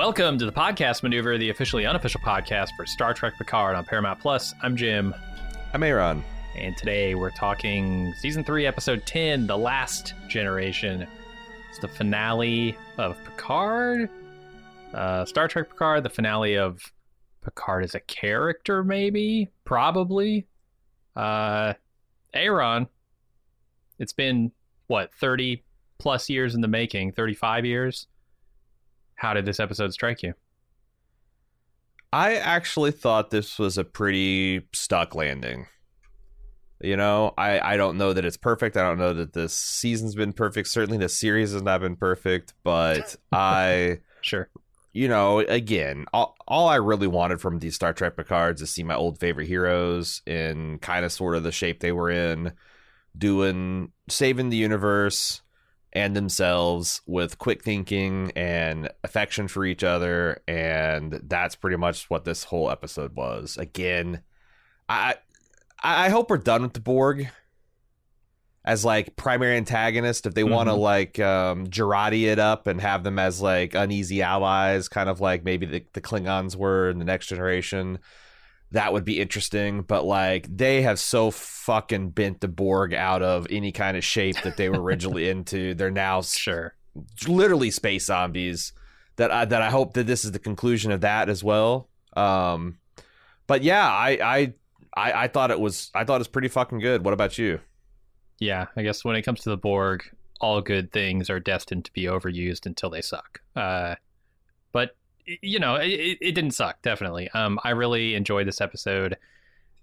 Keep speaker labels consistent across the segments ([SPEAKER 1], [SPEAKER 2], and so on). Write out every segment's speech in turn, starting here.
[SPEAKER 1] Welcome to the Podcast Maneuver, the officially unofficial podcast for Star Trek Picard on Paramount Plus. I'm Jim,
[SPEAKER 2] I'm Aaron.
[SPEAKER 1] and today we're talking season three, episode 10, The Last Generation. It's the finale of Picard, uh, Star Trek Picard, the finale of Picard as a character, maybe, probably. Uh, Aaron, it's been, what, 30 plus years in the making, 35 years? How did this episode strike you?
[SPEAKER 2] I actually thought this was a pretty stuck landing. You know, I, I don't know that it's perfect. I don't know that this season's been perfect. Certainly the series has not been perfect, but I,
[SPEAKER 1] Sure.
[SPEAKER 2] you know, again, all, all I really wanted from these Star Trek Picards is see my old favorite heroes in kind of sort of the shape they were in, doing, saving the universe and themselves with quick thinking and affection for each other and that's pretty much what this whole episode was again i i hope we're done with the borg as like primary antagonist if they want to
[SPEAKER 1] Mhm.
[SPEAKER 2] like um Girardi it up and have them as like uneasy allies kind of like maybe the, the klingons were in the next generation that would be interesting but like they have so fucking bent the borg out of any kind of shape that they were originally into they're now
[SPEAKER 1] Sure.
[SPEAKER 2] literally space zombies that I, that I hope that this is the conclusion of that as well um but yeah I, I I I thought it was I thought it was pretty fucking good what about you
[SPEAKER 1] Yeah, I guess when it comes to the Borg, all good things are destined to be overused until they suck. Uh, but you know, it, it didn't suck. Definitely. Um, I really enjoyed this episode.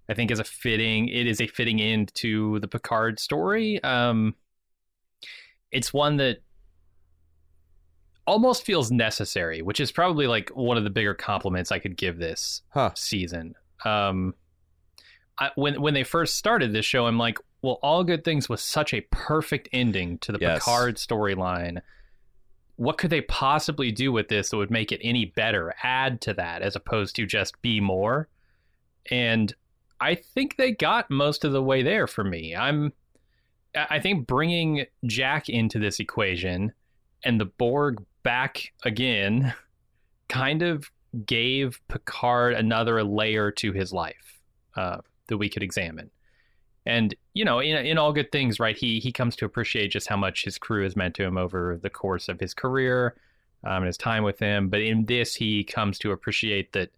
[SPEAKER 1] I think as a fitting, it is a fitting end to the Picard story. Um, it's one that almost feels necessary, which is probably like one of the bigger compliments I could give this
[SPEAKER 2] huh
[SPEAKER 1] season. Um, I, when when they first started this show, I'm like, well, All Good Things was such a perfect ending to the
[SPEAKER 2] Yes.
[SPEAKER 1] Picard storyline. What could they possibly do with this that would make it any better? Add to that as opposed to just be more. And I think they got most of the way there for me. I'm, I think bringing Jack into this equation and the Borg back again kind of gave Picard another layer to his life uh, that we could examine. And you know, in, in all good things, right? He he comes to appreciate just how much his crew has meant to him over the course of his career um, and his time with him. But in this, he comes to appreciate that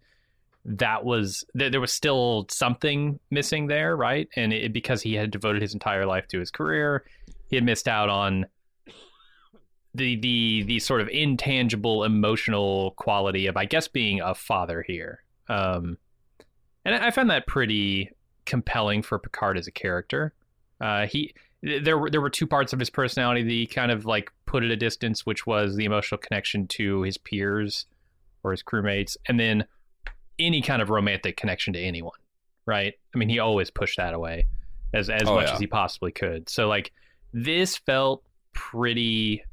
[SPEAKER 1] that was there was still something missing there, right? And it, because he had devoted his entire life to his career, he had missed out on the the the sort of intangible emotional quality of I guess being a father here. Um, and I found that pretty compelling for Picard as a character. Uh, he there were there were two parts of his personality that he kind of like put at a distance, which was the emotional connection to his peers or his crewmates, and then any kind of romantic connection to anyone. Right? I mean, he always pushed that away as as
[SPEAKER 2] Oh,
[SPEAKER 1] much
[SPEAKER 2] yeah.
[SPEAKER 1] as he possibly could. So like this felt pretty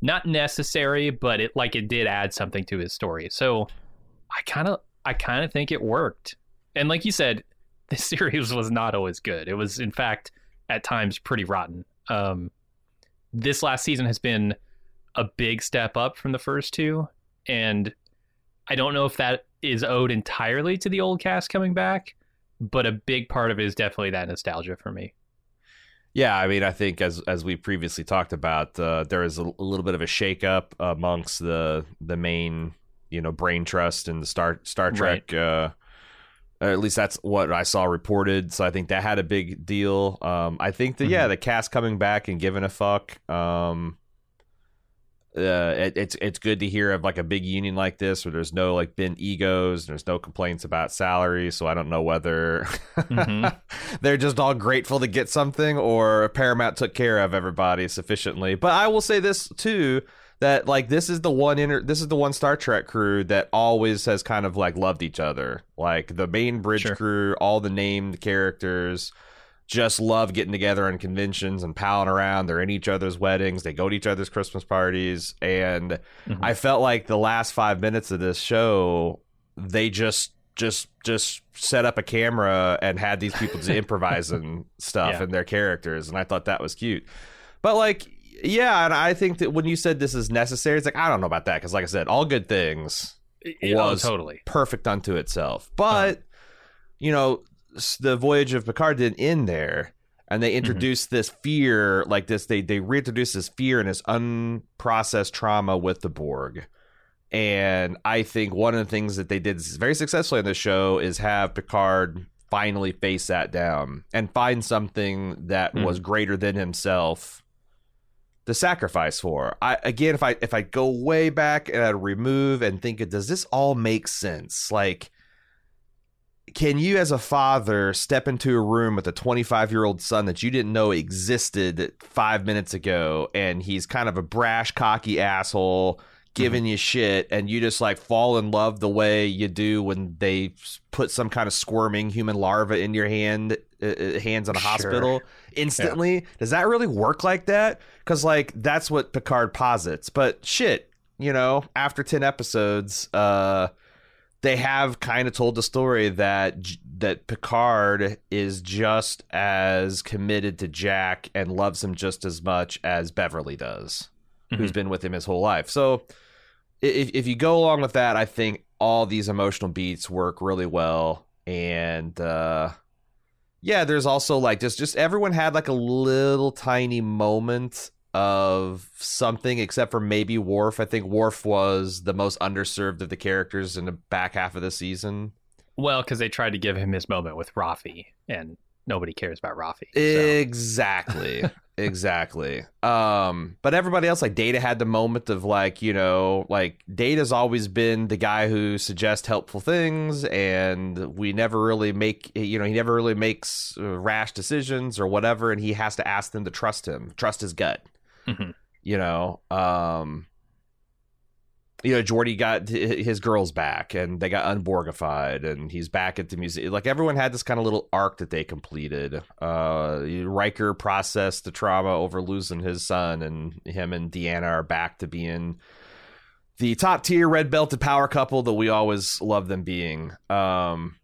[SPEAKER 1] not necessary, but it like it did add something to his story. So I kind of I kind of think it worked. And like you said, this series was not always good. It was in fact at times pretty rotten. Um this last season has been a big step up from the first two and I don't know if that is owed entirely to the old cast coming back, but a big part of it is definitely that nostalgia for me.
[SPEAKER 2] Yeah, I mean, I think as as we previously talked about, uh, there is a, a little bit of a shakeup amongst the the main, you know, brain trust in the Star Star Trek. Uh, or at least that's what I saw reported. So I think that had a big deal. Um, I think that yeah, the cast coming back and giving a fuck. Um, uh, it, it's it's good to hear of like a big union like this where there's no like been egos, there's no complaints about salary. So I don't know whether
[SPEAKER 1] Mhm.
[SPEAKER 2] they're just all grateful to get something or Paramount took care of everybody sufficiently. But I will say this too that like this is the one inter- this is the one Star Trek crew that always has kind of like loved each other. Like the main bridge
[SPEAKER 1] Sure.
[SPEAKER 2] crew, all the named characters just love getting together on conventions and palling around. They're in each other's weddings. They go to each other's Christmas parties. And
[SPEAKER 1] Mhm.
[SPEAKER 2] I felt like the last five minutes of this show, they just just just set up a camera and had these people just improvising stuff
[SPEAKER 1] Yeah.
[SPEAKER 2] and their characters, and I thought that was cute. But like Yeah, and I think that when you said this is necessary, it's like I don't know about that because, like I said, all good things
[SPEAKER 1] It- oh,
[SPEAKER 2] was
[SPEAKER 1] totally.
[SPEAKER 2] perfect unto itself. Uh-huh. But you know, the voyage of Picard didn't end there, and they mm-hmm. introduced this fear, like this. They they reintroduced this fear and this unprocessed trauma with the Borg. And I think one of the things that they did very successfully on the show is have Picard finally face that down and find something that mm-hmm. was greater than himself to sacrifice for. I again if I if I go way back and I remove and think of does this all make sense? Like can you as a father step into a room with a 25 year old son that you didn't know existed five minutes ago and he's kind of a brash cocky asshole giving you shit and you just like fall in love the way you do when they put some kind of squirming human larva in your hand uh, uh, hands in a
[SPEAKER 1] Sure.
[SPEAKER 2] hospital instantly does that really work like that because like that's what picard posits. But shit you know after 10 episodes uh they have kind of told the story that that Picard is just as committed to Jack and loves him just as much as Beverly does, who's been with him his whole life. So if if you go along with that, I think all these emotional beats work really well. And uh yeah, there's also like just just everyone had like a little tiny moment of something except for maybe Worf. I think Worf was the most underserved of the characters in the back half of the season.
[SPEAKER 1] Well, because they tried to give him his moment with Raffi, and nobody cares about Raffi. so-
[SPEAKER 2] Exactly. exactly. Um, but everybody else, like Data, had the moment of like, you know, like Data's always been the guy who suggests helpful things, and we never really make, you know, he never really makes uh, rash decisions or whatever, and he has to ask them to trust him, trust his gut.
[SPEAKER 1] Mhm.
[SPEAKER 2] You know, um, you know, Geordi got his girls back, and they got unborgified, and he's back at the museum. Like everyone had this kind of little arc that they completed. Uh, Riker processed the trauma over losing his son, and him and Deanna are back to being the top tier red belted power couple that we always love them being. Um,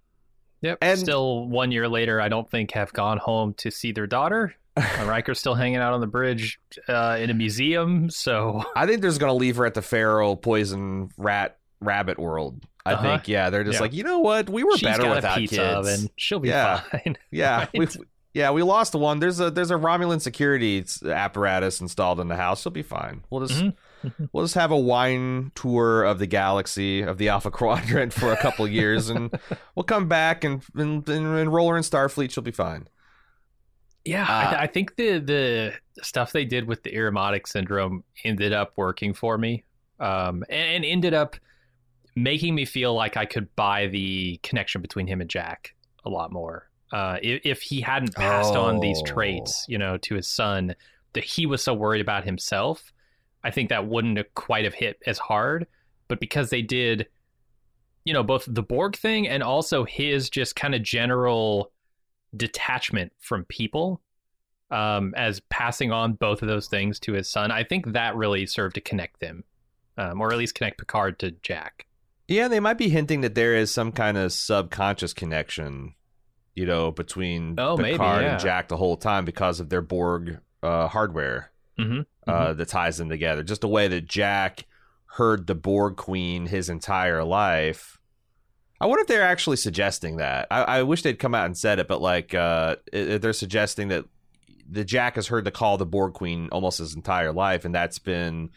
[SPEAKER 1] Yep.
[SPEAKER 2] And-
[SPEAKER 1] still one year later, I don't think have gone home to see their daughter. Riker's still hanging out on the bridge uh, in a museum. So
[SPEAKER 2] I think they're just gonna leave her at the feral poison rat rabbit world. I
[SPEAKER 1] Uh-huh.
[SPEAKER 2] think, yeah, they're just
[SPEAKER 1] Yeah.
[SPEAKER 2] like, you know what, we were
[SPEAKER 1] she's
[SPEAKER 2] better without kids.
[SPEAKER 1] oven. She'll be
[SPEAKER 2] Yeah.
[SPEAKER 1] fine.
[SPEAKER 2] Yeah,
[SPEAKER 1] Right?
[SPEAKER 2] we yeah we lost one. There's a there's a Romulan security apparatus installed in the house. She'll be fine. We'll just
[SPEAKER 1] Mhm.
[SPEAKER 2] we'll just have a wine tour of the galaxy of the Alpha Quadrant for a couple years, and we'll come back and, and, and enroll her in Starfleet. She'll be fine.
[SPEAKER 1] Yeah,
[SPEAKER 2] Uh,
[SPEAKER 1] I, I think the the stuff they did with the Irumodic syndrome ended up working for me, um, and, and ended up making me feel like I could buy the connection between him and Jack a lot more. Uh, if, if he hadn't passed on these
[SPEAKER 2] Oh.
[SPEAKER 1] traits, you know, to his son, that he was so worried about himself, I think that wouldn't have quite have hit as hard. But because they did, you know, both the Borg thing and also his just kind of general detachment from people um, as passing on both of those things to his son. I think that really served to connect them, um, or at least connect Picard to Jack.
[SPEAKER 2] Yeah, they might be hinting that there is some kind of subconscious connection, you know, between
[SPEAKER 1] Oh, maybe,
[SPEAKER 2] Picard
[SPEAKER 1] yeah.
[SPEAKER 2] and Jack the whole time because of their Borg uh, hardware.
[SPEAKER 1] Mm-hmm.
[SPEAKER 2] uh, that ties them together. Just the way that Jack heard the Borg Queen his entire life. I wonder if they're actually suggesting that. I, I wish they'd come out and said it, but like uh, they're suggesting that the Jack has heard the call of the Borg Queen almost his entire life, and that's been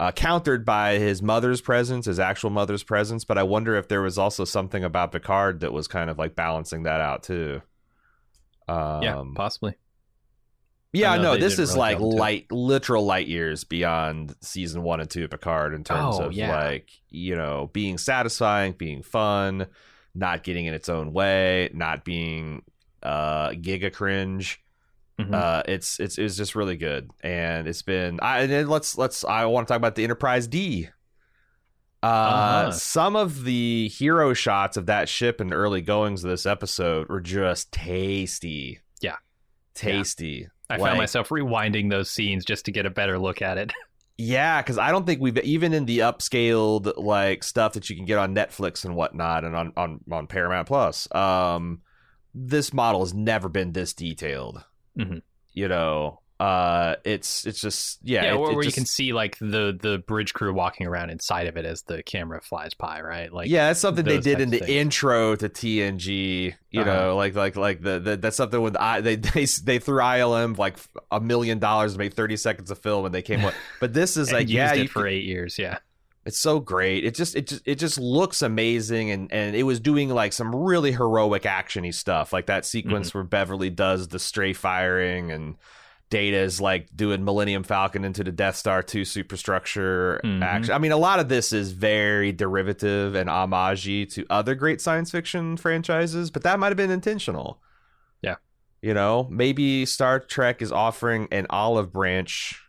[SPEAKER 2] uh, countered by his mother's presence, his actual mother's presence. But I wonder if there was also something about Picard that was kind of like balancing that out too. Um,
[SPEAKER 1] yeah, possibly.
[SPEAKER 2] Yeah,
[SPEAKER 1] I know
[SPEAKER 2] no, this is
[SPEAKER 1] really
[SPEAKER 2] like
[SPEAKER 1] it.
[SPEAKER 2] light, literal light years beyond season one and two of Picard in terms
[SPEAKER 1] Oh,
[SPEAKER 2] of
[SPEAKER 1] yeah.
[SPEAKER 2] like you know being satisfying, being fun, not getting in its own way, not being uh giga cringe.
[SPEAKER 1] Mhm.
[SPEAKER 2] Uh, it's it's it's just really good, and it's been. I and then let's let's. I want to talk about the Enterprise D. Uh,
[SPEAKER 1] Uh-huh.
[SPEAKER 2] some of the hero shots of that ship and early goings of this episode were just tasty.
[SPEAKER 1] Yeah.
[SPEAKER 2] tasty.
[SPEAKER 1] I
[SPEAKER 2] Like-
[SPEAKER 1] found myself rewinding those scenes just to get a better look at it.
[SPEAKER 2] Yeah, because I don't think we've even in the upscaled like stuff that you can get on Netflix and whatnot, and on on on Paramount Plus. Um, this model has never been this detailed.
[SPEAKER 1] Mhm.
[SPEAKER 2] You know, uh, it's it's just yeah,
[SPEAKER 1] yeah,
[SPEAKER 2] it-
[SPEAKER 1] where,
[SPEAKER 2] it
[SPEAKER 1] where you can see like the the bridge crew walking around inside of it as the camera flies by, right? Like
[SPEAKER 2] yeah, that's something they did in the intro to TNG. You
[SPEAKER 1] Uh-huh.
[SPEAKER 2] know, like like like the, the that's something with I they they they threw ILM like a million dollars to make thirty seconds of film, and they came up. But this is like
[SPEAKER 1] used
[SPEAKER 2] yeah, you
[SPEAKER 1] for
[SPEAKER 2] can-
[SPEAKER 1] eight years. Yeah,
[SPEAKER 2] it's so great. It just it just it just looks amazing, and and it was doing like some really heroic actiony stuff, like that sequence
[SPEAKER 1] Mm-hmm.
[SPEAKER 2] where Beverly does the stray firing and. Data is like doing Millennium Falcon into the Death Star 2 superstructure
[SPEAKER 1] Mhm.
[SPEAKER 2] action. I mean, a lot of this is very derivative and homage to other great science fiction franchises, but that might have been intentional.
[SPEAKER 1] Yeah.
[SPEAKER 2] You know, maybe Star Trek is offering an olive branch,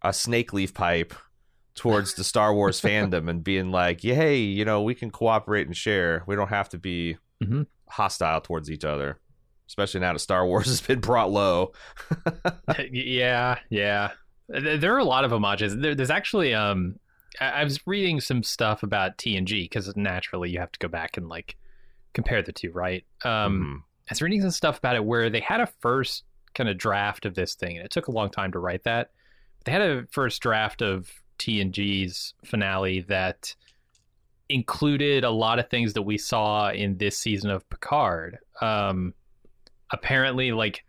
[SPEAKER 2] a snake leaf pipe towards the Star Wars fandom and being like, yeah, hey, you know, we can cooperate and share. We don't have to be
[SPEAKER 1] Mhm.
[SPEAKER 2] hostile towards each other. Especially now that Star Wars has been brought low.
[SPEAKER 1] yeah, yeah. There are a lot of homages. There's actually um, I, was reading some stuff about TNG because naturally you have to go back and like compare the two, right? Um,
[SPEAKER 2] Mhm.
[SPEAKER 1] I was reading some stuff about it where they had a first kind of draft of this thing, and it took a long time to write that. They had a first draft of TNG's finale that included a lot of things that we saw in this season of Picard. Um, apparently, like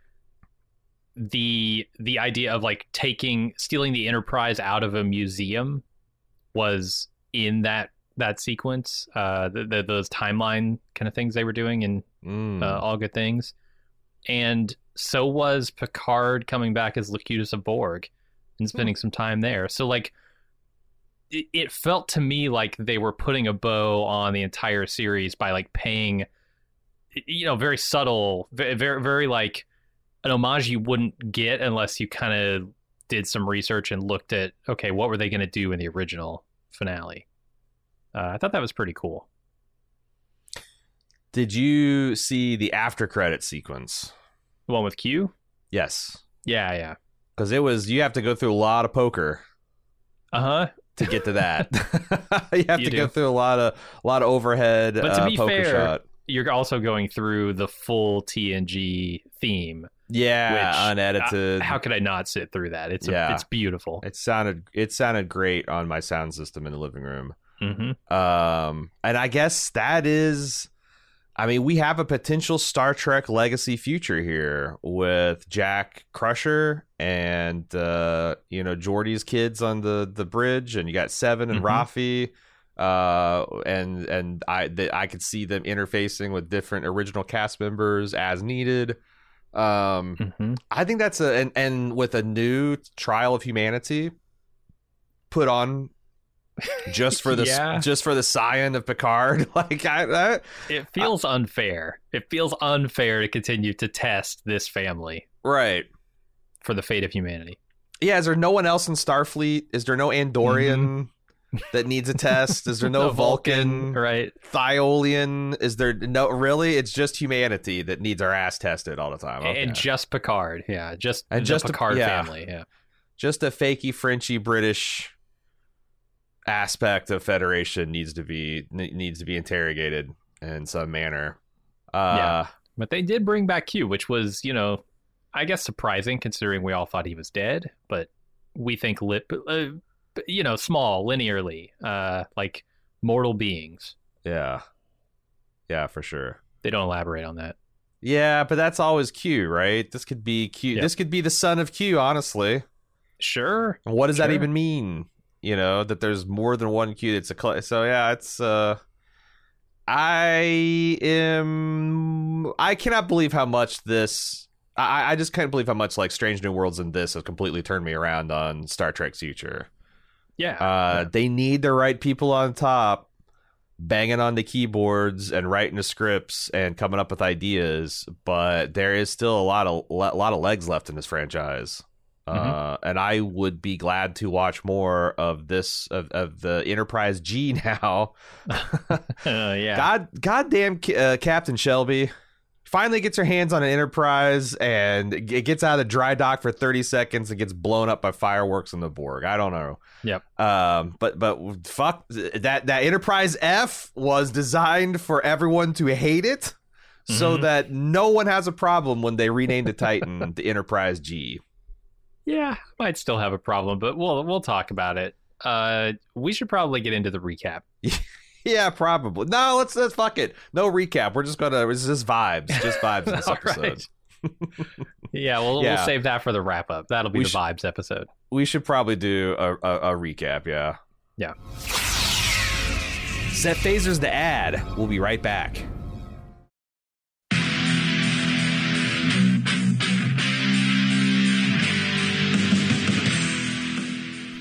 [SPEAKER 1] the the idea of like taking stealing the Enterprise out of a museum was in that that sequence. Uh, the, the, those timeline kind of things they were doing in
[SPEAKER 2] Mm.
[SPEAKER 1] uh, All Good Things. And so was Picard coming back as Locutus of Borg and spending some time there. So, like, it, it felt to me like they were putting a bow on the entire series by, like, paying, you know, very subtle, very, very, very like an homage you wouldn't get unless you kind of did some research and looked at, okay, what were they going to do in the original finale? Uh, I thought that was pretty cool.
[SPEAKER 2] Did you see the after credit sequence?
[SPEAKER 1] The one with Q?
[SPEAKER 2] Yes.
[SPEAKER 1] Yeah, yeah.
[SPEAKER 2] Because it was, you have to go through a lot of poker
[SPEAKER 1] Uh huh.
[SPEAKER 2] to get to that. you have
[SPEAKER 1] You
[SPEAKER 2] to
[SPEAKER 1] do.
[SPEAKER 2] go through a lot of a lot of overhead
[SPEAKER 1] But to
[SPEAKER 2] uh,
[SPEAKER 1] be
[SPEAKER 2] poker
[SPEAKER 1] fair,
[SPEAKER 2] shot.
[SPEAKER 1] You're also going through the full TNG theme.
[SPEAKER 2] Yeah,
[SPEAKER 1] which, uh,
[SPEAKER 2] unedited.
[SPEAKER 1] How could I not sit through that? It's a,
[SPEAKER 2] Yeah.
[SPEAKER 1] it's beautiful.
[SPEAKER 2] it sounded it sounded great on my sound system in the living room.
[SPEAKER 1] hmm
[SPEAKER 2] Um, and I guess that is, I mean, we have a potential Star Trek legacy future here with Jack Crusher and uh, you know Geordi's kids on the the bridge, and you got Seven and
[SPEAKER 1] Mhm.
[SPEAKER 2] Raffi. Uh, and and I that I could see them interfacing with different original cast members as needed. Um,
[SPEAKER 1] hmm
[SPEAKER 2] I think that's a and, and with a new trial of humanity put on just for the
[SPEAKER 1] Yeah.
[SPEAKER 2] just for the scion of Picard. Like I, I
[SPEAKER 1] It feels unfair. It feels unfair to continue to test this family
[SPEAKER 2] right.
[SPEAKER 1] for the fate of humanity.
[SPEAKER 2] Yeah, is there no one else in Starfleet? Is there no Andorian that needs a test? Is there no,
[SPEAKER 1] No
[SPEAKER 2] Vulcan,
[SPEAKER 1] right?
[SPEAKER 2] Tholian? Is there no really? It's just humanity that needs our ass tested all the time. Okay.
[SPEAKER 1] And just Picard. Yeah, just
[SPEAKER 2] And
[SPEAKER 1] the
[SPEAKER 2] just a-
[SPEAKER 1] Picard
[SPEAKER 2] yeah.
[SPEAKER 1] family. Yeah.
[SPEAKER 2] just a fakey Frenchy British aspect of Federation needs to be ne- needs to be interrogated in some manner. Uh,
[SPEAKER 1] Yeah. But they did bring back Q, which was, you know, I guess surprising considering we all thought he was dead, but we think lit, uh, you know, small linearly, uh, like mortal beings.
[SPEAKER 2] yeah, yeah, for sure.
[SPEAKER 1] They don't elaborate on that.
[SPEAKER 2] Yeah, but that's always Q, right? This could be Q.
[SPEAKER 1] Yeah.
[SPEAKER 2] This could be the son of Q, honestly.
[SPEAKER 1] Sure.
[SPEAKER 2] What does that even mean? You know that there's more than one Q. That's a cl- so yeah. It's uh, I am. I cannot believe how much this. I I just can't believe how much like Strange New Worlds and this have completely turned me around on Star Trek's future.
[SPEAKER 1] Yeah.
[SPEAKER 2] Uh, they need the right people on top, banging on the keyboards and writing the scripts and coming up with ideas. But there is still a lot of a lot of legs left in this franchise. Uh, and I would be glad to watch more of this of, of the Enterprise G now.
[SPEAKER 1] Uh, yeah.
[SPEAKER 2] God, goddamn, uh, Captain Shelby finally gets her hands on an Enterprise and it gets out of the dry dock for thirty seconds and gets blown up by fireworks in the Borg. I don't know.
[SPEAKER 1] Yep.
[SPEAKER 2] Um, but but fuck that that Enterprise F was designed for everyone to hate it, so
[SPEAKER 1] Mhm.
[SPEAKER 2] that no one has a problem when they rename the Titan the Enterprise G.
[SPEAKER 1] Yeah, might still have a problem, but we'll we'll talk about it. Uh, we should probably get into the recap.
[SPEAKER 2] Yeah, probably. No, let's let's fuck it. No recap. We're just gonna. It's just vibes. Just vibes in this episode.
[SPEAKER 1] Yeah, we'll
[SPEAKER 2] Yeah.
[SPEAKER 1] we'll save that for the wrap up. That'll be
[SPEAKER 2] We
[SPEAKER 1] the
[SPEAKER 2] sh-
[SPEAKER 1] vibes episode.
[SPEAKER 2] We should probably do a, a, a recap. Yeah.
[SPEAKER 1] Yeah.
[SPEAKER 2] Set phasers the ad. We'll be right back.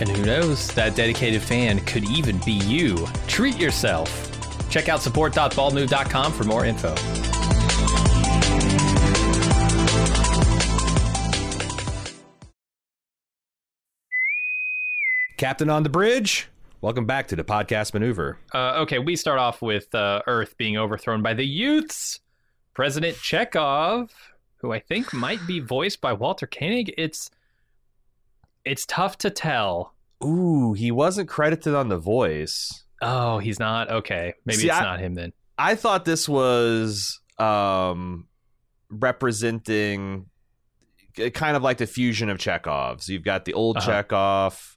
[SPEAKER 1] And who knows, that dedicated fan could even be you. Treat yourself. Check out support.baldmove.com for more info.
[SPEAKER 2] Captain on the bridge, welcome back to the podcast maneuver.
[SPEAKER 1] Uh, okay, we start off with uh, Earth being overthrown by the youths. President Chekov, who I think might be voiced by Walter Koenig. It's it's tough to tell.
[SPEAKER 2] Ooh, he wasn't credited on the voice.
[SPEAKER 1] Oh, he's not. Okay, maybe
[SPEAKER 2] See,
[SPEAKER 1] it's
[SPEAKER 2] I-
[SPEAKER 1] not him then.
[SPEAKER 2] I thought this was um, representing kind of like the fusion of Chekovs. You've got the old
[SPEAKER 1] Uh-huh.
[SPEAKER 2] Chekov.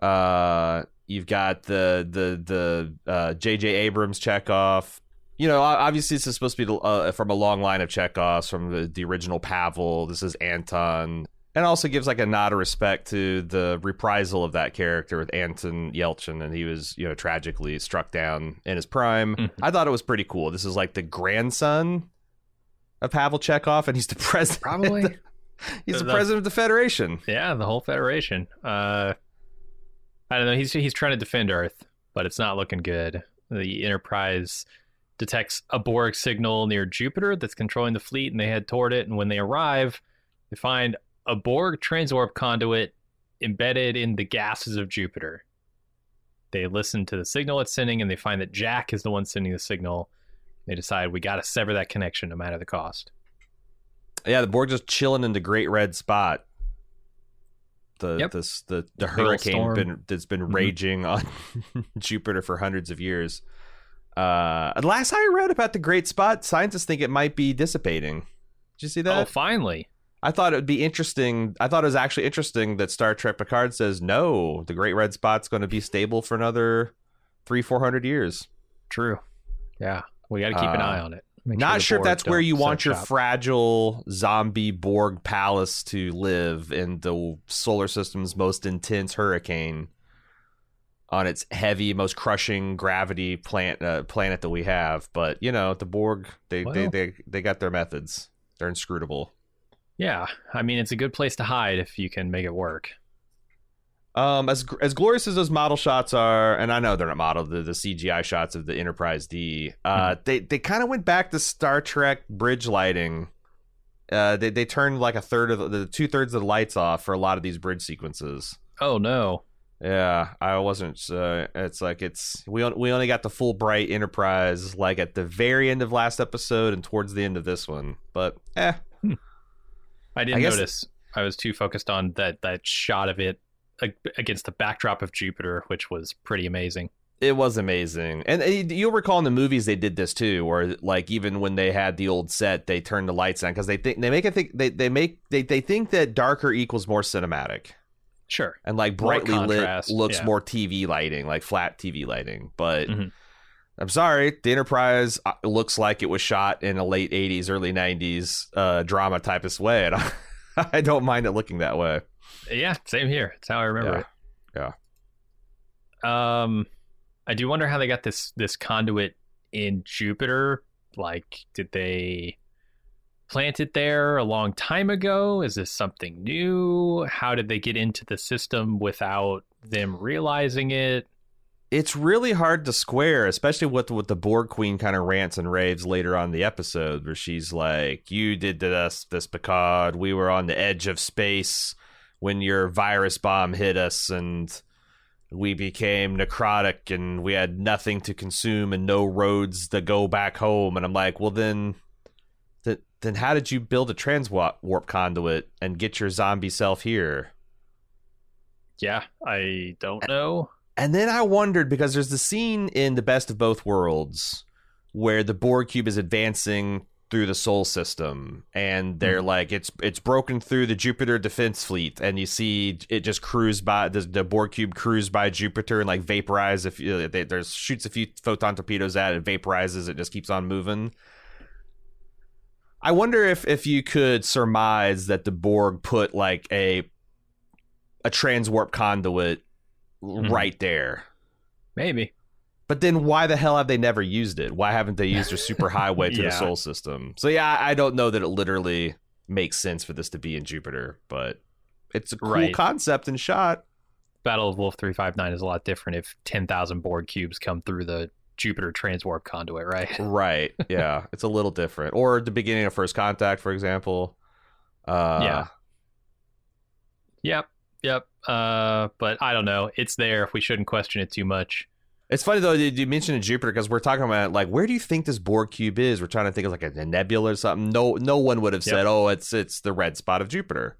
[SPEAKER 2] Uh, you've got the the the uh, J.J. Abrams Chekov. You know, obviously this is supposed to be uh, from a long line of Chekovs from the, the original Pavel. This is Anton. And also gives like a nod of respect to the reprisal of that character with Anton Yelchin, and he was, you know, tragically struck down in his prime.
[SPEAKER 1] Mhm.
[SPEAKER 2] I thought it was pretty cool. This is like the grandson of Pavel Chekov, and he's the president.
[SPEAKER 1] Probably.
[SPEAKER 2] he's the
[SPEAKER 1] The-
[SPEAKER 2] president of the Federation.
[SPEAKER 1] Yeah, the whole Federation. Uh, I don't know. He's he's trying to defend Earth, but it's not looking good. The Enterprise detects a Borg signal near Jupiter that's controlling the fleet, and they head toward it. And when they arrive, they find a Borg transwarp conduit embedded in the gases of Jupiter. They listen to the signal it's sending, and they find that Jack is the one sending the signal. They decide we got to sever that connection no matter the cost.
[SPEAKER 2] Yeah, the Borg just chilling in the Great Red Spot. The
[SPEAKER 1] Yep.
[SPEAKER 2] this the
[SPEAKER 1] Big
[SPEAKER 2] the hurricane been that's been
[SPEAKER 1] Mhm.
[SPEAKER 2] raging on Jupiter for hundreds of years. Uh, last I read about the Great Spot, scientists think it might be dissipating. Did you see that?
[SPEAKER 1] oh, finally!
[SPEAKER 2] I thought it would be interesting. I thought it was actually interesting that Star Trek Picard says no, the Great Red Spot's going to be stable for another three, four hundred years.
[SPEAKER 1] True. Yeah, we got to keep an
[SPEAKER 2] Uh,
[SPEAKER 1] eye on it. Make
[SPEAKER 2] Not
[SPEAKER 1] the
[SPEAKER 2] sure if that's where you want your
[SPEAKER 1] shop.
[SPEAKER 2] fragile zombie Borg palace to live in the solar system's most intense hurricane on its heavy, most crushing gravity plant uh, planet that we have. But you know, the Borg—they—they—they—they got their methods. They're inscrutable.
[SPEAKER 1] Yeah, I mean, it's a good place to hide if you can make it work.
[SPEAKER 2] Um, as as glorious as those model shots are, and I know they're not model, the, the CGI shots of the Enterprise D, uh, they they kind of went back to Star Trek bridge lighting. Uh, they they turned like a third of the, the two thirds of the lights off for a lot of these bridge sequences.
[SPEAKER 1] Oh no!
[SPEAKER 2] Yeah, I wasn't. Uh, it's like it's we on, we only got the full bright Enterprise like at the very end of last episode and towards the end of this one. But eh,
[SPEAKER 1] I didn't
[SPEAKER 2] I guess-
[SPEAKER 1] notice. I was too focused on that that shot of it against the backdrop of Jupiter, which was pretty amazing.
[SPEAKER 2] It was amazing, and you'll recall in the movies they did this too, where like even when they had the old set, they turned the lights on because they think they make it think they they make they they think that darker equals more cinematic,
[SPEAKER 1] Sure.
[SPEAKER 2] and like brightly lit looks
[SPEAKER 1] yeah.
[SPEAKER 2] more TV lighting, like flat TV lighting. But
[SPEAKER 1] Mhm.
[SPEAKER 2] I'm sorry, the Enterprise uh, looks like it was shot in a late '80s, early '90s uh, drama typist way, and I, I don't mind it looking that way.
[SPEAKER 1] Yeah, same here. That's how I remember
[SPEAKER 2] Yeah.
[SPEAKER 1] it. Yeah. Um, I do wonder how they got this this conduit in Jupiter. Like, did they plant it there a long time ago? Is this something new? How did they get into the system without them realizing it?
[SPEAKER 2] It's really hard to square, especially with what the Borg Queen kind of rants and raves later on the episode, where she's like, "You did to us this, Picard. We were on the edge of space when your virus bomb hit us, and we became necrotic, and we had nothing to consume and no roads to go back home." And I'm like, "Well, then." th- Then how did you build a transwarp warp conduit and get your zombie self here?
[SPEAKER 1] Yeah, I don't know.
[SPEAKER 2] And then I wondered because there's the scene in The Best of Both Worlds where the Borg cube is advancing through the Sol system and hmm. they're like it's it's broken through the Jupiter defense fleet and you see it just cruise by the, the Borg cube cruise by Jupiter and like vaporize if you uh, they, there's shoots a few photon torpedoes at it vaporizes it just keeps on moving. I wonder if if you could surmise that the Borg put like a a transwarp conduit right there.
[SPEAKER 1] Maybe.
[SPEAKER 2] But then why the hell have they never used it? Why haven't they used their super highway to
[SPEAKER 1] Yeah.
[SPEAKER 2] the Sol system? So yeah, I don't know that it literally makes sense for this to be in Jupiter, but it's a cool
[SPEAKER 1] Right.
[SPEAKER 2] concept and shot.
[SPEAKER 1] Battle of Wolf 359 is a lot different if 10,000 Borg cubes come through the Jupiter transwarp conduit, right?
[SPEAKER 2] Right. Yeah. it's a little different. Or the beginning of First Contact, for example. Uh
[SPEAKER 1] Yeah. Yep. Yep. Uh, but I don't know. It's there. If we shouldn't question it too much.
[SPEAKER 2] It's funny though you you mentioned Jupiter because we're talking about like where do you think this Borg cube is? We're trying to think of like a, nebula or something. No, no one would have
[SPEAKER 1] Yep.
[SPEAKER 2] said, "Oh, it's it's the red spot of Jupiter."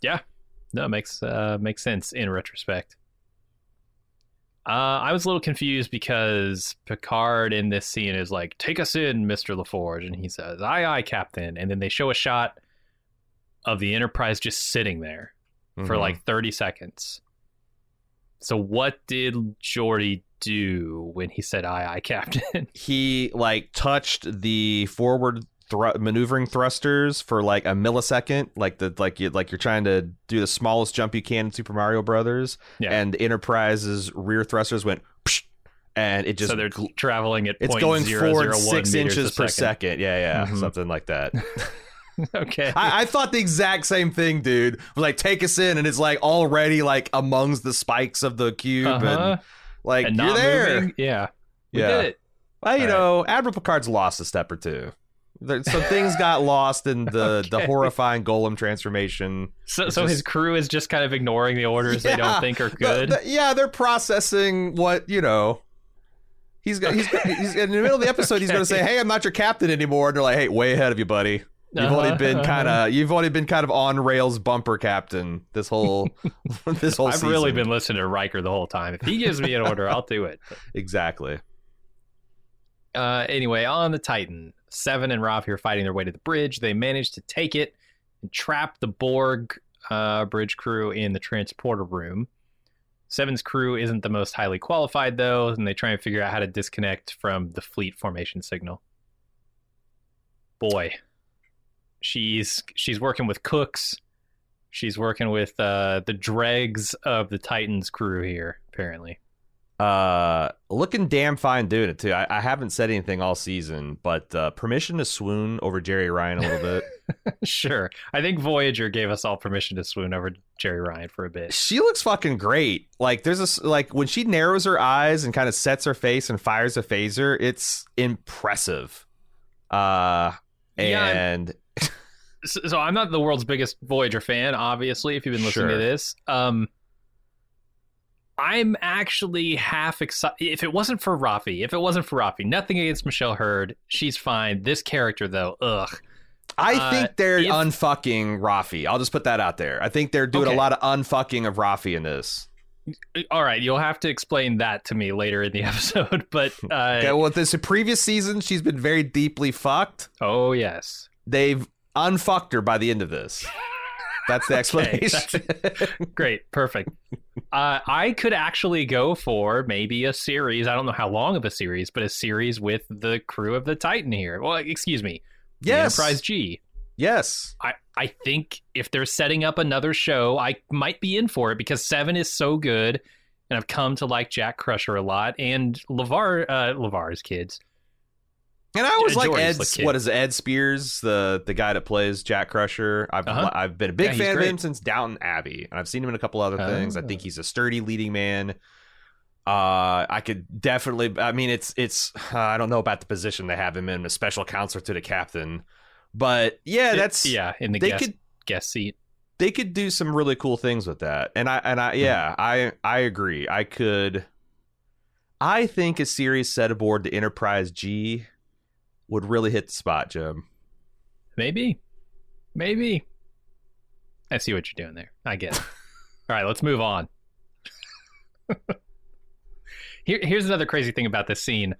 [SPEAKER 1] Yeah, no, it makes uh makes sense in retrospect. Uh, I was a little confused because Picard in this scene is like, "Take us in, Mister LaForge," and he says, "Aye, aye, Captain." And then they show a shot of the Enterprise just sitting there for
[SPEAKER 2] Mhm.
[SPEAKER 1] like thirty seconds. So what did Geordi do when he said, "Aye, aye, Captain"?
[SPEAKER 2] he like touched the forward thr- maneuvering thrusters for like a millisecond, like the like you like you're trying to do the smallest jump you can in Super Mario Brothers,
[SPEAKER 1] Yeah.
[SPEAKER 2] and Enterprise's rear thrusters went, psh, and it just
[SPEAKER 1] so they're
[SPEAKER 2] gl-
[SPEAKER 1] traveling at
[SPEAKER 2] it's going forward six inches per
[SPEAKER 1] second.
[SPEAKER 2] second. Yeah, yeah,
[SPEAKER 1] Mhm.
[SPEAKER 2] something like that.
[SPEAKER 1] okay.
[SPEAKER 2] I, I thought the exact same thing, dude. Like take us in, and it's like already like amongst the spikes of the cube,
[SPEAKER 1] Uh-huh.
[SPEAKER 2] and like
[SPEAKER 1] and
[SPEAKER 2] you're there.
[SPEAKER 1] moving. Yeah. We
[SPEAKER 2] Yeah.
[SPEAKER 1] did it.
[SPEAKER 2] Well, you
[SPEAKER 1] All right.
[SPEAKER 2] know, Admiral Picard's lost a step or two. There, some things got lost in the the horrifying golem transformation.
[SPEAKER 1] So,
[SPEAKER 2] It's
[SPEAKER 1] so his crew is just kind of ignoring the orders they don't think are good.
[SPEAKER 2] the- yeah, they're processing what you know. He's got, he's, he's in the middle of the episode. He's going to say, "Hey, I'm not your captain anymore." And they're like, "Hey, way ahead of you, buddy. You've
[SPEAKER 1] Uh-huh,
[SPEAKER 2] been
[SPEAKER 1] uh-huh.
[SPEAKER 2] kind of you've already been kind of on rails bumper captain this whole this whole
[SPEAKER 1] I've
[SPEAKER 2] season."
[SPEAKER 1] really been listening to Riker the whole time. If he gives me an order, I'll do it.
[SPEAKER 2] exactly.
[SPEAKER 1] Uh, anyway, on the Titan, Seven and Rav here fighting their way to the bridge. They manage to take it and trap the Borg uh, bridge crew in the transporter room. Seven's crew isn't the most highly qualified, though, and they try and figure out how to disconnect from the fleet formation signal. Boy, she's she's working with cooks. She's working with uh, the dregs of the Titans crew here, apparently.
[SPEAKER 2] Uh, looking damn fine doing it too. I, I haven't said anything all season, but uh, permission to swoon over Jeri Ryan a little bit.
[SPEAKER 1] Sure. I think Voyager gave us all permission to swoon over Jeri Ryan for a bit.
[SPEAKER 2] she looks fucking great. Like there's a like when she narrows her eyes and kind of sets her face and fires a phaser, it's impressive. Uh,
[SPEAKER 1] Yeah,
[SPEAKER 2] and
[SPEAKER 1] So, so I'm not the world's biggest Voyager fan, obviously, if you've been listening
[SPEAKER 2] Sure.
[SPEAKER 1] to this. Um, I'm actually half excited. If it wasn't for Raffi, if it wasn't for Raffi, nothing against Michelle Hurd. She's fine. This character, though, ugh.
[SPEAKER 2] I
[SPEAKER 1] Uh,
[SPEAKER 2] think they're
[SPEAKER 1] if-
[SPEAKER 2] unfucking Raffi. I'll just put that out there. I think they're doing
[SPEAKER 1] Okay.
[SPEAKER 2] a lot of unfucking of Raffi in this.
[SPEAKER 1] All right, you'll have to explain that to me later in the episode. But uh,
[SPEAKER 2] Okay, well, this previous season, she's been very deeply fucked.
[SPEAKER 1] oh yes,
[SPEAKER 2] They've unfucked her by the end of this. That's the
[SPEAKER 1] Okay,
[SPEAKER 2] explanation.
[SPEAKER 1] great, perfect. Uh, I could actually go for maybe a series. I don't know how long of a series, but a series with the crew of the Titan here. Well, excuse me, the
[SPEAKER 2] yes.
[SPEAKER 1] Enterprise G.
[SPEAKER 2] Yes.
[SPEAKER 1] I, I think if they're setting up another show, I might be in for it because Seven is so good, and I've come to like Jack Crusher a lot and LeVar, uh, LeVar's kids.
[SPEAKER 2] And I always
[SPEAKER 1] Yeah,
[SPEAKER 2] like
[SPEAKER 1] Geordi's
[SPEAKER 2] Ed. What is it, Ed Speleers, the the guy that plays Jack Crusher? I've
[SPEAKER 1] Uh-huh.
[SPEAKER 2] I've been a big
[SPEAKER 1] Yeah, he's
[SPEAKER 2] fan of him since Downton Abbey, and I've seen him in a couple other things. I
[SPEAKER 1] Oh.
[SPEAKER 2] think he's a sturdy leading man. Uh, I could definitely. I mean, it's it's. Uh, I don't know about the position they have him in, a special counselor to the captain, but yeah,
[SPEAKER 1] It-
[SPEAKER 2] that's
[SPEAKER 1] yeah in the
[SPEAKER 2] They
[SPEAKER 1] guest,
[SPEAKER 2] could
[SPEAKER 1] guest seat.
[SPEAKER 2] they could do some really cool things with that. And I and I yeah, I I agree. I could I think a series set aboard the Enterprise G would really hit the spot, Jim.
[SPEAKER 1] Maybe. Maybe. I see what you're doing there. I get it. All right, let's move on. Here, here's another crazy thing about this scene.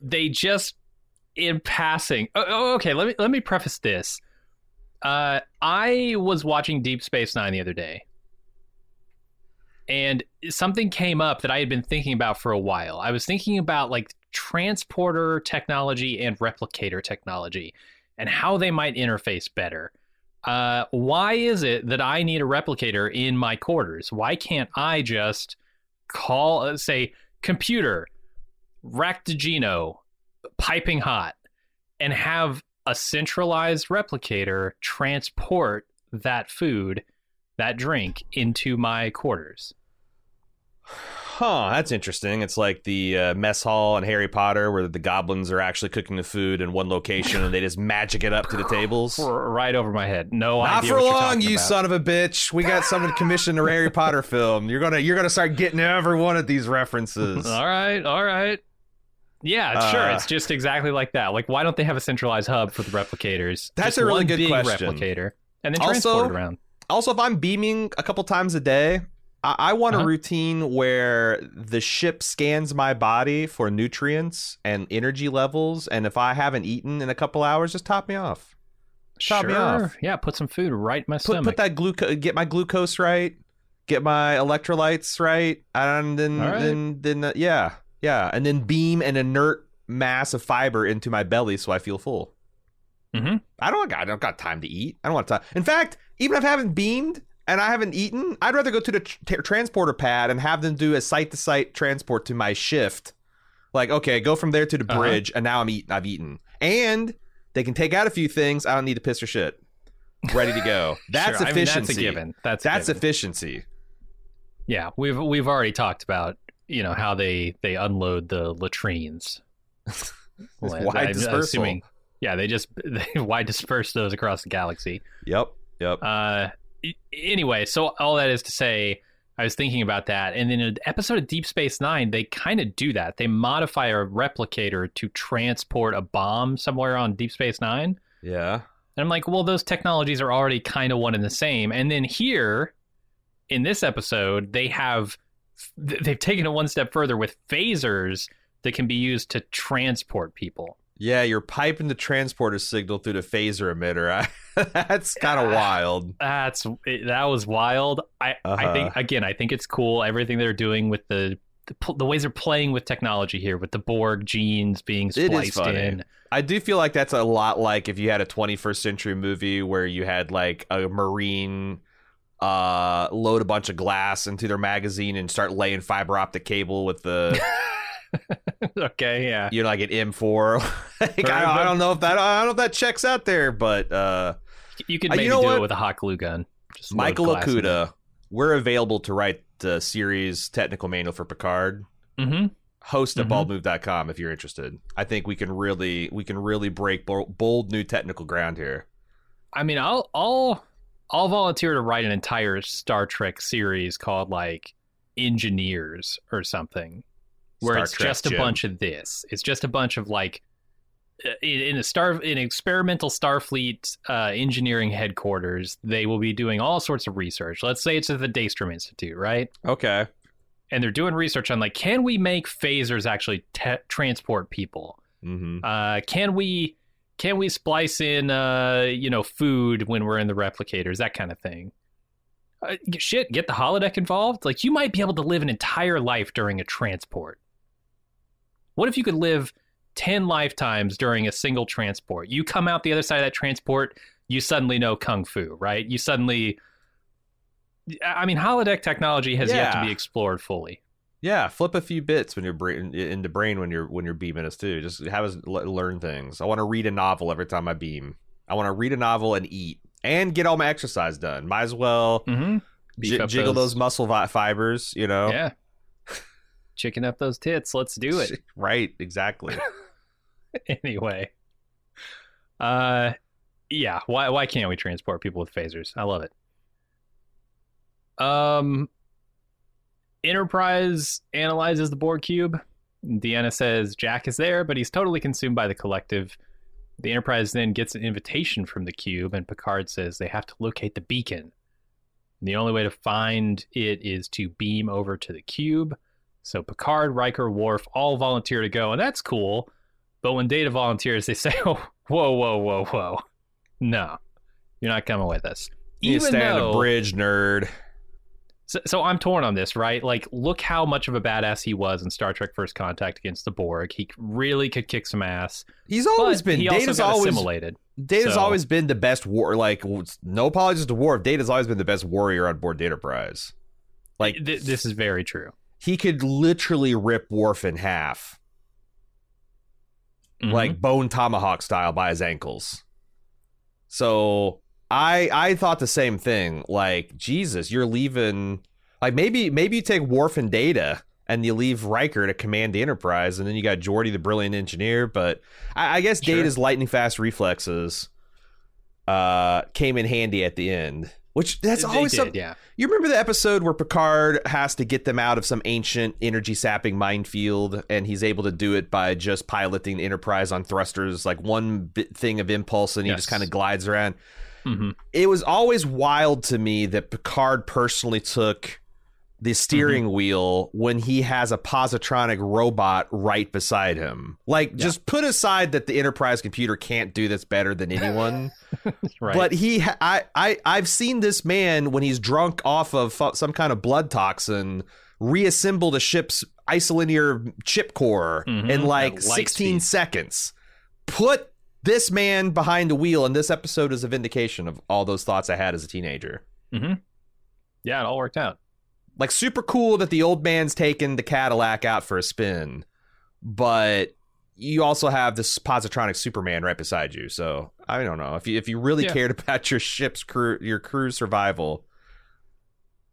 [SPEAKER 1] They just, in passing. Oh, oh, okay. Let me let me preface this. Uh, I was watching Deep Space Nine the other day, and something came up that I had been thinking about for a while. I was thinking about like transporter technology and replicator technology and how they might interface better. Uh, why is it that I need a replicator in my quarters? Why can't I just call, uh, say, computer, Raktajino, piping hot, and have a centralized replicator transport that food, that drink into my quarters?
[SPEAKER 2] Huh, that's interesting. It's like the uh, mess hall in Harry Potter where the goblins are actually cooking the food in one location and they just magic it up to the tables.
[SPEAKER 1] Right over my head. No idea. Not for
[SPEAKER 2] long, you
[SPEAKER 1] about.
[SPEAKER 2] son of a bitch. We got someone commissioned a Harry Potter film. You're gonna you're gonna start getting every one of these references.
[SPEAKER 1] All right, all right. Yeah, sure.
[SPEAKER 2] Uh,
[SPEAKER 1] It's just exactly like that. Like, why don't they have a centralized hub for the replicators?
[SPEAKER 2] That's
[SPEAKER 1] Just
[SPEAKER 2] a really good question.
[SPEAKER 1] Replicator, and then
[SPEAKER 2] Also-
[SPEAKER 1] transport it around.
[SPEAKER 2] Also, if I'm beaming a couple times a day, I, I want
[SPEAKER 1] Uh-huh.
[SPEAKER 2] a routine where the ship scans my body for nutrients and energy levels, and if I haven't eaten in a couple hours, just top me off. top
[SPEAKER 1] Sure.
[SPEAKER 2] me off.
[SPEAKER 1] Yeah, put some food right in my
[SPEAKER 2] Put,
[SPEAKER 1] stomach.
[SPEAKER 2] put that glucose, get my glucose right, get my electrolytes right, and then
[SPEAKER 1] right.
[SPEAKER 2] then then uh, yeah yeah, and then beam an inert mass of fiber into my belly so I feel full.
[SPEAKER 1] Mhm.
[SPEAKER 2] I don't I don't got time to eat. I don't want time. In fact, even if I haven't beamed and I haven't eaten, I'd rather go to the tr- transporter pad and have them do a site to site transport to my shift. Like, okay, go from there to the
[SPEAKER 1] Uh-huh.
[SPEAKER 2] bridge, and now I'm eating. I've eaten, and they can take out a few things. I don't need to piss or shit. Ready to go. That's
[SPEAKER 1] Sure, I mean,
[SPEAKER 2] efficiency.
[SPEAKER 1] that's a given. That's
[SPEAKER 2] That's
[SPEAKER 1] given.
[SPEAKER 2] efficiency.
[SPEAKER 1] yeah. We've we've already talked about you know how they they unload the latrines.
[SPEAKER 2] Wide
[SPEAKER 1] I'm
[SPEAKER 2] dispersal.
[SPEAKER 1] Assuming, Yeah, they just they, why disperse those across the galaxy?
[SPEAKER 2] Yep. Yep.
[SPEAKER 1] Uh, anyway, so all that is to say, I was thinking about that, and in an episode of Deep Space Nine, they kind of do that. They modify a replicator to transport a bomb somewhere on Deep Space Nine.
[SPEAKER 2] yeah.
[SPEAKER 1] And I'm like, well, those technologies are already kind of one and the same. And then here, in this episode, they have they've taken it one step further with phasers that can be used to transport people.
[SPEAKER 2] Yeah, you're piping the transporter signal through the phaser emitter. That's kind of wild.
[SPEAKER 1] That's that was wild. I I think
[SPEAKER 2] Uh-huh.
[SPEAKER 1] again, I think it's cool everything they're doing with the the, the ways they're playing with technology here, with the Borg genes being spliced in.
[SPEAKER 2] I do feel like that's a lot like if you had a 21st century movie where you had like a marine uh load a bunch of glass into their magazine and start laying fiber optic cable with the
[SPEAKER 1] okay, yeah.
[SPEAKER 2] you know like an M4. like, I, I don't know if that I don't know if that checks out there, but uh
[SPEAKER 1] You could
[SPEAKER 2] Uh, you know
[SPEAKER 1] do
[SPEAKER 2] what?
[SPEAKER 1] it with a hot glue gun. Just
[SPEAKER 2] Michael
[SPEAKER 1] glass
[SPEAKER 2] Okuda, we're available to write the series technical manual for Picard.
[SPEAKER 1] Mhm.
[SPEAKER 2] Host at
[SPEAKER 1] Mhm.
[SPEAKER 2] baldmove.com if you're interested. I think we can really we can really break bo- bold new technical ground here.
[SPEAKER 1] I mean, I'll I'll I'll volunteer to write an entire Star Trek series called like Engineers or something, where
[SPEAKER 2] Star
[SPEAKER 1] it's
[SPEAKER 2] Trek
[SPEAKER 1] just a bunch of this. It's just a bunch of like uh, in, a star in experimental Starfleet uh, engineering headquarters. They will be doing all sorts of research. Let's say it's at the Daystrom Institute, right?
[SPEAKER 2] Okay.
[SPEAKER 1] And they're doing research on like, can we make phasers actually te- transport people?
[SPEAKER 2] Mm-hmm.
[SPEAKER 1] Uh, can we can we splice in uh, you know food when we're in the replicators, that kind of thing? Uh, shit, get the holodeck involved. Like you might be able to live an entire life during a transport. What if you could live ten lifetimes during a single transport? You come out the other side of that transport, you suddenly know kung fu, right? You suddenly. I mean, holodeck technology has yet to be explored fully.
[SPEAKER 2] Yeah, flip a few bits when you're brain, in the brain when you're when you're beaming us too. Just have us le- learn things. I want to read a novel every time I beam. I want to read a novel and eat and get all my exercise done. Might as well
[SPEAKER 1] Mm-hmm.
[SPEAKER 2] j- jiggle those, muscle vi- fibers. You know,
[SPEAKER 1] Yeah. Chicken up those tits. Let's do it.
[SPEAKER 2] right? Exactly.
[SPEAKER 1] anyway. Uh yeah, why why can't we transport people with phasers? I love it. Um Enterprise analyzes the Borg cube. Deanna says Jack is there, but he's totally consumed by the collective. The Enterprise then gets an invitation from the cube, and Picard says they have to locate the beacon. The only way to find it is to beam over to the cube. So Picard, Riker, Worf all volunteer to go, and that's cool. But when Data volunteers, they say, "Oh, whoa, whoa, whoa, whoa, no, you're not coming with us."
[SPEAKER 2] You
[SPEAKER 1] Even
[SPEAKER 2] stand on
[SPEAKER 1] though,
[SPEAKER 2] the bridge, nerd.
[SPEAKER 1] so, so I'm torn on this, right? Like, look how much of a badass he was in Star Trek: First Contact against the Borg. He really could kick some ass.
[SPEAKER 2] He's always been.
[SPEAKER 1] He got
[SPEAKER 2] always
[SPEAKER 1] assimilated.
[SPEAKER 2] Data's
[SPEAKER 1] so-
[SPEAKER 2] always been the best war. Like no apologies to Worf. Data's always been the best warrior on board Enterprise. Like
[SPEAKER 1] Th- this is very true.
[SPEAKER 2] He could literally rip Worf in half.
[SPEAKER 1] Mhm.
[SPEAKER 2] like bone tomahawk style by his ankles. So I I thought the same thing. Like Jesus, you're leaving. Like maybe maybe you take Worf and Data and you leave Riker to command the Enterprise, and then you got Geordi, the brilliant engineer. But I, I guess
[SPEAKER 1] Sure.
[SPEAKER 2] Data's lightning fast reflexes uh came in handy at the end. Which that's always
[SPEAKER 1] did,
[SPEAKER 2] something.
[SPEAKER 1] yeah.
[SPEAKER 2] You remember the episode where Picard has to get them out of some ancient energy sapping minefield, and he's able to do it by just piloting the Enterprise on thrusters, like one bit thing of impulse, and he
[SPEAKER 1] Yes.
[SPEAKER 2] just kind of glides around.
[SPEAKER 1] hmm
[SPEAKER 2] It was always wild to me that Picard personally took the steering
[SPEAKER 1] Mm-hmm.
[SPEAKER 2] wheel when he has a positronic robot right beside him. Like, just put aside that the Enterprise computer can't do this better than anyone.
[SPEAKER 1] Right.
[SPEAKER 2] But he, I, I, I've seen this man when he's drunk off of some kind of blood toxin, reassemble the ship's isolinear chip core
[SPEAKER 1] Mhm,
[SPEAKER 2] in like 16
[SPEAKER 1] speed.
[SPEAKER 2] seconds. Put this man behind the wheel, and this episode is a vindication of all those thoughts I had as a teenager.
[SPEAKER 1] yeah, it all worked out.
[SPEAKER 2] Like super cool that the old man's taken the Cadillac out for a spin, but you also have this positronic Superman right beside you. So I don't know if you if you really
[SPEAKER 1] Yeah.
[SPEAKER 2] cared about your ship's crew, your crew's survival.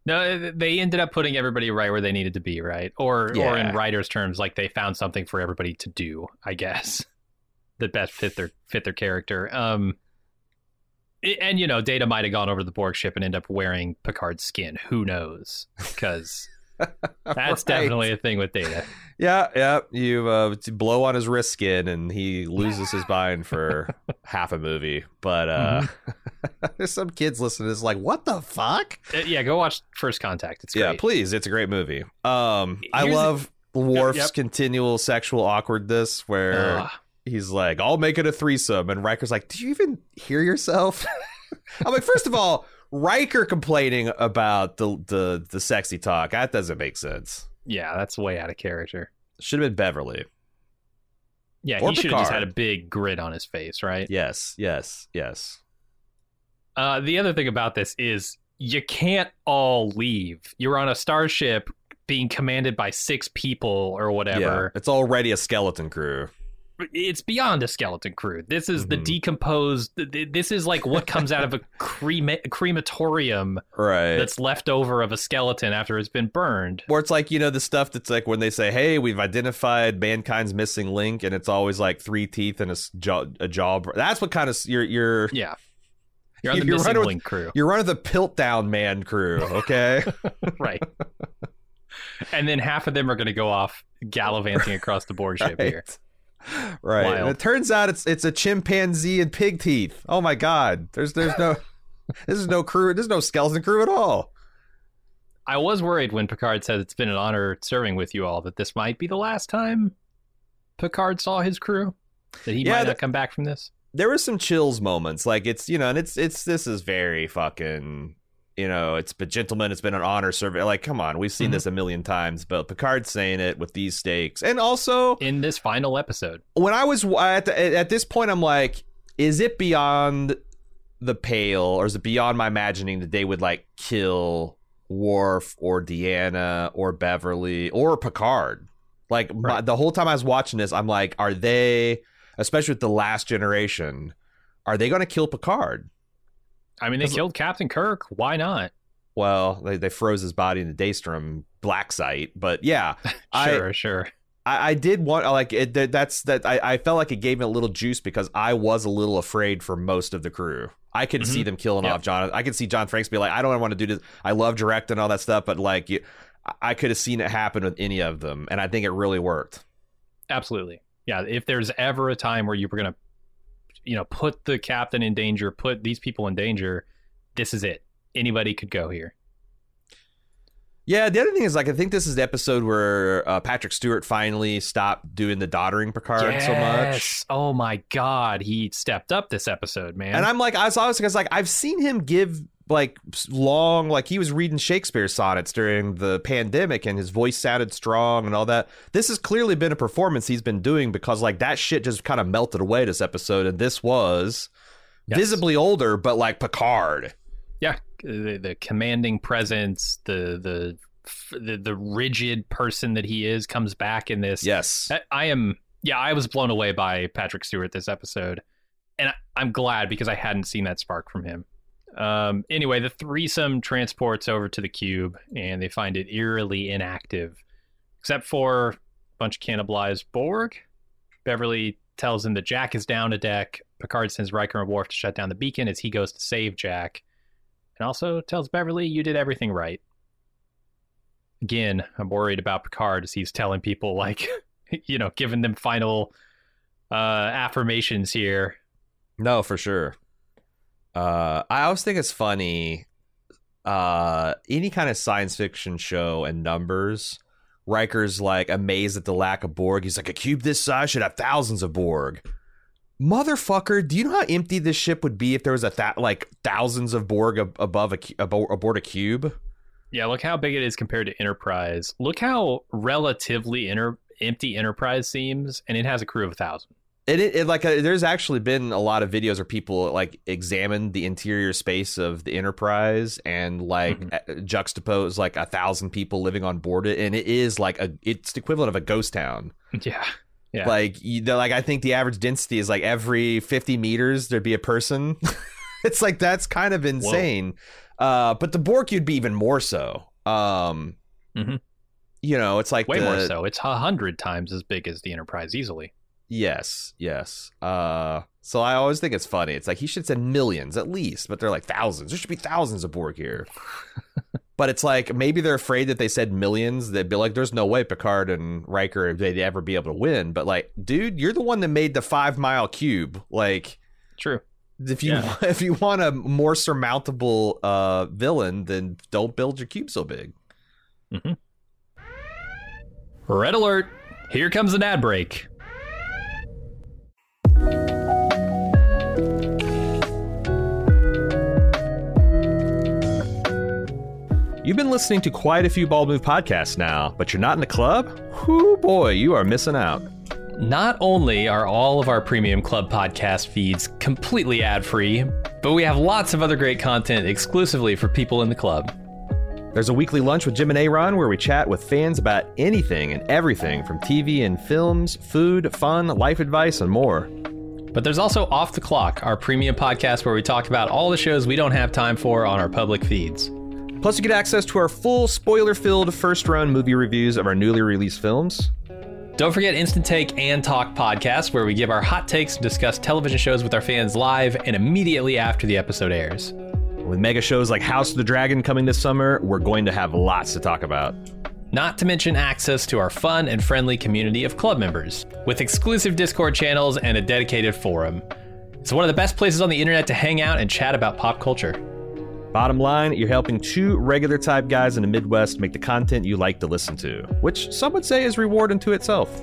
[SPEAKER 1] No, they ended up putting everybody right where they needed to be, right? Or, or in writers' terms, like they found something for everybody to do. I guess. that best fit their fit their character. Um, and you know, Data might have gone over to the Borg ship and end up wearing Picard's skin. Who knows? Because that's
[SPEAKER 2] Right.
[SPEAKER 1] definitely a thing with Data.
[SPEAKER 2] Yeah, yeah. You uh, blow on his wrist skin, and he loses his mind for half a movie. But uh, there's some kids listening to this like, what the fuck?
[SPEAKER 1] Uh, yeah, go watch First Contact. It's
[SPEAKER 2] Yeah, please. It's a great movie. Um, I
[SPEAKER 1] Here's the-
[SPEAKER 2] love Worf's
[SPEAKER 1] Yep.
[SPEAKER 2] continual sexual awkwardness, where
[SPEAKER 1] Ugh.
[SPEAKER 2] He's like, "I'll make it a threesome," and Riker's like, "Do you even hear yourself?" I'm like, first of all, Riker complaining about the the the sexy talk that doesn't make sense.
[SPEAKER 1] yeah, that's way out of character.
[SPEAKER 2] Should have been Beverly.
[SPEAKER 1] Yeah,
[SPEAKER 2] Or
[SPEAKER 1] he should have just had a big grit on his face, right?
[SPEAKER 2] Yes, yes, yes.
[SPEAKER 1] Uh, the other thing about this is you can't all leave. You're on a starship being commanded by six people or
[SPEAKER 2] Yeah,
[SPEAKER 1] whatever.
[SPEAKER 2] it's already a skeleton crew.
[SPEAKER 1] It's beyond a skeleton crew. This is the
[SPEAKER 2] Mhm.
[SPEAKER 1] decomposed. th- th- This is like what comes out of a crema- crematorium
[SPEAKER 2] Right.
[SPEAKER 1] that's left over of a skeleton after it's been burned.
[SPEAKER 2] Or it's like, you know, the stuff that's like when they say, hey, we've identified mankind's missing link, and it's always like three teeth and a jaw. A jaw. That's what kind of you're you're
[SPEAKER 1] Yeah. You're on the
[SPEAKER 2] You're
[SPEAKER 1] missing
[SPEAKER 2] running with-
[SPEAKER 1] crew.
[SPEAKER 2] you're running the Piltdown man crew. Okay.
[SPEAKER 1] right. and then half of them are going to go off gallivanting across the Borg ship here.
[SPEAKER 2] Right. And it turns out it's it's a chimpanzee and pig teeth. Oh my god. There's there's no this is no crew. There's no skeleton crew at all.
[SPEAKER 1] I was worried when Picard said it's been an honor serving with you all that this might be the last time Picard saw his crew. That he
[SPEAKER 2] Yeah,
[SPEAKER 1] might not come back from this.
[SPEAKER 2] There were some chills moments. Like it's you know, and it's it's this is very fucking you know, it's been gentlemen, it's been an honor serving. Like, come on, we've seen
[SPEAKER 1] Mhm.
[SPEAKER 2] this a million times, but Picard's saying it with these stakes. And also
[SPEAKER 1] In this final episode.
[SPEAKER 2] when I was at the, at this point, I'm like, is it beyond the pale, or is it beyond my imagining that they would like kill Worf or Deanna or Beverly or Picard? Like my, the whole time I was watching this, I'm like, are they, especially with the last generation, are they going to kill Picard?
[SPEAKER 1] I mean, they killed Captain Kirk. Why not?
[SPEAKER 2] Well, they, they froze his body in the Daystrom black site, but yeah, I-
[SPEAKER 1] Sure, sure.
[SPEAKER 2] I, I did want like it. that- That's that. I, I felt like it gave me a little juice because I was a little afraid for most of the crew. I could see
[SPEAKER 1] Mhm.
[SPEAKER 2] them killing off John. I could see John Frakes be like, I don't want to do this. I love direct and all that stuff, but like, you, I- I could have seen it happen with any of them, and I think it really worked.
[SPEAKER 1] Absolutely. Yeah. If there's ever a time where you were going to, you know, put the captain in danger, put these people in danger, this is it. Anybody could go here.
[SPEAKER 2] Yeah, the other thing is like I think this is the episode where uh, Patrick Stewart finally stopped doing the doddering Picard so much.
[SPEAKER 1] Oh my God. He stepped up this episode, man.
[SPEAKER 2] And I'm like, I was always because like I've seen him give like long, like he was reading Shakespeare sonnets during the pandemic, and his voice sounded strong and all that. This has clearly been a performance he's been doing because like that shit just kind of melted away this episode, and this was
[SPEAKER 1] Yes.
[SPEAKER 2] visibly older, but like Picard.
[SPEAKER 1] yeah. The, the commanding presence, the, the, the, the rigid person that he is comes back in this.
[SPEAKER 2] Yes,
[SPEAKER 1] I, I am, yeah, I was blown away by Patrick Stewart this episode, and I, I'm glad because I hadn't seen that spark from him. Um, anyway, the threesome transports over to the cube, and they find it eerily inactive, except for a bunch of cannibalized Borg. Beverly tells him that Jack is down a deck. Picard sends Riker and Worf to shut down the beacon as he goes to save Jack, and also tells Beverly, "You did everything right." Again, I'm worried about Picard as he's telling people like you know, giving them final uh, affirmations here.
[SPEAKER 2] no, for sure. Uh, I always think it's funny. Uh, any kind of science fiction show and numbers. Riker's like amazed at the lack of Borg. He's like, a cube this size should have thousands of Borg. Motherfucker, do you know how empty this ship would be if there was a th- like thousands of Borg ab- above a cu- aboard a cube?
[SPEAKER 1] Yeah, look how big it is compared to Enterprise. Look how relatively inter- empty Enterprise seems, and it has a crew of a thousand.
[SPEAKER 2] It, it like uh, there's actually been a lot of videos where people like examined the interior space of the Enterprise and like
[SPEAKER 1] Mhm.
[SPEAKER 2] uh, juxtapose like a thousand people living on board it, and it is like a it's the equivalent of a ghost town.
[SPEAKER 1] Yeah, yeah.
[SPEAKER 2] Like you know, like I think the average density is like every 50 meters there'd be a person. it's like that's kind of insane. Uh, but the Borg you'd be even more so. Um,
[SPEAKER 1] Mhm.
[SPEAKER 2] you know, it's like
[SPEAKER 1] Way
[SPEAKER 2] the,
[SPEAKER 1] more so. It's a hundred times as big as the Enterprise easily.
[SPEAKER 2] Yes, yes. Uh, so I always think it's funny. It's like he should send millions at least, but they're like thousands. There should be thousands of Borg here. but it's like maybe they're afraid that they said millions. They'd be like, "There's no way Picard and Riker they'd ever be able to win." But like, dude, you're the one that made the five mile cube. Like,
[SPEAKER 1] True.
[SPEAKER 2] if you
[SPEAKER 1] Yeah.
[SPEAKER 2] if you want a more surmountable uh villain, then don't build your cube so big.
[SPEAKER 1] Red alert! Here comes an ad break.
[SPEAKER 2] You've been listening to quite a few Bald Move podcasts now, but you're not in the club? Whoo boy, you are missing out.
[SPEAKER 1] Not only are all of our premium club podcast feeds completely ad free, but we have lots of other great content exclusively for people in the club.
[SPEAKER 2] There's a weekly lunch with Jim and Aaron where we chat with fans about anything and everything from TV and films, food, fun, life advice, and more.
[SPEAKER 1] But there's also Off the Clock, our premium podcast where we talk about all the shows we don't have time for on our public feeds.
[SPEAKER 2] Plus, you get access to our full spoiler filled first run movie reviews of our newly released films.
[SPEAKER 1] Don't forget Instant Take and Talk podcast, where we give our hot takes and discuss television shows with our fans live and immediately after the episode airs.
[SPEAKER 2] With mega shows like House of the Dragon coming this summer, we're going to have lots to talk about.
[SPEAKER 1] Not to mention access to our fun and friendly community of club members, with exclusive Discord channels and a dedicated forum. It's one of the best places on the internet to hang out and chat about pop culture.
[SPEAKER 2] Bottom line, you're helping two regular type guys in the Midwest make the content you like to listen to, which some would say is reward unto itself.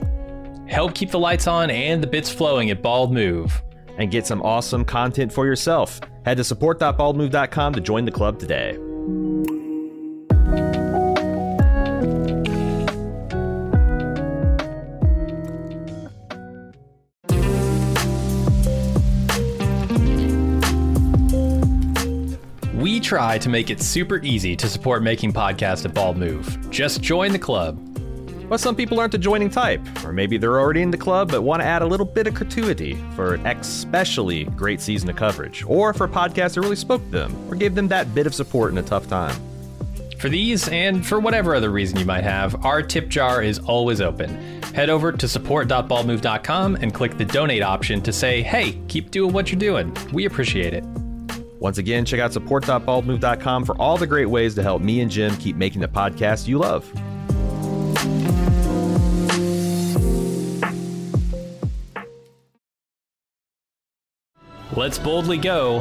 [SPEAKER 1] Help keep the lights on and the bits flowing at Bald Move.
[SPEAKER 2] And get some awesome content for yourself. Head to support.baldmove.com to join the club today.
[SPEAKER 1] We try to make it super easy to support making podcasts at Bald Move. Just join the club.
[SPEAKER 2] But some people aren't the joining type, or maybe they're already in the club but want to add a little bit of gratuity for an especially great season of coverage, or for a podcast that really spoke to them, or gave them that bit of support in a tough time.
[SPEAKER 1] For these, and for whatever other reason you might have, our tip jar is always open. Head over to support.baldmove.com and click the donate option to say, hey, keep doing what you're doing. We appreciate it.
[SPEAKER 2] Once again, check out support.baldmove.com for all the great ways to help me and Jim keep making the podcast you love.
[SPEAKER 1] Let's boldly go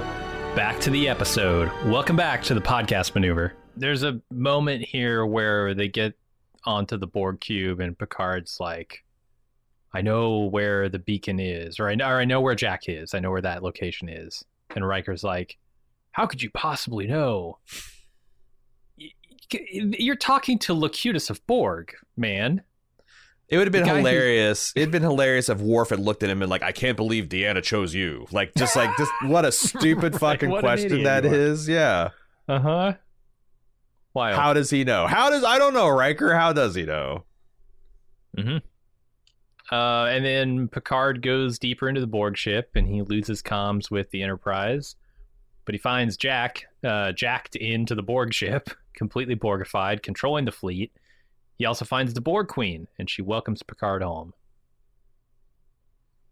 [SPEAKER 1] back to the episode. Welcome back to the podcast maneuver. There's a moment here where they get onto the Borg cube and Picard's like, I know where the beacon is, or I know, or I know where Jack is. I know where that location is. And Riker's like, How could you possibly know? You're talking to Locutus of Borg, man.
[SPEAKER 2] It would have been
[SPEAKER 1] guy who-
[SPEAKER 2] hilarious. It'd been hilarious if Worf had looked at him and like, I can't believe Deanna chose you. Like, just like, just what a stupid fucking question that is. Yeah.
[SPEAKER 1] Uh huh. Wild.
[SPEAKER 2] How does he know? How does I don't know, Riker? How does he know?
[SPEAKER 1] hmm Uh, and then Picard goes deeper into the Borg ship, and he loses comms with the Enterprise. But he finds Jack, uh, jacked into the Borg ship, completely Borgified, controlling the fleet. He also finds the Borg Queen, and she welcomes Picard home.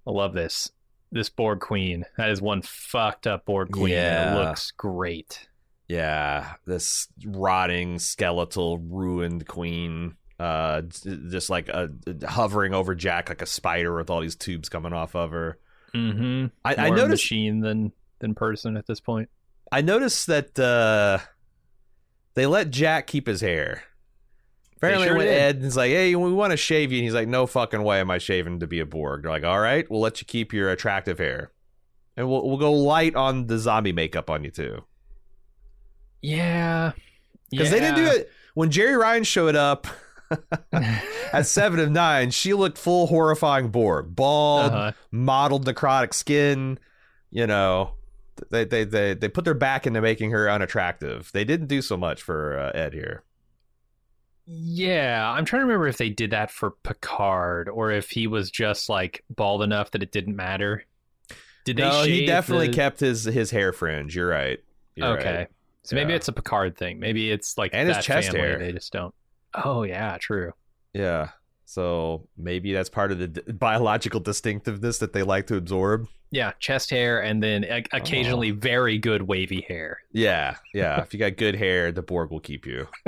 [SPEAKER 1] I love this. This Borg Queen. That is one fucked up Borg Queen.
[SPEAKER 2] Yeah.
[SPEAKER 1] It looks great.
[SPEAKER 2] Yeah, this rotting, skeletal, ruined queen, uh, just like uh, hovering over Jack like a spider with all these tubes coming off of her.
[SPEAKER 1] Mm-hmm.
[SPEAKER 2] I, I
[SPEAKER 1] More
[SPEAKER 2] noticed.
[SPEAKER 1] machine than than person at this point.
[SPEAKER 2] I noticed that uh, they let Jack keep his hair. Apparently,
[SPEAKER 1] sure
[SPEAKER 2] when
[SPEAKER 1] did.
[SPEAKER 2] Ed is like, "Hey, we want to shave you," and he's like, "No fucking way am I shaving to be a Borg." They're like, "All right, we'll let you keep your attractive hair, and we'll we'll go light on the zombie makeup on you too."
[SPEAKER 1] Yeah.
[SPEAKER 2] Because they didn't do it when Jeri Ryan showed up at seven of nine. She looked full horrifying Borg, bald,
[SPEAKER 1] Uh-huh.
[SPEAKER 2] mottled necrotic skin. You know, they they they they put their back into making her unattractive. They didn't do so much for uh, Ed here.
[SPEAKER 1] Yeah, I'm trying to remember if they did that for Picard or if he was just like bald enough that it didn't matter. Did they?
[SPEAKER 2] no, he definitely
[SPEAKER 1] the-
[SPEAKER 2] kept his his hair fringe. You're right. You're
[SPEAKER 1] okay,
[SPEAKER 2] right.
[SPEAKER 1] so maybe it's a Picard thing. Maybe it's like
[SPEAKER 2] And his chest hair.
[SPEAKER 1] They just don't. Oh yeah, true.
[SPEAKER 2] Yeah. So maybe that's part of the d- biological distinctiveness that they like to absorb.
[SPEAKER 1] Yeah, chest hair and then o- oh. occasionally very good wavy hair.
[SPEAKER 2] Yeah, yeah. if you got good hair, the Borg will keep you.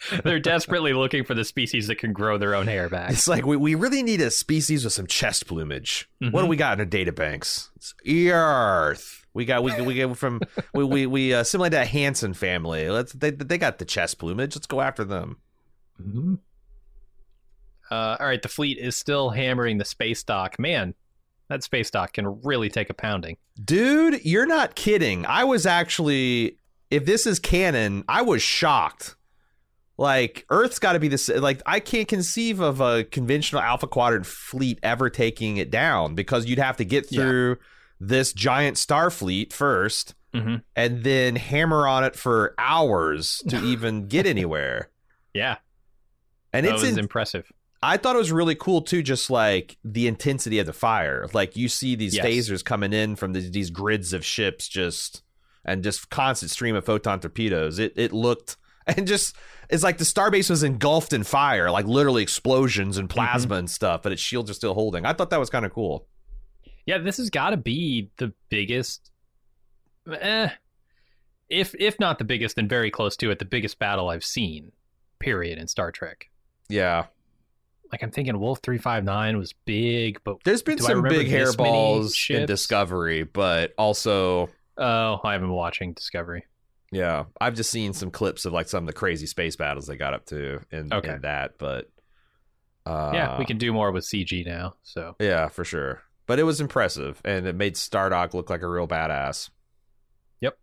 [SPEAKER 1] They're desperately looking for the species that can grow their own hair back.
[SPEAKER 2] It's like we, we really need a species with some chest plumage. What do
[SPEAKER 1] Mhm.
[SPEAKER 2] we got in our data banks? It's Earth. We got we we get from we we we uh, assimilate that Hanson family. Let's they they got the chest plumage. Let's go after them.
[SPEAKER 1] Mhm. Uh, all right, the fleet is still hammering the space dock. Man, that space dock can really take a pounding.
[SPEAKER 2] Dude, you're not kidding. I was actually, if this is canon, I was shocked. Like, Earth's got to be this. Like, I can't conceive of a conventional Alpha Quadrant fleet ever taking it down because you'd have to get
[SPEAKER 1] Yeah.
[SPEAKER 2] through this giant star fleet first
[SPEAKER 1] Mhm.
[SPEAKER 2] and then hammer on it for hours to even get anywhere.
[SPEAKER 1] Yeah,
[SPEAKER 2] And
[SPEAKER 1] that
[SPEAKER 2] it's
[SPEAKER 1] was
[SPEAKER 2] in,
[SPEAKER 1] impressive.
[SPEAKER 2] I thought it was really cool too, just like the intensity of the fire. Like you see these
[SPEAKER 1] Yes.
[SPEAKER 2] phasers coming in from these, these grids of ships, just and just constant stream of photon torpedoes. It it looked and just it's like the starbase was engulfed in fire, like literally explosions and plasma and stuff, but its shields are still holding. I thought that was kind of cool.
[SPEAKER 1] Yeah, this has got to be the biggest, eh, if if not the biggest, and very close to it, the biggest battle I've seen. Period in Star Trek.
[SPEAKER 2] Yeah,
[SPEAKER 1] Like I'm thinking, Wolf three five nine was big, but
[SPEAKER 2] there's been some big hairballs in? Discovery, but also
[SPEAKER 1] oh, I haven't been watching Discovery.
[SPEAKER 2] Yeah, I've just seen some clips of like some of the crazy space battles they got up to in,
[SPEAKER 1] Okay.
[SPEAKER 2] in that, but uh,
[SPEAKER 1] yeah, we can do more with CG now. So
[SPEAKER 2] Yeah, for sure. But it was impressive, and it made Stardock look like a real badass. Yep.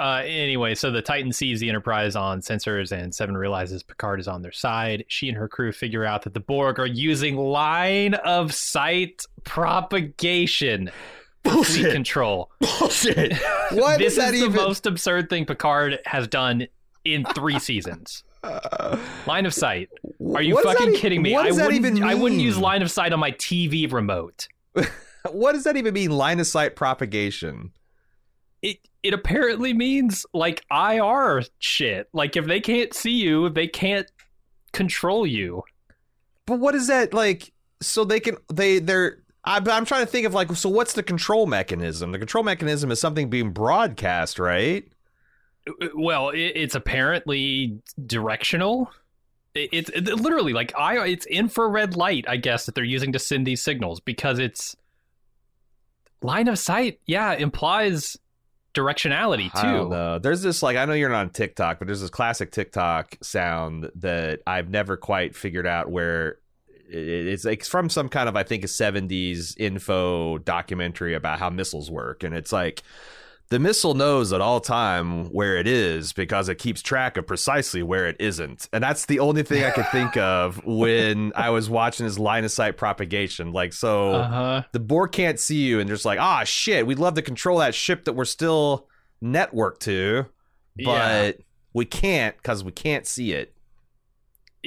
[SPEAKER 1] Uh, anyway, so the Titan sees the Enterprise on sensors, and Seven realizes Picard is on their side. She and her crew figure out that the Borg are using line of sight propagation fleet control.
[SPEAKER 2] Bullshit. What
[SPEAKER 1] this
[SPEAKER 2] is that
[SPEAKER 1] is
[SPEAKER 2] even?
[SPEAKER 1] the most absurd thing Picard has done in three seasons. Line of sight. Are you fucking
[SPEAKER 2] e-
[SPEAKER 1] kidding me?
[SPEAKER 2] What
[SPEAKER 1] I
[SPEAKER 2] does that
[SPEAKER 1] wouldn't.
[SPEAKER 2] even
[SPEAKER 1] I wouldn't use line of sight on my TV remote.
[SPEAKER 2] What does that even mean? Line of sight propagation.
[SPEAKER 1] it it apparently means like IR shit. Like if they can't see you, they can't control you.
[SPEAKER 2] But what is that like? So they can they they're. I'm, I'm trying to think of like. So what's the control mechanism? The control mechanism is something being broadcast, right?
[SPEAKER 1] Well, it, it's apparently directional. It, it's it, literally like I it's infrared light, I guess, that they're using to send these signals because it's line of sight. Yeah, implies directionality
[SPEAKER 2] I don't
[SPEAKER 1] too.
[SPEAKER 2] know. There's this like I know you're not on TikTok, but there's this classic TikTok sound that I've never quite figured out where it's like from some kind of I think a 70s info documentary about how missiles work, and it's like the missile knows at all time where it is because it keeps track of precisely where it isn't, and that's the only thing I could think of when I was watching this line of sight propagation. Like so
[SPEAKER 1] Uh huh.
[SPEAKER 2] the Borg can't see you, and just like, ah, shit, we'd love to control that ship that we're still networked to, but
[SPEAKER 1] Yeah.
[SPEAKER 2] we can't because we can't see it.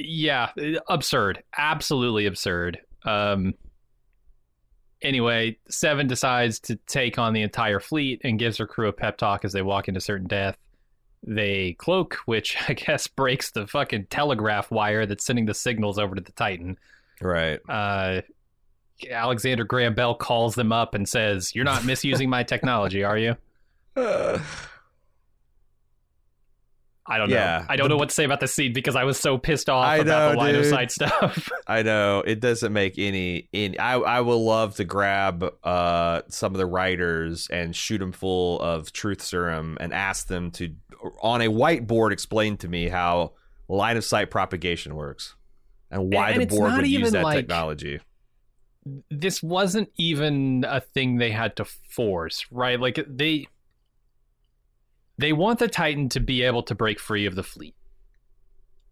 [SPEAKER 1] Yeah absurd absolutely absurd um anyway seven decides to take on the entire fleet and gives her crew a pep talk as they walk into certain death they cloak which i guess breaks the fucking telegraph wire that's sending the signals over to the titan
[SPEAKER 2] Right.
[SPEAKER 1] uh alexander graham bell calls them up and says you're not misusing my technology are you I don't
[SPEAKER 2] Yeah.
[SPEAKER 1] know. I don't know what to say about the scene because I was so pissed off
[SPEAKER 2] I
[SPEAKER 1] about
[SPEAKER 2] know,
[SPEAKER 1] the line of sight stuff.
[SPEAKER 2] I know it doesn't make any. any I I will love to grab uh some of the writers and shoot them full of truth serum and ask them to on a whiteboard explain to me how line of sight propagation works and why
[SPEAKER 1] And
[SPEAKER 2] the
[SPEAKER 1] Borg
[SPEAKER 2] would use that
[SPEAKER 1] like-
[SPEAKER 2] technology.
[SPEAKER 1] this wasn't even a thing they had to force, right? Like they they want the Titan to be able to break free of the fleet.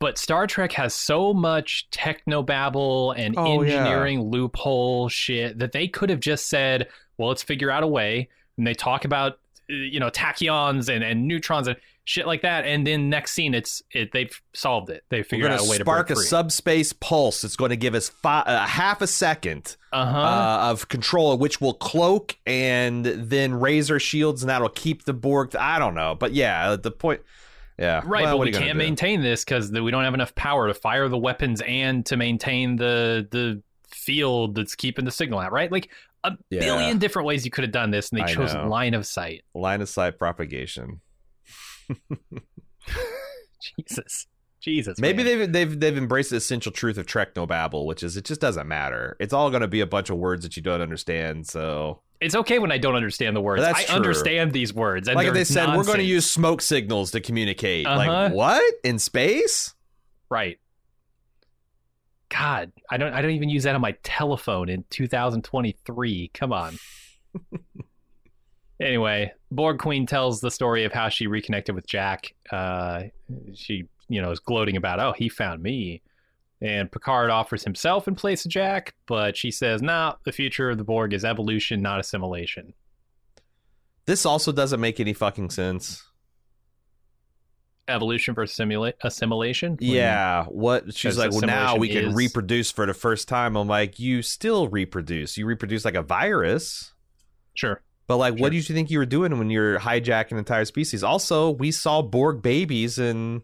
[SPEAKER 1] But Star Trek has so much technobabble and
[SPEAKER 2] Oh, yeah.
[SPEAKER 1] engineering loophole shit that they could have just said, well, let's figure out a way. And they talk about, uh, you know, tachyons and, and neutrons and shit like that. And then next scene, it's it they've solved it. They figured out a way to
[SPEAKER 2] spark a
[SPEAKER 1] free.
[SPEAKER 2] subspace pulse. It's going to give us fi- uh, half a second
[SPEAKER 1] uh-huh.
[SPEAKER 2] uh, of control, which will cloak and then raise our shields, and that'll keep the Borg. I don't know, but yeah, the point. Yeah.
[SPEAKER 1] Right,
[SPEAKER 2] Well,
[SPEAKER 1] but we
[SPEAKER 2] are you gonna
[SPEAKER 1] can't maintain this because we don't have enough power to fire the weapons and to maintain the the field that's keeping the signal out. Right, like a
[SPEAKER 2] Yeah.
[SPEAKER 1] billion different ways you could have done this, and they
[SPEAKER 2] I
[SPEAKER 1] chose
[SPEAKER 2] know.
[SPEAKER 1] line of sight.
[SPEAKER 2] line of sight propagation.
[SPEAKER 1] Jesus, Jesus.
[SPEAKER 2] Maybe
[SPEAKER 1] man.
[SPEAKER 2] they've they've they've embraced the essential truth of technobabble, which is it just doesn't matter. It's all going to be a bunch of words that you don't understand. So,
[SPEAKER 1] It's okay when I don't understand the words.
[SPEAKER 2] That's
[SPEAKER 1] I
[SPEAKER 2] true.
[SPEAKER 1] understand these words, and
[SPEAKER 2] like they said, we're going to use smoke signals to communicate.
[SPEAKER 1] Uh-huh.
[SPEAKER 2] Like what in space?
[SPEAKER 1] right. God, I don't. I don't even use that on my telephone in 2023. Come on. anyway, Borg Queen tells the story of how she reconnected with Jack. Uh, she, you know, is gloating about, oh, he found me. And Picard offers himself in place of Jack, but she says, nah, the future of the Borg is evolution, not assimilation.
[SPEAKER 2] This also doesn't make any fucking sense.
[SPEAKER 1] Evolution versus simula- assimilation? What do you mean?
[SPEAKER 2] Yeah, what she's like, well, now we
[SPEAKER 1] assimilation
[SPEAKER 2] can
[SPEAKER 1] is-
[SPEAKER 2] reproduce for the first time. I'm like, you still reproduce. You reproduce like a virus.
[SPEAKER 1] Sure.
[SPEAKER 2] But like,
[SPEAKER 1] Sure.
[SPEAKER 2] what did you think you were doing when you're hijacking an entire species? Also, we saw Borg babies in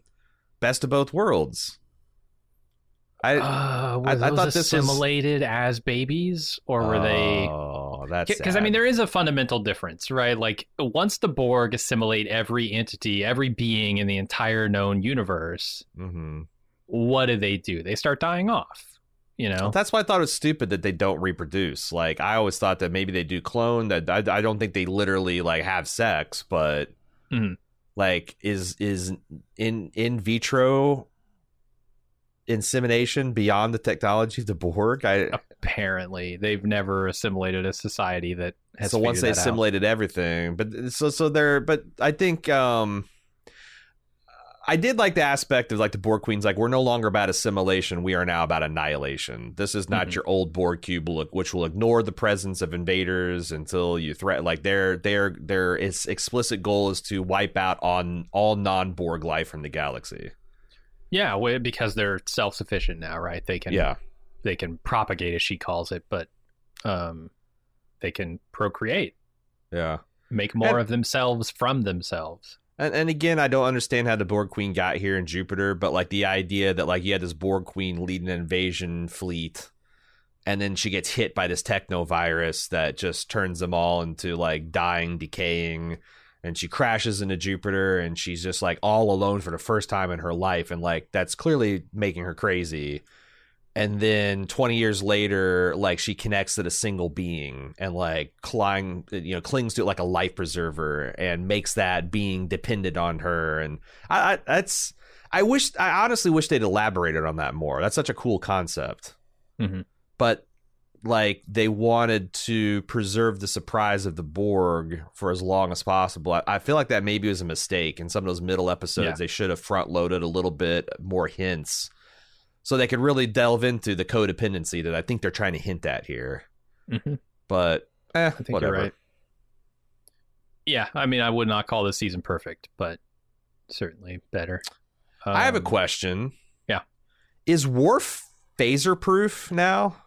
[SPEAKER 2] Best of Both Worlds. I
[SPEAKER 1] Uh,
[SPEAKER 2] I- I thought this was-
[SPEAKER 1] assimilated as babies, or were they?
[SPEAKER 2] Oh, that's
[SPEAKER 1] Because I mean, there is a fundamental difference, right? Like once the Borg assimilate every entity, every being in the entire known universe,
[SPEAKER 2] hmm
[SPEAKER 1] what do they do? They start dying off. You know,
[SPEAKER 2] That's why I thought it was stupid that they don't reproduce. Like, I always thought that maybe they do clone. That I, I don't think they literally like have sex, but
[SPEAKER 1] Mhm.
[SPEAKER 2] like, is is in in vitro insemination beyond the technology of the Borg? I
[SPEAKER 1] apparently they've never assimilated a society that has.
[SPEAKER 2] so once they
[SPEAKER 1] that out.
[SPEAKER 2] assimilated everything but so so they're but i think um i did like the aspect of like the borg queens like we're no longer about assimilation we are now about annihilation this is not
[SPEAKER 1] Mhm.
[SPEAKER 2] your old borg cube will- which will ignore the presence of invaders until you threat like their their their its explicit goal is to wipe out on all non-borg life from the galaxy
[SPEAKER 1] Yeah, because they're self-sufficient now, right? They can
[SPEAKER 2] yeah
[SPEAKER 1] they can propagate, as she calls it, but um, they can procreate,
[SPEAKER 2] yeah
[SPEAKER 1] make more
[SPEAKER 2] And-
[SPEAKER 1] of themselves from themselves.
[SPEAKER 2] And, and again, I don't understand how the Borg Queen got here in Jupiter, but like the idea that like you had this Borg Queen leading an invasion fleet, and then she gets hit by this techno virus that just turns them all into like dying, decaying, and she crashes into Jupiter, and she's just like all alone for the first time in her life, and like that's clearly making her crazy. And then 20 years later, like she connects to a single being and like cling, you know, clings to it like a life preserver and makes that being dependent on her. And I, I that's, I wish, I honestly wish they'd elaborated on that more. That's such a cool concept.
[SPEAKER 1] Mhm.
[SPEAKER 2] But like they wanted to preserve the surprise of the Borg for as long as possible. I, I feel like that maybe was a mistake. In some of those middle episodes,
[SPEAKER 1] Yeah.
[SPEAKER 2] they should have front loaded a little bit more hints so they could really delve into the codependency that I think they're trying to hint at here.
[SPEAKER 1] Mhm.
[SPEAKER 2] But eh,
[SPEAKER 1] I think
[SPEAKER 2] whatever.
[SPEAKER 1] you're right. Yeah, I mean, I would not call this season perfect, but certainly better.
[SPEAKER 2] I have a
[SPEAKER 1] Um,
[SPEAKER 2] question.
[SPEAKER 1] yeah.
[SPEAKER 2] Is Worf phaser proof now?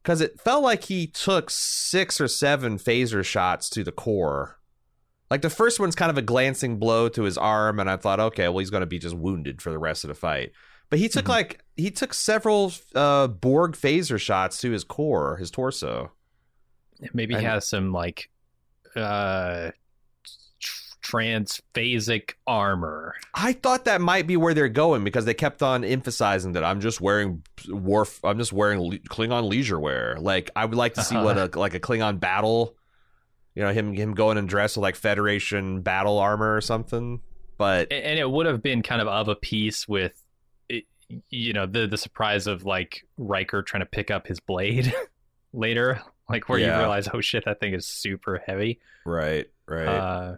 [SPEAKER 2] Because it felt like he took six or seven phaser shots to the core. Like the first one's kind of a glancing blow to his arm, and I thought, okay, well, he's going to be just wounded for the rest of the fight. But he took
[SPEAKER 1] Mhm.
[SPEAKER 2] like he took several uh, Borg phaser shots to his core, his torso.
[SPEAKER 1] Maybe he
[SPEAKER 2] and-
[SPEAKER 1] has some like uh transphasic armor.
[SPEAKER 2] I thought that might be where they're going because they kept on emphasizing that I'm just wearing Worf. I'm just wearing le- Klingon leisure wear. Like I would like to see what a like a Klingon battle. You know him him going and dressed with like Federation battle armor or something. But
[SPEAKER 1] and it would have been kind of of a piece with it- you know the the surprise of like Riker trying to pick up his blade later like where
[SPEAKER 2] Yeah.
[SPEAKER 1] you realize oh shit that thing is super heavy
[SPEAKER 2] right, right.
[SPEAKER 1] uh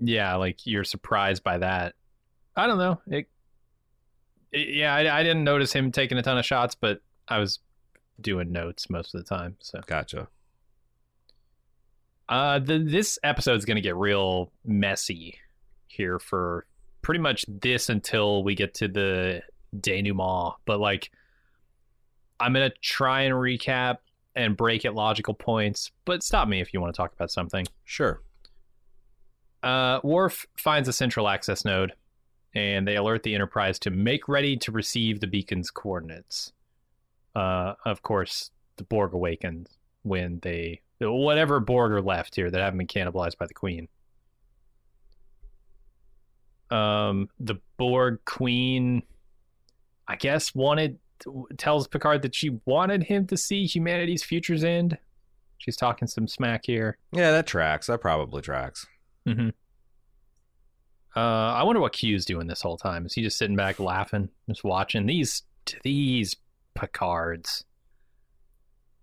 [SPEAKER 1] yeah like you're surprised by that I don't know it, it- yeah I, I didn't notice him taking a ton of shots but I was doing notes most of the time so
[SPEAKER 2] gotcha.
[SPEAKER 1] Uh, the, this episode's going to get real messy here for pretty much this until we get to the denouement. But like, I'm to try and recap and break at logical points. But stop me if you want to talk about something.
[SPEAKER 2] Sure.
[SPEAKER 1] Uh, Worf finds a central access node, and they alert the Enterprise to make ready to receive the beacon's coordinates. Uh, of course, the Borg awakens when they whatever Borg are left here that haven't been cannibalized by the Queen. Um, the Borg Queen, I guess, wanted tells Picard that she wanted him to see humanity's futures end. She's talking some smack here.
[SPEAKER 2] Yeah, that tracks. That probably tracks.
[SPEAKER 1] Mm-hmm. Uh, I wonder what Q's doing this whole time. Is he just sitting back laughing, just watching these these Picards,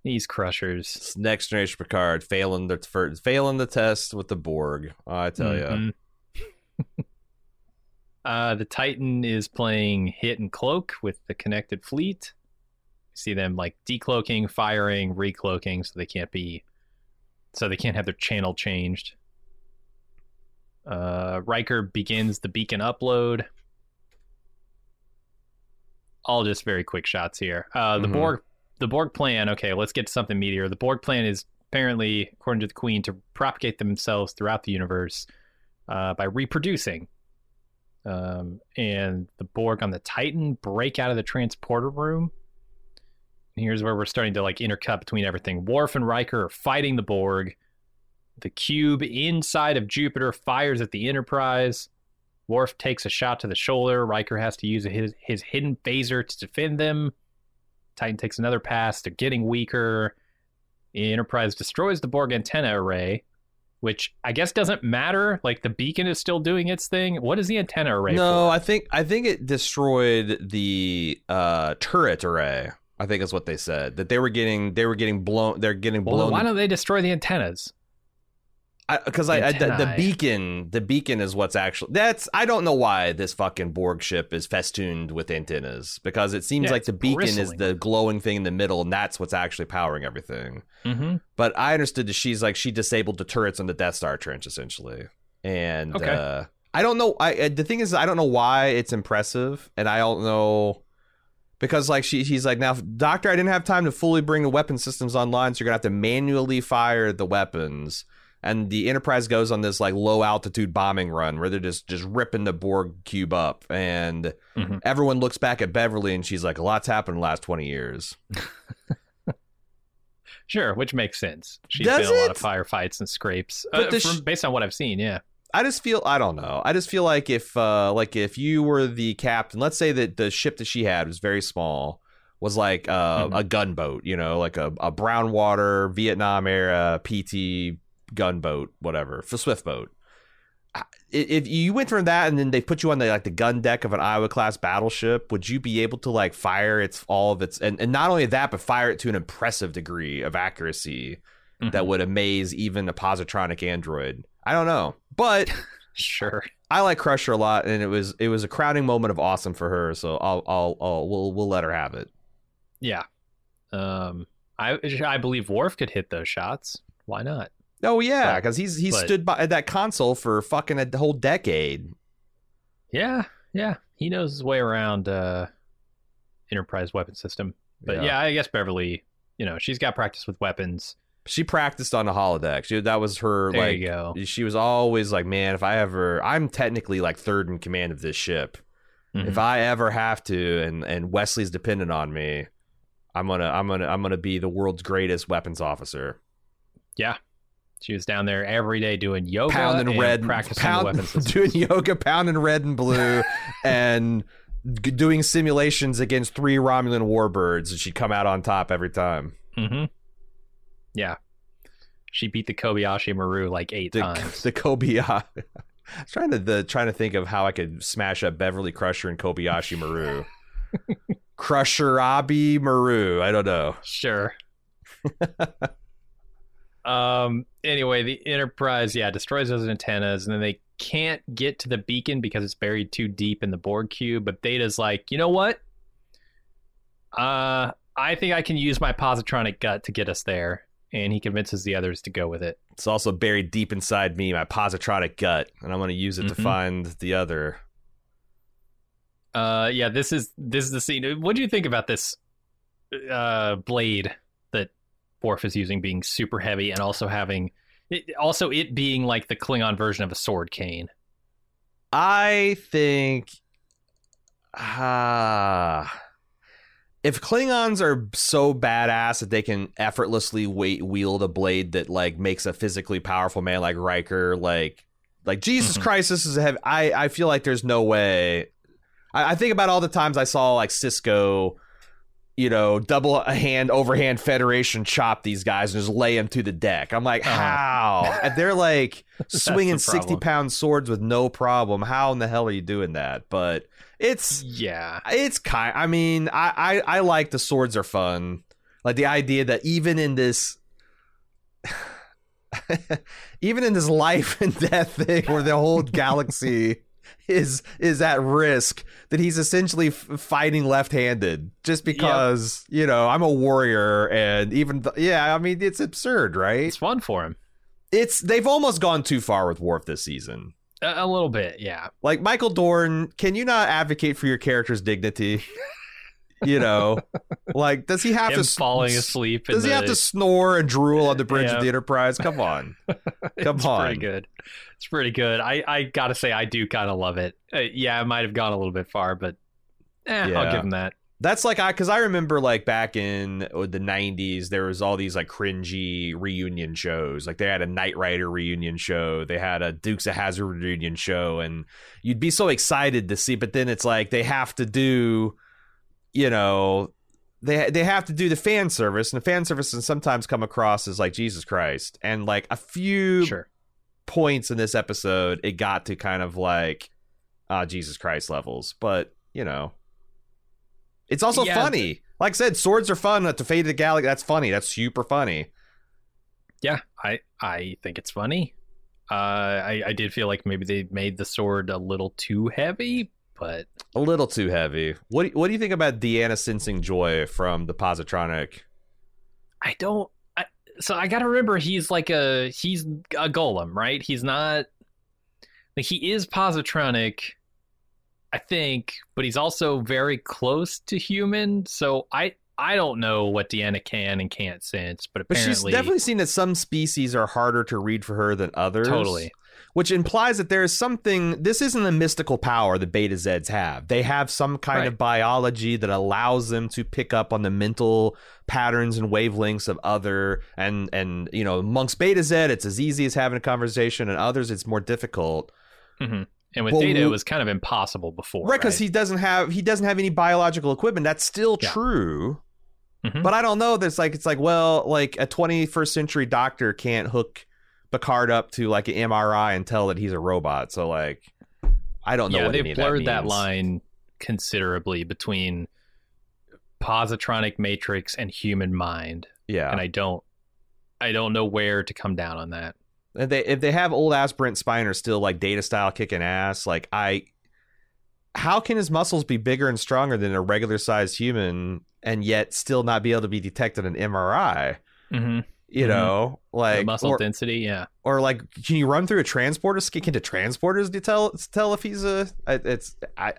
[SPEAKER 1] these Crushers?
[SPEAKER 2] It's next generation Picard failing the failing the test with the Borg. I tell
[SPEAKER 1] Mhm. uh, the Titan is playing hit and cloak with the connected fleet. You see them like decloaking, firing, recloaking, so they can't be, so they can't have their channel changed. Uh, Riker begins the beacon upload. All just very quick shots here. Uh, the
[SPEAKER 2] Mhm.
[SPEAKER 1] Borg, the Borg plan. Okay, let's get to something meatier. The Borg plan is apparently, according to the Queen, to propagate themselves throughout the universe uh, by reproducing. Um, and the Borg on the Titan break out of the transporter room. And here's where we're starting to like intercut between everything. Worf and Riker are fighting the Borg. The cube inside of Jupiter fires at the Enterprise. Worf takes a shot to the shoulder. Riker has to use his, his hidden phaser to defend them. Titan takes another pass. They're getting weaker. Enterprise destroys the Borg antenna array, which I guess doesn't matter. Like the beacon is still doing its thing. What is the antenna array
[SPEAKER 2] No,
[SPEAKER 1] for?
[SPEAKER 2] I think I think it destroyed the uh, turret array. I think is what they said that they were getting they were getting blown. They're getting
[SPEAKER 1] Well,
[SPEAKER 2] blown.
[SPEAKER 1] why don't they destroy the antennas?
[SPEAKER 2] Because I, I, the, the beacon the beacon is what's actually that's I don't know why this fucking Borg ship is festooned with antennas because it seems
[SPEAKER 1] Yeah,
[SPEAKER 2] like the beacon is the glowing thing in the middle and that's what's actually powering everything.
[SPEAKER 1] Mm-hmm.
[SPEAKER 2] But I understood that she's like she disabled the turrets on the Death Star trench essentially, and
[SPEAKER 1] Okay.
[SPEAKER 2] uh, I don't know. I uh, the thing is I don't know why it's impressive, and I don't know because like she she's like now Doctor I didn't have time to fully bring the weapon systems online, so you're gonna have to manually fire the weapons. And the Enterprise goes on this like low altitude bombing run where they're just just ripping the Borg cube up, and
[SPEAKER 1] Mhm.
[SPEAKER 2] everyone looks back at Beverly and she's like, "A lot's happened in the last twenty years."
[SPEAKER 1] Sure, which makes sense. She's
[SPEAKER 2] Does
[SPEAKER 1] been in a lot of firefights and scrapes.
[SPEAKER 2] But
[SPEAKER 1] uh, from,
[SPEAKER 2] sh-
[SPEAKER 1] based on what I've seen, yeah.
[SPEAKER 2] I just feel I don't know. I just feel like if uh like if you were the captain, let's say that the ship that she had was very small, was like uh,
[SPEAKER 1] Mhm.
[SPEAKER 2] a gunboat, you know, like a, a brown water Vietnam era PT gunboat, whatever, for swift boat. If you went from that and then they put you on the like the gun deck of an Iowa class battleship, would you be able to like fire its all of its and, and not only that, but fire it to an impressive degree of accuracy
[SPEAKER 1] Mhm.
[SPEAKER 2] that would amaze even a positronic android? I don't know, but
[SPEAKER 1] Sure.
[SPEAKER 2] I like Crusher a lot, and it was it was a crowning moment of awesome for her. So I'll I'll, I'll we'll we'll let her have it.
[SPEAKER 1] Yeah. Um, I I believe Worf could hit those shots. Why not?
[SPEAKER 2] Oh yeah, because he's he's
[SPEAKER 1] but-
[SPEAKER 2] stood by that console for fucking a whole decade.
[SPEAKER 1] Yeah, yeah. He knows his way around uh, Enterprise weapon system. But yeah. I guess Beverly, you know, she's got practice with weapons.
[SPEAKER 2] she practiced on the holodeck. She, that was her
[SPEAKER 1] There
[SPEAKER 2] like.
[SPEAKER 1] you go.
[SPEAKER 2] She was always like, man, if I ever, I'm technically like third in command of this ship.
[SPEAKER 1] Mhm.
[SPEAKER 2] If I ever have to, and and Wesley's dependent on me, I'm gonna I'm gonna I'm gonna be the world's greatest weapons officer.
[SPEAKER 1] She was down there every day doing yoga
[SPEAKER 2] pounding
[SPEAKER 1] and
[SPEAKER 2] red,
[SPEAKER 1] practicing
[SPEAKER 2] pound,
[SPEAKER 1] the weapon
[SPEAKER 2] doing yoga, pounding red and blue, and doing simulations against three Romulan warbirds, and she'd come out on top every time.
[SPEAKER 1] hmm Yeah. She beat the Kobayashi Maru like eight
[SPEAKER 2] The
[SPEAKER 1] times.
[SPEAKER 2] the Kobayashi. I was trying to the trying to think of how I could smash up Beverly Crusher and Kobayashi Maru. Crusher Abi Maru. I don't know.
[SPEAKER 1] Sure. Um. Anyway, the Enterprise, yeah, destroys those antennas, and then they can't get to the beacon because it's buried too deep in the Borg cube. But Data's like, you know what? Uh, I think I can use my positronic gut to get us there, and he convinces the others to go with it.
[SPEAKER 2] It's also buried deep inside me, my positronic gut, and I'm going to use it to
[SPEAKER 1] Mhm.
[SPEAKER 2] find the other.
[SPEAKER 1] Uh, yeah, this is this is the scene. What do you think about this uh blade Worf is using being super heavy and also having It, also, it being like the Klingon version of a sword cane.
[SPEAKER 2] I think ah if Klingons are so badass that they can effortlessly wait, wield a blade that like makes a physically powerful man like Riker, like like Jesus
[SPEAKER 1] Mhm.
[SPEAKER 2] Christ, this is a heavy. I I feel like there's no way. I, I think about all the times I saw like Sisko, you know, double a hand overhand Federation chop these guys and just lay them to the deck. I'm like,
[SPEAKER 1] Uh-huh.
[SPEAKER 2] how? and they're like swinging
[SPEAKER 1] the
[SPEAKER 2] 60 pound swords with no problem. How in the hell are you doing that? But it's
[SPEAKER 1] Yeah.
[SPEAKER 2] it's kind. I mean, I, I I like the swords are fun. Like the idea that even in this, even in this life and death thing, where the whole galaxy is is at risk, that he's essentially f- fighting left handed just because you know I'm a warrior and even th- yeah. I mean, it's absurd, right?
[SPEAKER 1] It's fun for him.
[SPEAKER 2] It's they've almost gone too far with Worf this season.
[SPEAKER 1] A, a little bit, yeah.
[SPEAKER 2] Like Michael Dorn, can you not advocate for your character's dignity? you know, like does he have
[SPEAKER 1] Him
[SPEAKER 2] to
[SPEAKER 1] falling asleep. in
[SPEAKER 2] Does he
[SPEAKER 1] the-
[SPEAKER 2] have to snore and drool on the bridge
[SPEAKER 1] Yeah.
[SPEAKER 2] of the Enterprise? Come on, come on.
[SPEAKER 1] pretty good. It's pretty good. I, I gotta say, I do kind of love it. Uh, yeah, I might have gone a little bit far, but eh,
[SPEAKER 2] Yeah.
[SPEAKER 1] I'll give him that.
[SPEAKER 2] That's like I because I remember like back in uh, the '90s, there was all these like cringy reunion shows. Like they had a Knight Rider reunion show, they had a Dukes of Hazzard reunion show, and you'd be so excited to see. But then it's like they have to do, you know, they they have to do the fan service, and the fan service can sometimes come across as like Jesus Christ. And like a few
[SPEAKER 1] Sure.
[SPEAKER 2] Points in this episode, it got to kind of like uh, Jesus Christ levels. But you know, it's also
[SPEAKER 1] Yeah,
[SPEAKER 2] funny. Like I said, swords are fun. At the Fate of the Galaxy, that's funny. That's super funny.
[SPEAKER 1] Yeah, I I think it's funny. Uh, I I did feel like maybe they made the sword a little too heavy, but
[SPEAKER 2] A little too heavy. What do, what do you think about Deanna sensing joy from the positronic?
[SPEAKER 1] I don't. So I got to remember he's like a he's a golem, right? He's not like he is positronic, I think, but he's also very close to human. So I I don't know what Deanna can and can't sense, but
[SPEAKER 2] But she's definitely seen that some species are harder to read for her than others.
[SPEAKER 1] Totally.
[SPEAKER 2] Which implies that there is something. This isn't a mystical power that Beta Zeds have. They have some kind of biology that allows them to pick up on the mental patterns and wavelengths of other. And and you know, amongst Beta Z, it's as easy as having a conversation, and others, it's more difficult.
[SPEAKER 1] Mhm. and with
[SPEAKER 2] Well,
[SPEAKER 1] Data, it was kind of impossible before,
[SPEAKER 2] Right, because he doesn't have he doesn't have any biological equipment. That's still
[SPEAKER 1] Yeah.
[SPEAKER 2] true.
[SPEAKER 1] Mhm.
[SPEAKER 2] But I don't know. There's like it's like well, like a 21st century doctor can't hook Picard up to like an MRI and tell that he's a robot. So like, I don't know.
[SPEAKER 1] yeah,
[SPEAKER 2] what
[SPEAKER 1] they've
[SPEAKER 2] of
[SPEAKER 1] blurred that,
[SPEAKER 2] means.
[SPEAKER 1] line considerably between positronic matrix and human mind,
[SPEAKER 2] Yeah,
[SPEAKER 1] and I don't I don't know where to come down on that.
[SPEAKER 2] if they if they have old ass Brent Spiner still like data style kicking ass, like I, how can his muscles be bigger and stronger than a regular sized human and yet still not be able to be detected in MRI?
[SPEAKER 1] Mm-hmm.
[SPEAKER 2] You
[SPEAKER 1] Mhm.
[SPEAKER 2] know, like
[SPEAKER 1] muscle
[SPEAKER 2] or,
[SPEAKER 1] density, yeah.
[SPEAKER 2] or like can you run through a transporter can the transporters to tell tell if he's a it's i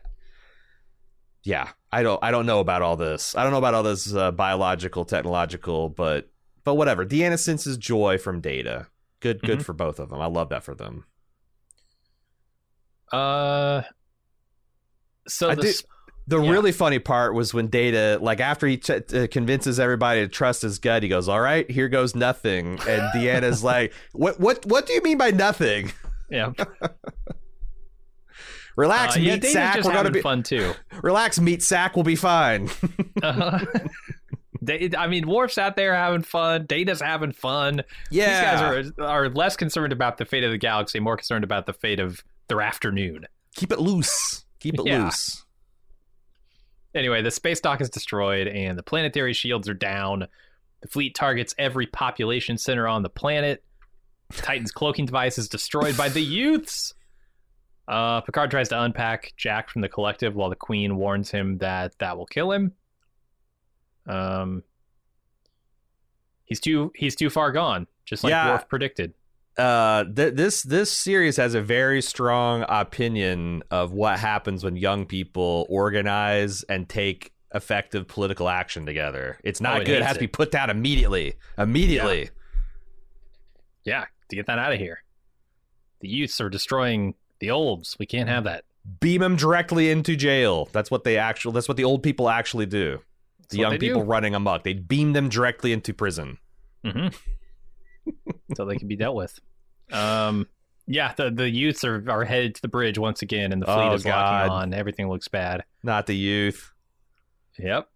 [SPEAKER 2] yeah i don't i don't know about all this i don't know about all this uh, biological technological but but whatever deanna senses joy from data good good
[SPEAKER 1] Mhm.
[SPEAKER 2] for both of them i love that for them
[SPEAKER 1] Uh, so
[SPEAKER 2] I
[SPEAKER 1] the
[SPEAKER 2] did- the
[SPEAKER 1] Yeah.
[SPEAKER 2] really funny part was when data like after he ch- uh, convinces everybody to trust his gut he goes all right here goes nothing and deanna's like what what what do you mean by nothing
[SPEAKER 1] yeah,
[SPEAKER 2] relax
[SPEAKER 1] uh, yeah,
[SPEAKER 2] meat
[SPEAKER 1] Data's
[SPEAKER 2] sack we're gonna be
[SPEAKER 1] fun too.
[SPEAKER 2] relax meat sack will be fine
[SPEAKER 1] Uh, they, I mean, Worf's out there having fun. Data's having fun.
[SPEAKER 2] yeah
[SPEAKER 1] These guys are are less concerned about the fate of the galaxy, more concerned about the fate of their afternoon.
[SPEAKER 2] keep it loose keep it
[SPEAKER 1] Yeah.
[SPEAKER 2] loose
[SPEAKER 1] Anyway, the space dock is destroyed and the planetary shields are down. The fleet targets every population center on the planet. Titan's cloaking device is destroyed by the youths. Uh, Picard tries to unpack Jack from the collective while the Queen warns him that that will kill him. Um, he's too he's too far gone, just like
[SPEAKER 2] Yeah.
[SPEAKER 1] Worf predicted.
[SPEAKER 2] Uh th- this this series has a very strong opinion of what happens when young people organize and take effective political action together it's
[SPEAKER 1] Oh,
[SPEAKER 2] not
[SPEAKER 1] it
[SPEAKER 2] good it has to be put down immediately immediately
[SPEAKER 1] Yeah, to get that out of here. The youths are destroying the olds. We can't have that.
[SPEAKER 2] Beam them directly into jail. That's what they actually. That's what the old people actually do.
[SPEAKER 1] That's
[SPEAKER 2] The young
[SPEAKER 1] they do.
[SPEAKER 2] people running amok. They beam them directly into prison.
[SPEAKER 1] hmm so they can be dealt with. Um, yeah, the the youths are, are headed to the bridge once again, and the fleet
[SPEAKER 2] Oh,
[SPEAKER 1] is locking on. Everything looks bad.
[SPEAKER 2] Not the youth.
[SPEAKER 1] Yep.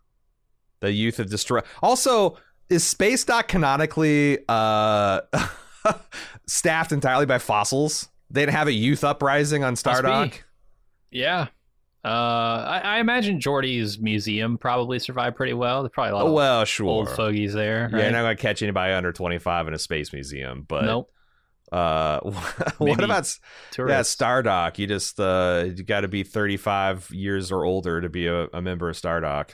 [SPEAKER 2] The youth have destroyed. Also, is space dock canonically uh, staffed entirely by fossils? They didn't have a youth uprising on
[SPEAKER 1] Must be.
[SPEAKER 2] Stardock.
[SPEAKER 1] Yeah. Uh, I, I imagine Geordi's museum probably survived pretty well. There's probably a lot
[SPEAKER 2] Oh
[SPEAKER 1] of
[SPEAKER 2] well, sure.
[SPEAKER 1] old fogies there.
[SPEAKER 2] Yeah, you're not gonna catch anybody under 25 in a space museum. But
[SPEAKER 1] nope.
[SPEAKER 2] uh,
[SPEAKER 1] Maybe
[SPEAKER 2] what about s- yeah Stardock? You just uh, you got to be 35 years or older to be a, a member of Stardock.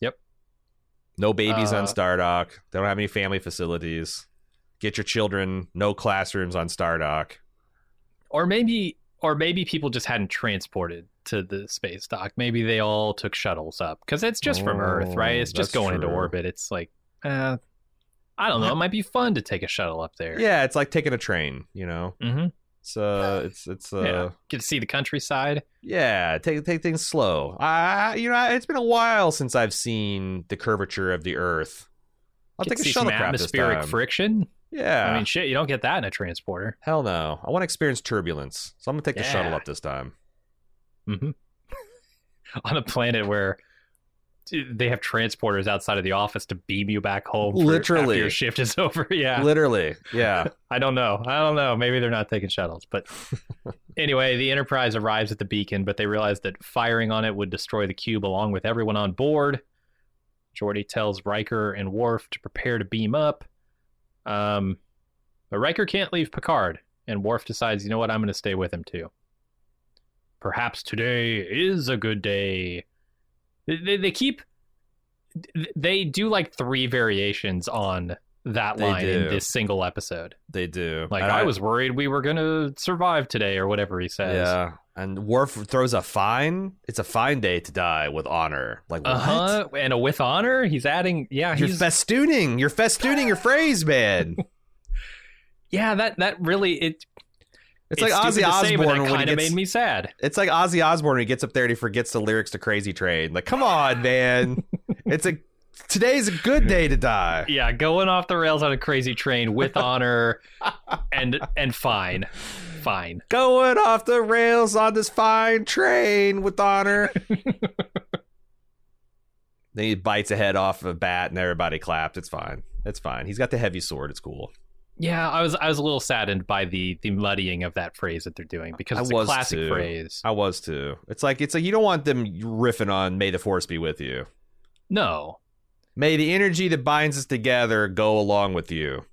[SPEAKER 1] Yep.
[SPEAKER 2] No babies on
[SPEAKER 1] Uh,
[SPEAKER 2] Stardock. They don't have any family facilities. Get your children. No classrooms on Stardock.
[SPEAKER 1] or maybe or maybe people just hadn't transported to the space dock. Maybe they all took shuttles up because it's just from Earth, right?
[SPEAKER 2] Oh,
[SPEAKER 1] It's just
[SPEAKER 2] that's
[SPEAKER 1] going into orbit. It's like, uh, I don't know. It might be fun to take a shuttle up there.
[SPEAKER 2] Yeah, it's like taking a train. You know,
[SPEAKER 1] hmm
[SPEAKER 2] it's uh, it's it's uh,
[SPEAKER 1] yeah.
[SPEAKER 2] yeah.
[SPEAKER 1] Get to see the countryside.
[SPEAKER 2] Yeah, take take things slow. I you know, it's been a while since I've seen the curvature of the Earth. I'll
[SPEAKER 1] Get
[SPEAKER 2] take a
[SPEAKER 1] see some
[SPEAKER 2] shuttlecraft this
[SPEAKER 1] atmospheric friction.
[SPEAKER 2] Yeah,
[SPEAKER 1] I mean, shit, you don't get that in a transporter.
[SPEAKER 2] hell no. I want to experience turbulence, so I'm gonna take the shuttle up this time.
[SPEAKER 1] Hmm On a planet where they have transporters outside of the office to beam you back home. for-
[SPEAKER 2] Literally.
[SPEAKER 1] after your shift is over. Yeah,
[SPEAKER 2] Literally, yeah.
[SPEAKER 1] I don't know. I don't know. Maybe they're not taking shuttles, but anyway, the Enterprise arrives at the beacon, but they realize that firing on it would destroy the cube along with everyone on board. Geordi tells Riker and Worf to prepare to beam up. Um, but Riker can't leave Picard, and Worf decides, you know what, I'm going to stay with him too. Perhaps today is a good day. They, they, keep. They do like three variations on that line in this single episode.
[SPEAKER 2] They do.
[SPEAKER 1] Like
[SPEAKER 2] And
[SPEAKER 1] I, was worried we were gonna survive today, or whatever he says.
[SPEAKER 2] Yeah, and Worf throws a fine. It's a fine day to die with honor. Like what?
[SPEAKER 1] Uh huh. And a with honor. He's adding. Yeah.
[SPEAKER 2] You're
[SPEAKER 1] He's.
[SPEAKER 2] festooning. You're festooning your phrase, man.
[SPEAKER 1] yeah. That that really it.
[SPEAKER 2] It's, like Ozzy
[SPEAKER 1] to say, but
[SPEAKER 2] Osbourne he
[SPEAKER 1] kind of
[SPEAKER 2] gets.
[SPEAKER 1] made me sad.
[SPEAKER 2] It's like Ozzy Osbourne when he gets up there and he forgets the lyrics to Crazy Train. Like, come on, man. it's a today's a good day to die.
[SPEAKER 1] Yeah, going off the rails on a crazy train with honor, and and fine, fine.
[SPEAKER 2] Going off the rails on this fine train with honor. then he bites a head off of a bat and everybody clapped. It's fine. It's fine. He's got the heavy sword. It's cool.
[SPEAKER 1] Yeah, I was I was a little saddened by the the muddying of that phrase that they're doing because
[SPEAKER 2] I
[SPEAKER 1] it's a classic
[SPEAKER 2] too.
[SPEAKER 1] phrase.
[SPEAKER 2] I was too. It's like it's like you don't want them riffing on "May the Force be with you."
[SPEAKER 1] No,
[SPEAKER 2] May the energy that binds us together go along with you.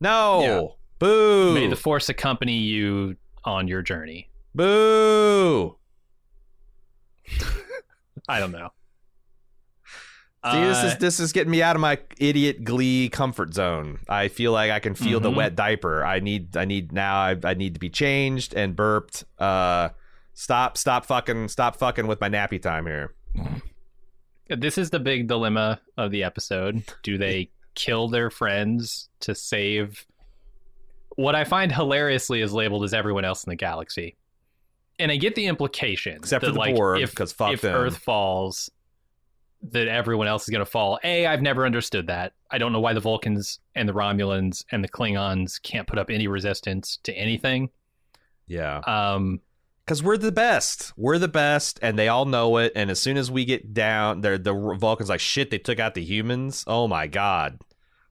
[SPEAKER 2] No,
[SPEAKER 1] Yeah.
[SPEAKER 2] boo,
[SPEAKER 1] may the force accompany you on your journey.
[SPEAKER 2] boo.
[SPEAKER 1] I don't know.
[SPEAKER 2] See, this
[SPEAKER 1] Uh,
[SPEAKER 2] is this is getting me out of my idiot glee comfort zone. I feel like I can feel the
[SPEAKER 1] Mhm.
[SPEAKER 2] wet diaper. I need I need now I, I need to be changed and burped. Uh stop stop fucking stop fucking with my nappy time here.
[SPEAKER 1] This is the big dilemma of the episode. Do they kill their friends to save what I find hilariously is labeled as everyone else in the galaxy? And I get the implication
[SPEAKER 2] Except
[SPEAKER 1] that,
[SPEAKER 2] for the
[SPEAKER 1] like,
[SPEAKER 2] Borg,
[SPEAKER 1] if,
[SPEAKER 2] 'cause fuck
[SPEAKER 1] if
[SPEAKER 2] them.
[SPEAKER 1] Earth falls, that everyone else is going to fall. A, I've never understood that. I don't know why the Vulcans and the Romulans and the Klingons can't put up any resistance to anything.
[SPEAKER 2] Yeah.
[SPEAKER 1] Um,
[SPEAKER 2] Cuz we're the best. We're the best and they all know it and as soon as we get down they're the Vulcans like shit they took out the humans. Oh my god.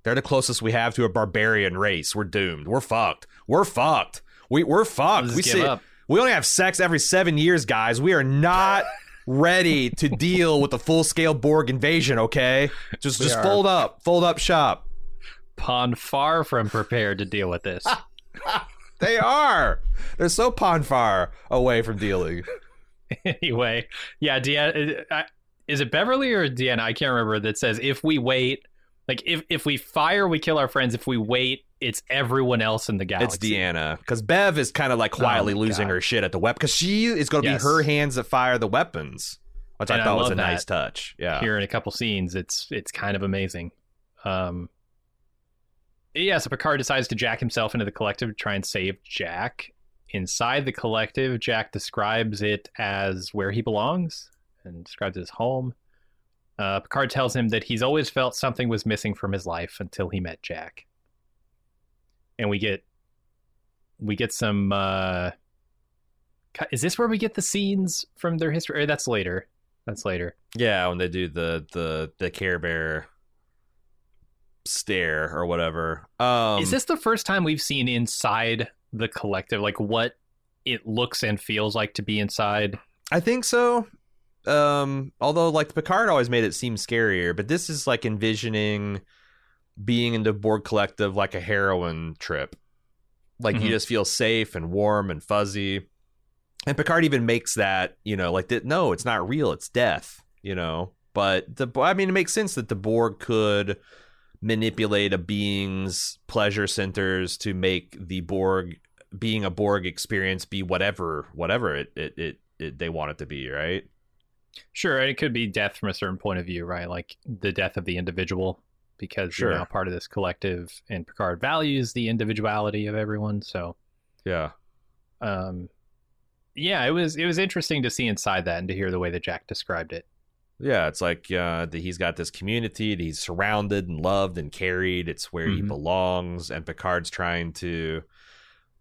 [SPEAKER 2] They're the closest we have to a barbarian race. We're doomed. We're fucked. We're fucked. We we're fucked. We see
[SPEAKER 1] up.
[SPEAKER 2] We only have sex every seven years, guys. We are not ready to deal with a full scale Borg invasion. Okay, just
[SPEAKER 1] We
[SPEAKER 2] just fold up, fold up shop.
[SPEAKER 1] Pon farr from prepared to deal with this.
[SPEAKER 2] They are. They're so pon farr away from dealing.
[SPEAKER 1] anyway, yeah, Deanna, uh, is it Beverly or Deanna? I can't remember. That says if we wait, like if if we fire, we kill our friends. If we wait, it's everyone else in the galaxy. It's.
[SPEAKER 2] Deanna because Bev is kind of like quietly
[SPEAKER 1] Oh
[SPEAKER 2] losing
[SPEAKER 1] God.
[SPEAKER 2] her shit at the weapon because she is going to
[SPEAKER 1] Yes.
[SPEAKER 2] be her hands that fire the weapons, which
[SPEAKER 1] And
[SPEAKER 2] I
[SPEAKER 1] I
[SPEAKER 2] thought was a nice touch. Yeah,
[SPEAKER 1] Here in a couple scenes, it's it's kind of amazing. Um, yeah, so Picard decides to jack himself into the collective to try and save Jack. Inside the collective, Jack describes it as where he belongs and describes his home. Uh, Picard tells him that he's always felt something was missing from his life until he met Jack. And we get we get some uh is this where we get the scenes from their history? Or that's later. That's later.
[SPEAKER 2] Yeah, when they do the the the Care Bear stare or whatever. Um,
[SPEAKER 1] is this the first time we've seen inside the collective? Like what it looks and feels like to be inside?
[SPEAKER 2] I think so. Um, although like Picard always made it seem scarier, but this is like envisioning being in the Borg collective like a heroin trip. Like you
[SPEAKER 1] Mhm.
[SPEAKER 2] just feel safe and warm and fuzzy. And Picard even makes that, you know, like that no, it's not real, it's death, you know. But the I mean it makes sense that the Borg could manipulate a being's pleasure centers to make the Borg being a Borg experience be whatever whatever it it, it, it they want it to be, right?
[SPEAKER 1] Sure, and it could be death from a certain point of view, right? Like the death of the individual, because
[SPEAKER 2] Sure.
[SPEAKER 1] you're now part of this collective, and Picard values the individuality of everyone. So,
[SPEAKER 2] Yeah.
[SPEAKER 1] um, yeah, it was it was interesting to see inside that and to hear the way that Jack described it.
[SPEAKER 2] Yeah, it's like uh, that he's got this community, that he's surrounded and loved and carried. It's where he
[SPEAKER 1] Mhm.
[SPEAKER 2] belongs, and Picard's trying to,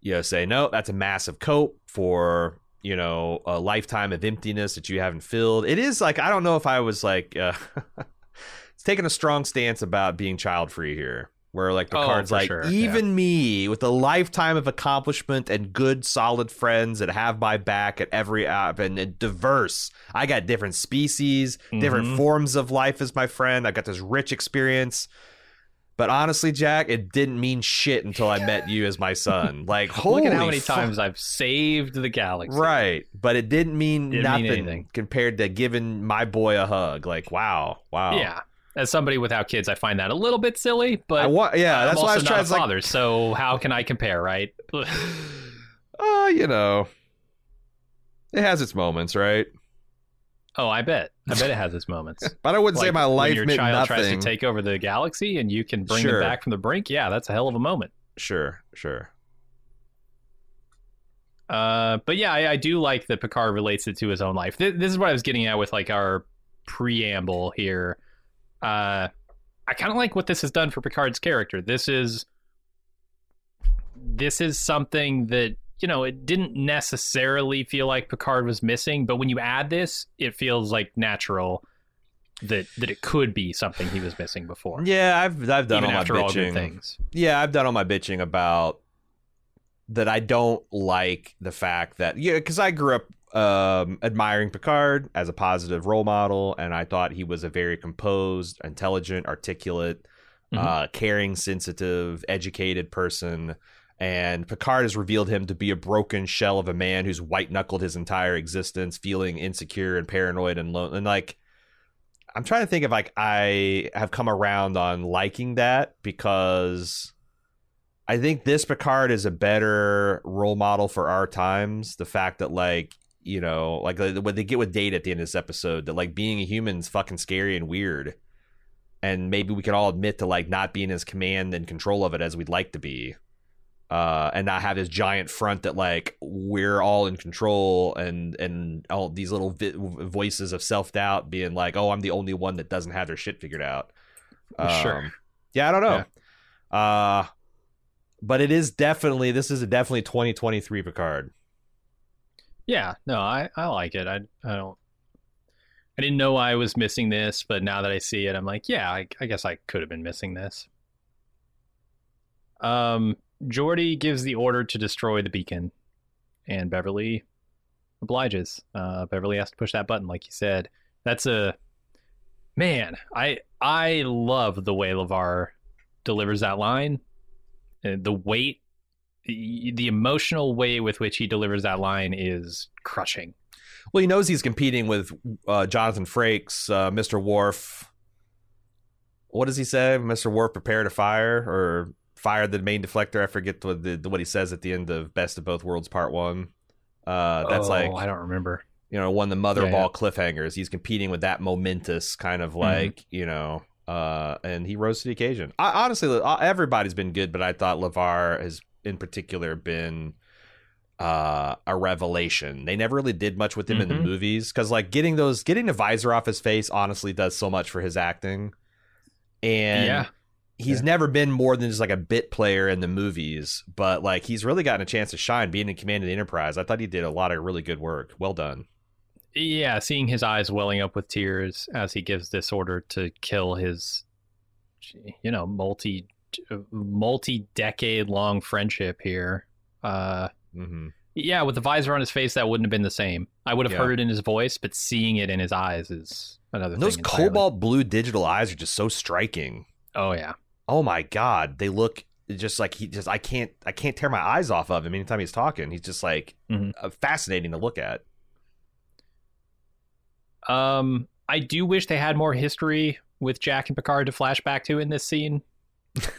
[SPEAKER 2] you know, say no, that's a massive cope for you know a lifetime of emptiness that you haven't filled. It is like I don't know if I was like, uh, it's taking a strong stance about being child free here. Where like
[SPEAKER 1] Oh,
[SPEAKER 2] Picard's
[SPEAKER 1] for
[SPEAKER 2] like,
[SPEAKER 1] sure,
[SPEAKER 2] even me with a lifetime of accomplishment and good solid friends that have my back at every app and, and diverse. I got different species, different
[SPEAKER 1] Mhm.
[SPEAKER 2] forms of life as my friend. I got this rich experience. But honestly, Jack, it didn't mean shit until I met you as my son. Like, holy
[SPEAKER 1] Look at how many
[SPEAKER 2] fuck.
[SPEAKER 1] times I've saved the galaxy.
[SPEAKER 2] Right, but it didn't mean
[SPEAKER 1] Didn't
[SPEAKER 2] nothing
[SPEAKER 1] anything.
[SPEAKER 2] compared to giving my boy a hug. Like, wow, wow.
[SPEAKER 1] Yeah. As somebody without kids, I find that a little bit silly, but
[SPEAKER 2] want. Yeah,
[SPEAKER 1] I'm
[SPEAKER 2] that's why I was
[SPEAKER 1] not
[SPEAKER 2] trying
[SPEAKER 1] a
[SPEAKER 2] to like,
[SPEAKER 1] father. So how can I compare, right?
[SPEAKER 2] uh, you know, it has its moments, right?
[SPEAKER 1] oh, I bet. I bet it has its moments.
[SPEAKER 2] But I wouldn't say
[SPEAKER 1] Like,
[SPEAKER 2] my
[SPEAKER 1] when
[SPEAKER 2] life
[SPEAKER 1] your
[SPEAKER 2] meant
[SPEAKER 1] child tries
[SPEAKER 2] nothing.
[SPEAKER 1] to take over the galaxy and you can bring
[SPEAKER 2] Sure.
[SPEAKER 1] them back from the brink. Yeah, that's a hell of a moment.
[SPEAKER 2] Sure, sure.
[SPEAKER 1] Uh, but yeah, I, I do like that Picard relates it to his own life. Th- this is what I was getting at with like our preamble here. Uh, I kind of like what this has done for Picard's character. This is this is something that you know it didn't necessarily feel like Picard was missing, but when you add this, it feels like natural that that it could be something he was missing before.
[SPEAKER 2] Yeah, I've I've done
[SPEAKER 1] even
[SPEAKER 2] all my
[SPEAKER 1] after all
[SPEAKER 2] bitching.
[SPEAKER 1] things.
[SPEAKER 2] Yeah, I've done all my bitching about that. I don't like the fact that yeah, because I grew up um, admiring Picard as a positive role model, and I thought he was a very composed, intelligent, articulate,
[SPEAKER 1] Mhm.
[SPEAKER 2] uh, caring, sensitive, educated person. And Picard has revealed him to be a broken shell of a man who's white knuckled his entire existence, feeling insecure and paranoid and lonely. And like, I'm trying to think if like I have come around on liking that because I think this Picard is a better role model for our times. The fact that like you know like uh, what they get with Data at the end of this episode that like being a human is fucking scary and weird, and maybe we can all admit to like not being as command and control of it as we'd like to be. Uh, and not have this giant front that like we're all in control and and all these little vi- voices of self doubt being like, oh, I'm the only one that doesn't have their shit figured out.
[SPEAKER 1] Sure.
[SPEAKER 2] Um, Yeah, I don't know. Uh but it is definitely this is a definitely 2023 Picard.
[SPEAKER 1] Yeah, no, I, I like it. I I don't. I didn't know I was missing this, but now that I see it, I'm like, yeah, I, I guess I could have been missing this. Um, Geordi gives the order to destroy the beacon, and Beverly obliges. Uh, Beverly has to push that button, like you said. That's a man. I I love the way LeVar delivers that line. Uh, the weight the, emotional way with which he delivers that line is crushing.
[SPEAKER 2] Well, he knows he's competing with uh, Jonathan Frakes, uh, Mr. Worf. What does he say? Mr. Worf, prepare to fire or fire the main deflector. I forget what the, what he says at the end of Best of Both Worlds Part One. Uh, that's
[SPEAKER 1] Oh,
[SPEAKER 2] like
[SPEAKER 1] I don't remember.
[SPEAKER 2] you know one of the mother
[SPEAKER 1] Yeah,
[SPEAKER 2] of all cliffhangers. He's competing with that momentous kind of like you know uh, and he rose to the occasion. I, honestly, uh, everybody's been good, but I thought LeVar has, in particular, been uh, a revelation. They never really did much with him mm-hmm. in the mm-hmm. movies because, like, getting those, getting the visor off his face, honestly, does so much for his acting. And yeah. He's yeah. never been more than just like a bit player in the movies, but like he's really gotten a chance to shine being in command of the Enterprise. I thought he did a lot of really good work. Well done
[SPEAKER 1] yeah, seeing his eyes welling up with tears as he gives this order to kill his, you know, multi multi decade long friendship here. Uh, mm-hmm. Yeah, with the visor on his face, that wouldn't have been the same. I would have yeah. heard it in his voice, but seeing it in his eyes is another. Thing.
[SPEAKER 2] Those cobalt blue digital eyes are just so striking.
[SPEAKER 1] Oh yeah.
[SPEAKER 2] Oh my god, they look just like he just I can't I can't tear my eyes off of him anytime he's talking. He's just like mm-hmm. Uh, fascinating to look at.
[SPEAKER 1] Um, I do wish they had more history with Jack and Picard to flash back to in this scene.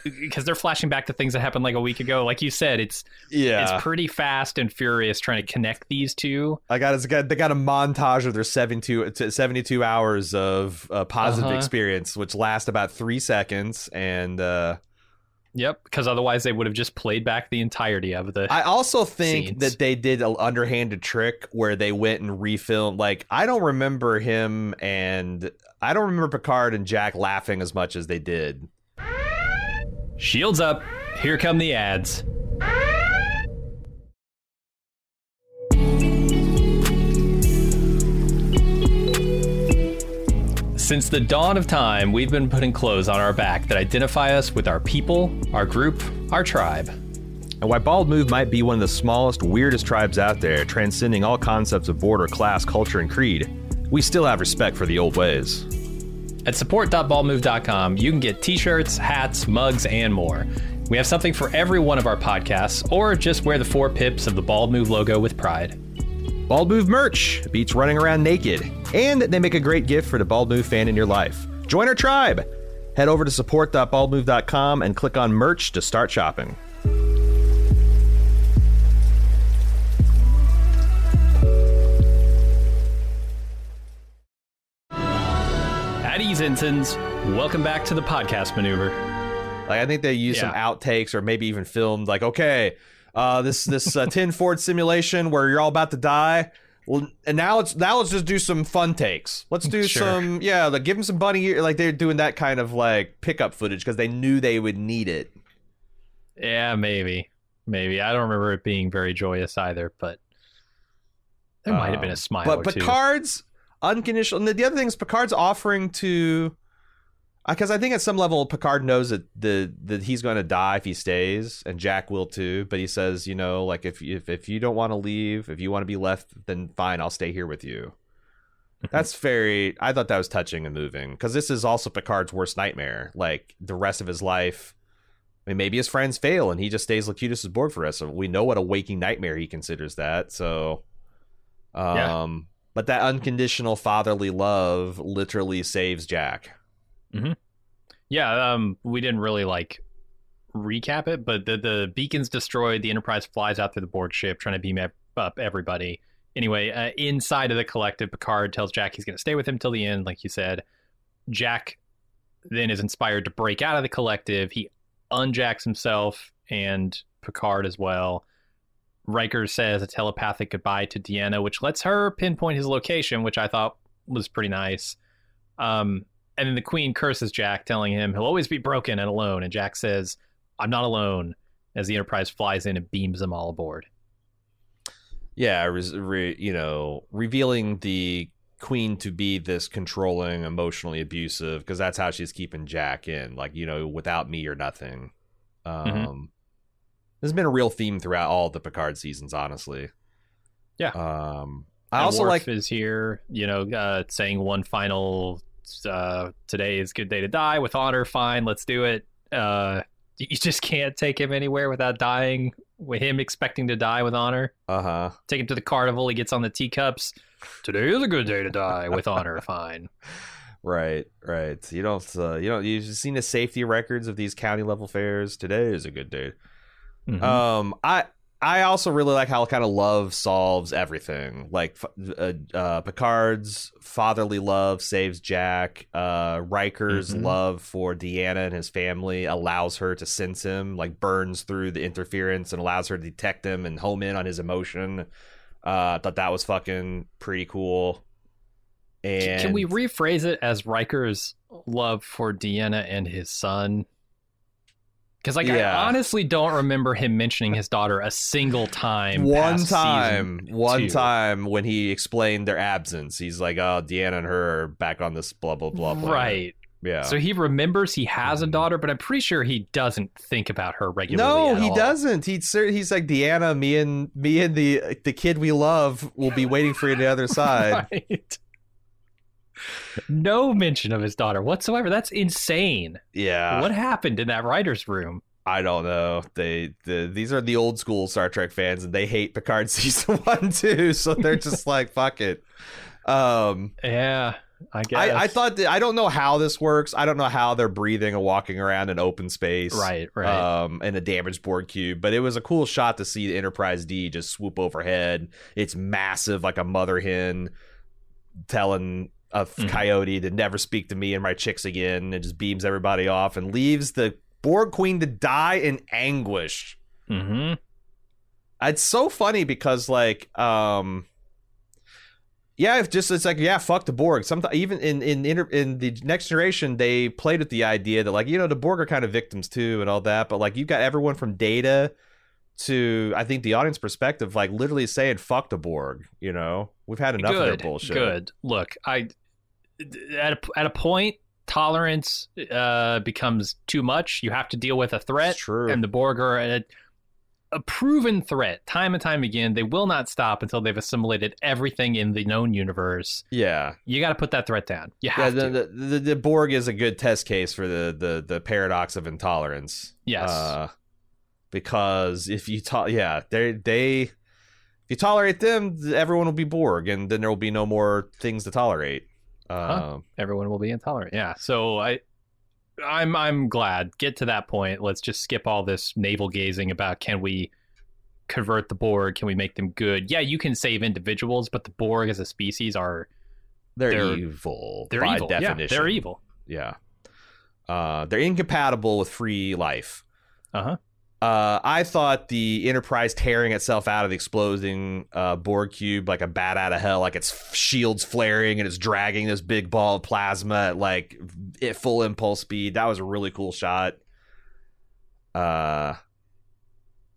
[SPEAKER 1] Because they're flashing back to things that happened like a week ago. Like you said, it's yeah, it's pretty fast and furious trying to connect these two.
[SPEAKER 2] I got it's got they got a montage of their 72, 72 hours of uh, positive uh-huh. experience, which last about three seconds, and uh,
[SPEAKER 1] Yep, because otherwise they would have just played back the entirety of the.
[SPEAKER 2] I also think scenes. that they did an underhanded trick where they went and refilmed. Like I don't remember him and I don't remember Picard and Jack laughing as much as they did.
[SPEAKER 1] Shields up! Here come the ads. Since the dawn of time, we've been putting clothes on our back that identify us with our people, our group, our tribe.
[SPEAKER 2] And why Bald Move might be one of the smallest, weirdest tribes out there, transcending all concepts of border, class, culture, and creed, we still have respect for the old ways.
[SPEAKER 1] At support.baldmove.com, you can get t shirts, hats, mugs, and more. We have something for every one of our podcasts, or just wear the four pips of the Bald Move logo with pride.
[SPEAKER 2] Bald Move merch beats running around naked, and they make a great gift for the Bald Move fan in your life. Join our tribe! Head over to support.baldmove.com and click on merch to start shopping.
[SPEAKER 1] At ensigns. Welcome back to the podcast maneuver.
[SPEAKER 2] Like I think they use yeah. some outtakes or maybe even filmed like, okay, uh, this this uh, tin Ford simulation where you're all about to die. Well, and now let's now let's just do some fun takes. Let's do sure. some yeah, like give them some bunny like they're doing that kind of like pickup footage because they knew they would need it.
[SPEAKER 1] Yeah, maybe, maybe I don't remember it being very joyous either, but there might have been a um, smile.
[SPEAKER 2] But Picard's unconditional. And The other thing is Picard's offering to because I think at some level Picard knows that the that he's going to die if he stays, and Jack will too. But he says, you know, like if if if you don't want to leave, if you want to be left, then fine, I'll stay here with you. That's very. I thought that was touching and moving because this is also Picard's worst nightmare. Like the rest of his life, I mean, maybe his friends fail and he just stays Locutus's board for us. So we know what a waking nightmare he considers that. So, um, yeah. But that unconditional fatherly love literally saves Jack.
[SPEAKER 1] Mm-hmm. Yeah, um, we didn't really like recap it, but the the beacon's destroyed. The Enterprise flies out through the Borg ship, trying to beam up everybody. Anyway, uh, inside of the collective, Picard tells Jack he's going to stay with him till the end, like you said. Jack then is inspired to break out of the collective. He unjacks himself and Picard as well. Riker says a telepathic goodbye to Deanna, which lets her pinpoint his location, which I thought was pretty nice. Um, and then the queen curses Jack, telling him he'll always be broken and alone. And Jack says, I'm not alone, as the Enterprise flies in and beams them all aboard.
[SPEAKER 2] Yeah, re, you know, revealing the queen to be this controlling, emotionally abusive, because that's how she's keeping Jack in. Like, you know, without me or nothing. Mm-hmm. Um, mm-hmm. This has been a real theme throughout all the Picard seasons, honestly.
[SPEAKER 1] Yeah.
[SPEAKER 2] Um,
[SPEAKER 1] I and also Worf like is here, you know, uh, saying one final uh, today is good day to die with honor. Fine, let's do it. Uh, you just can't take him anywhere without dying. With him expecting to die with honor.
[SPEAKER 2] Uh huh.
[SPEAKER 1] Take him to the carnival. He gets on the teacups. Today is a good day to die with honor. Fine.
[SPEAKER 2] Right, right. You don't, uh, you don't. You've seen the safety records of these county level fairs. Today is a good day. Mm-hmm. Um, I I also really like how kind of love solves everything. Like uh, uh, Picard's fatherly love saves Jack. Uh, Riker's
[SPEAKER 1] Mhm.
[SPEAKER 2] love for Deanna and his family allows her to sense him, like burns through the interference and allows her to detect him and home in on his emotion. Uh, thought that was fucking pretty cool. And
[SPEAKER 1] Can we rephrase it as Riker's love for Deanna and his son? Because like
[SPEAKER 2] Yeah.
[SPEAKER 1] I honestly don't remember him mentioning his daughter a single time.
[SPEAKER 2] one time, one
[SPEAKER 1] two.
[SPEAKER 2] time when he explained their absence, he's like, "Oh, Deanna and her are back on this blah blah blah." planet."
[SPEAKER 1] Right.
[SPEAKER 2] Yeah.
[SPEAKER 1] So he remembers he has a
[SPEAKER 2] Mhm.
[SPEAKER 1] daughter, but I'm pretty sure he doesn't think about her regularly.
[SPEAKER 2] No, he
[SPEAKER 1] all.
[SPEAKER 2] doesn't. He's he's like Deanna, me and me and the the kid we love will be waiting for you on the other side.
[SPEAKER 1] Right. No mention of his daughter whatsoever. That's insane.
[SPEAKER 2] Yeah,
[SPEAKER 1] what happened in that writer's room?
[SPEAKER 2] I don't know. They the these are the old school Star Trek fans, and they hate Picard season one too. So they're just like fuck it. Um,
[SPEAKER 1] Yeah, I guess.
[SPEAKER 2] I, I thought that, I don't know how this works. I don't know how they're breathing and walking around in open space.
[SPEAKER 1] Right, right.
[SPEAKER 2] um, in a damaged Borg cube. But it was a cool shot to see the Enterprise D just swoop overhead. It's massive, like a mother hen telling a
[SPEAKER 1] Mhm.
[SPEAKER 2] coyote to never speak to me and my chicks again, and just beams everybody off and leaves the Borg Queen to die in anguish.
[SPEAKER 1] hmm
[SPEAKER 2] It's so funny because like um yeah, if just it's like yeah, fuck the Borg. Sometimes even in in inter- in the next generation, they played with the idea that like you know the Borg are kind of victims too and all that, but like you've got everyone from Data to I think the audience perspective, like literally saying fuck the Borg. You know, we've had enough of their bullshit.
[SPEAKER 1] Good. Look, I at a, at a point tolerance uh, becomes too much. You have to deal with a threat, and the Borg are a, a proven threat. Time and time again, they will not stop until they've assimilated everything in the known universe.
[SPEAKER 2] yeah,
[SPEAKER 1] You got to put that threat down. You
[SPEAKER 2] yeah.
[SPEAKER 1] have
[SPEAKER 2] The,
[SPEAKER 1] to.
[SPEAKER 2] the, the, the Borg is a good test case for the the the paradox of intolerance.
[SPEAKER 1] Yes.
[SPEAKER 2] Uh, because if you to- yeah, they they if you tolerate them, everyone will be Borg, and then there will be no more things to tolerate. Uh,
[SPEAKER 1] Everyone will be intolerant. Yeah. So I. I'm I'm glad. Get to that point. Let's just skip all this navel gazing about can we convert the Borg? Can we make them good? Yeah, you can save individuals, but the Borg as a species are
[SPEAKER 2] they're,
[SPEAKER 1] They're-
[SPEAKER 2] evil
[SPEAKER 1] they're
[SPEAKER 2] by
[SPEAKER 1] evil.
[SPEAKER 2] definition.
[SPEAKER 1] Yeah, they're evil.
[SPEAKER 2] Yeah. Uh, they're incompatible with free life.
[SPEAKER 1] Uh-huh.
[SPEAKER 2] Uh, I thought the Enterprise tearing itself out of the exploding uh, Borg cube like a bat out of hell, like its shields flaring and it's dragging this big ball of plasma at like at full impulse speed. That was a really cool shot. Uh,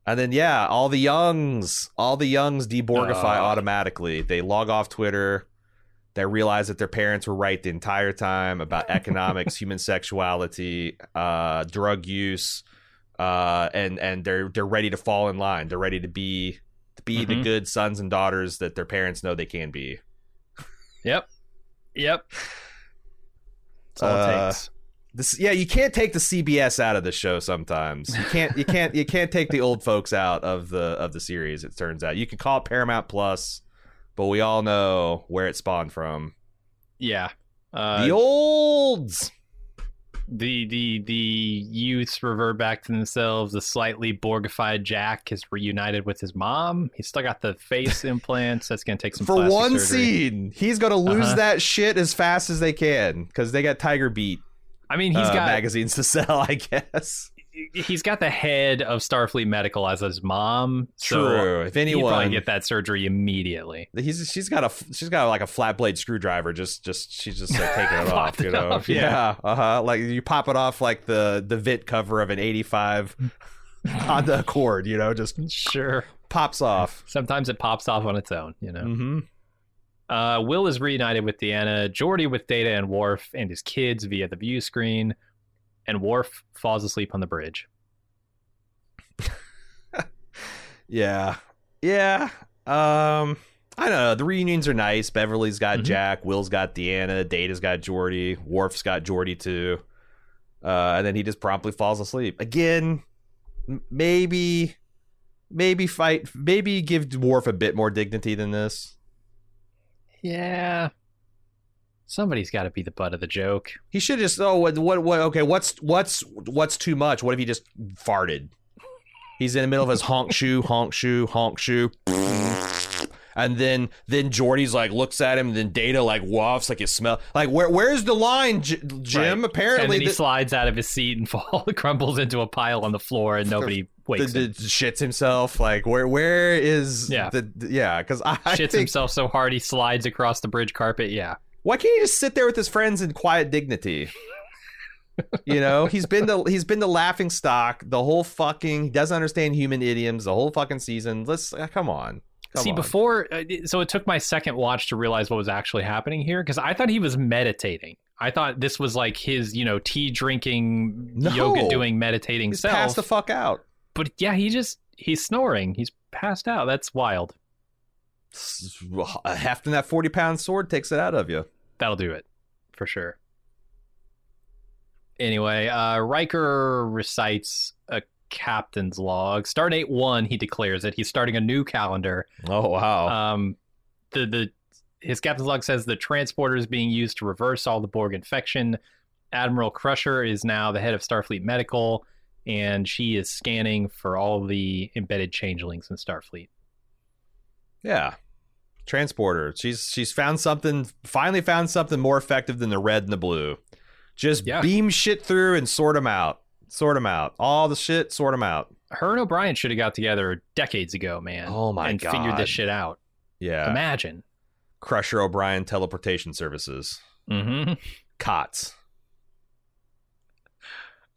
[SPEAKER 2] and then yeah, all the youngs, all the youngs deborgify
[SPEAKER 1] Uh.
[SPEAKER 2] automatically. They log off Twitter. They realize that their parents were right the entire time about economics, human sexuality, uh, drug use uh, and and they're they're ready to fall in line. They're ready to be to be the
[SPEAKER 1] Mhm.
[SPEAKER 2] good sons and daughters that their parents know they can be.
[SPEAKER 1] Yep. Yep. That's all
[SPEAKER 2] Uh,
[SPEAKER 1] it takes.
[SPEAKER 2] This yeah, you can't take the CBS out of the show. Sometimes you can't you can't you can't take the old folks out of the of the series. It turns out you can call it Paramount Plus, but we all know where it spawned from.
[SPEAKER 1] Yeah. Uh,
[SPEAKER 2] the olds.
[SPEAKER 1] The the the youths revert back to themselves. The slightly Borgified Jack is reunited with his mom. He's still got the face implants. That's gonna take some
[SPEAKER 2] time
[SPEAKER 1] For
[SPEAKER 2] one
[SPEAKER 1] surgery.
[SPEAKER 2] scene, he's gonna lose
[SPEAKER 1] Uh-huh.
[SPEAKER 2] that shit as fast as they can because they got Tiger Beat
[SPEAKER 1] I mean, he's
[SPEAKER 2] uh,
[SPEAKER 1] got
[SPEAKER 2] magazines to sell. I guess.
[SPEAKER 1] He's got the head of Starfleet Medical as his mom. So
[SPEAKER 2] True. If
[SPEAKER 1] he'd probably
[SPEAKER 2] anyone
[SPEAKER 1] get that surgery immediately.
[SPEAKER 2] He's she's got a she's got like a flat blade screwdriver. Just just she's just like taking it off. You know,
[SPEAKER 1] off, yeah.
[SPEAKER 2] yeah, uh huh. Like you pop it off like the the Vit cover of an eighty five Honda Accord. You know, just
[SPEAKER 1] Sure.
[SPEAKER 2] pops off.
[SPEAKER 1] Sometimes it pops off on its own. You know.
[SPEAKER 2] Mm-hmm.
[SPEAKER 1] Uh, Will is reunited with Deanna, Geordi with Data and Worf and his kids via the view screen, and Worf falls asleep on the bridge.
[SPEAKER 2] Yeah, yeah. Um, I don't know. The reunions are nice. Beverly's got
[SPEAKER 1] Mhm.
[SPEAKER 2] Jack. Will's got Deanna. Data's got Geordi. Worf's got Geordi too. Uh, and then he just promptly falls asleep again. m- Maybe, maybe fight. Maybe give Worf a bit more dignity than this.
[SPEAKER 1] Yeah. Somebody's got to be the butt of the joke.
[SPEAKER 2] He should just. Oh, what? What? what okay. What's what's what's too much? What if he just farted? He's in the middle of his honk shoe, honk shoe, honk shoe. And then then Geordi's like looks at him, and then Data like wafts like it smell like where where's the line, J- Jim?
[SPEAKER 1] Right.
[SPEAKER 2] Apparently,
[SPEAKER 1] he
[SPEAKER 2] the-
[SPEAKER 1] slides out of his seat and fall, crumbles into a pile on the floor, and nobody
[SPEAKER 2] the,
[SPEAKER 1] wakes
[SPEAKER 2] the-
[SPEAKER 1] him.
[SPEAKER 2] shits himself. Like where where is
[SPEAKER 1] Yeah.
[SPEAKER 2] the the- yeah? Because I, I
[SPEAKER 1] Shits
[SPEAKER 2] think
[SPEAKER 1] himself so hard he slides across the bridge carpet. Yeah,
[SPEAKER 2] why can't he just sit there with his friends in quiet dignity? you know, he's been the he's been the laughing stock the whole fucking. He doesn't understand human idioms the whole fucking season. Let's uh, come on. Come
[SPEAKER 1] See,
[SPEAKER 2] on.
[SPEAKER 1] before, uh, so it took my second watch to realize what was actually happening here because I thought he was meditating. I thought this was like his, you know, tea drinking,
[SPEAKER 2] No.
[SPEAKER 1] yoga doing, meditating
[SPEAKER 2] he's
[SPEAKER 1] self.
[SPEAKER 2] passed the fuck out.
[SPEAKER 1] but yeah, he just he's snoring. He's passed out. That's wild.
[SPEAKER 2] S- Hefting that forty pound sword takes it out of you.
[SPEAKER 1] That'll do it for sure. Anyway, uh, Riker recites a captain's log. Stardate one, he declares it. He's starting a new calendar.
[SPEAKER 2] Oh wow.
[SPEAKER 1] Um, the the his captain's log says the transporter is being used to reverse all the Borg infection. Admiral Crusher is now the head of Starfleet Medical, and she is scanning for all the embedded changelings in Starfleet.
[SPEAKER 2] Yeah. Transporter. She's she's found something finally found something more effective than the red and the blue. Just
[SPEAKER 1] Yeah.
[SPEAKER 2] beam shit through and sort them out. Sort them out. All the shit, sort them out.
[SPEAKER 1] Her and O'Brien should have got together decades ago, man.
[SPEAKER 2] Oh my god.
[SPEAKER 1] and figured this shit out.
[SPEAKER 2] Yeah.
[SPEAKER 1] Imagine.
[SPEAKER 2] Crusher O'Brien teleportation services.
[SPEAKER 1] Mm-hmm.
[SPEAKER 2] Cots.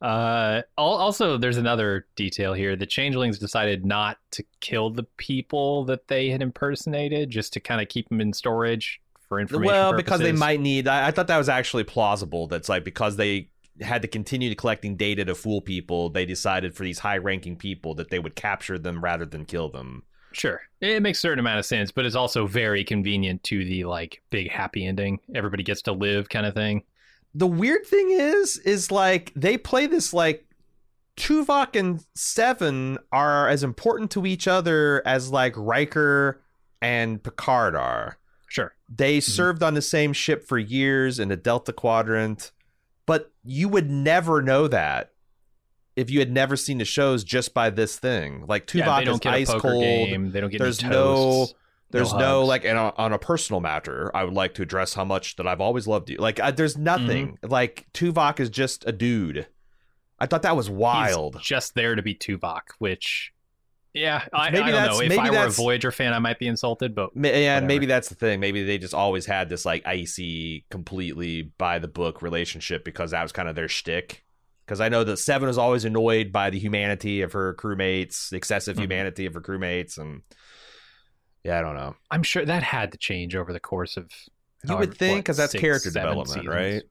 [SPEAKER 1] Uh, also, there's another detail here. The changelings decided not to kill the people that they had impersonated, just to kind of keep them in storage for information.
[SPEAKER 2] Well, because they might need I, I thought that was actually plausible. That's like because they had to continue collecting data to fool people, they decided for these high ranking people that they would capture them rather than kill them.
[SPEAKER 1] Sure, it makes a certain amount of sense, but it's also very convenient to the like big happy ending. Everybody gets to live kind of thing.
[SPEAKER 2] The weird thing is is like they play this like Tuvok and Seven are as important to each other as like Riker and Picard are.
[SPEAKER 1] Sure,
[SPEAKER 2] They mm-hmm. served on the same ship for years in the Delta Quadrant, but you would never know that if you had never seen the shows just by this thing. Like Tuvok
[SPEAKER 1] yeah, they don't
[SPEAKER 2] is
[SPEAKER 1] get
[SPEAKER 2] ice cold.
[SPEAKER 1] game. They don't get
[SPEAKER 2] There's
[SPEAKER 1] any
[SPEAKER 2] no-. There's
[SPEAKER 1] No
[SPEAKER 2] no, like, and on, on a personal matter, I would like to address how much that I've always loved you. Like, I, there's nothing.
[SPEAKER 1] Mm-hmm.
[SPEAKER 2] Like, Tuvok is just a dude. I thought that was
[SPEAKER 1] He's
[SPEAKER 2] wild.
[SPEAKER 1] just there to be Tuvok, which. Yeah, I,
[SPEAKER 2] Maybe
[SPEAKER 1] I don't know. If I were a Voyager fan, I might be insulted, but
[SPEAKER 2] Ma- yeah,
[SPEAKER 1] whatever.
[SPEAKER 2] maybe that's the thing. Maybe they just always had this like icy, completely by the book relationship because that was kind of their shtick. Because I know that Seven was always annoyed by the humanity of her crewmates, the excessive
[SPEAKER 1] Mhm.
[SPEAKER 2] humanity of her crewmates, and yeah, I don't know.
[SPEAKER 1] I'm sure that had to change over the course of.
[SPEAKER 2] You would think because that's
[SPEAKER 1] six,
[SPEAKER 2] character development,
[SPEAKER 1] seasons.
[SPEAKER 2] right?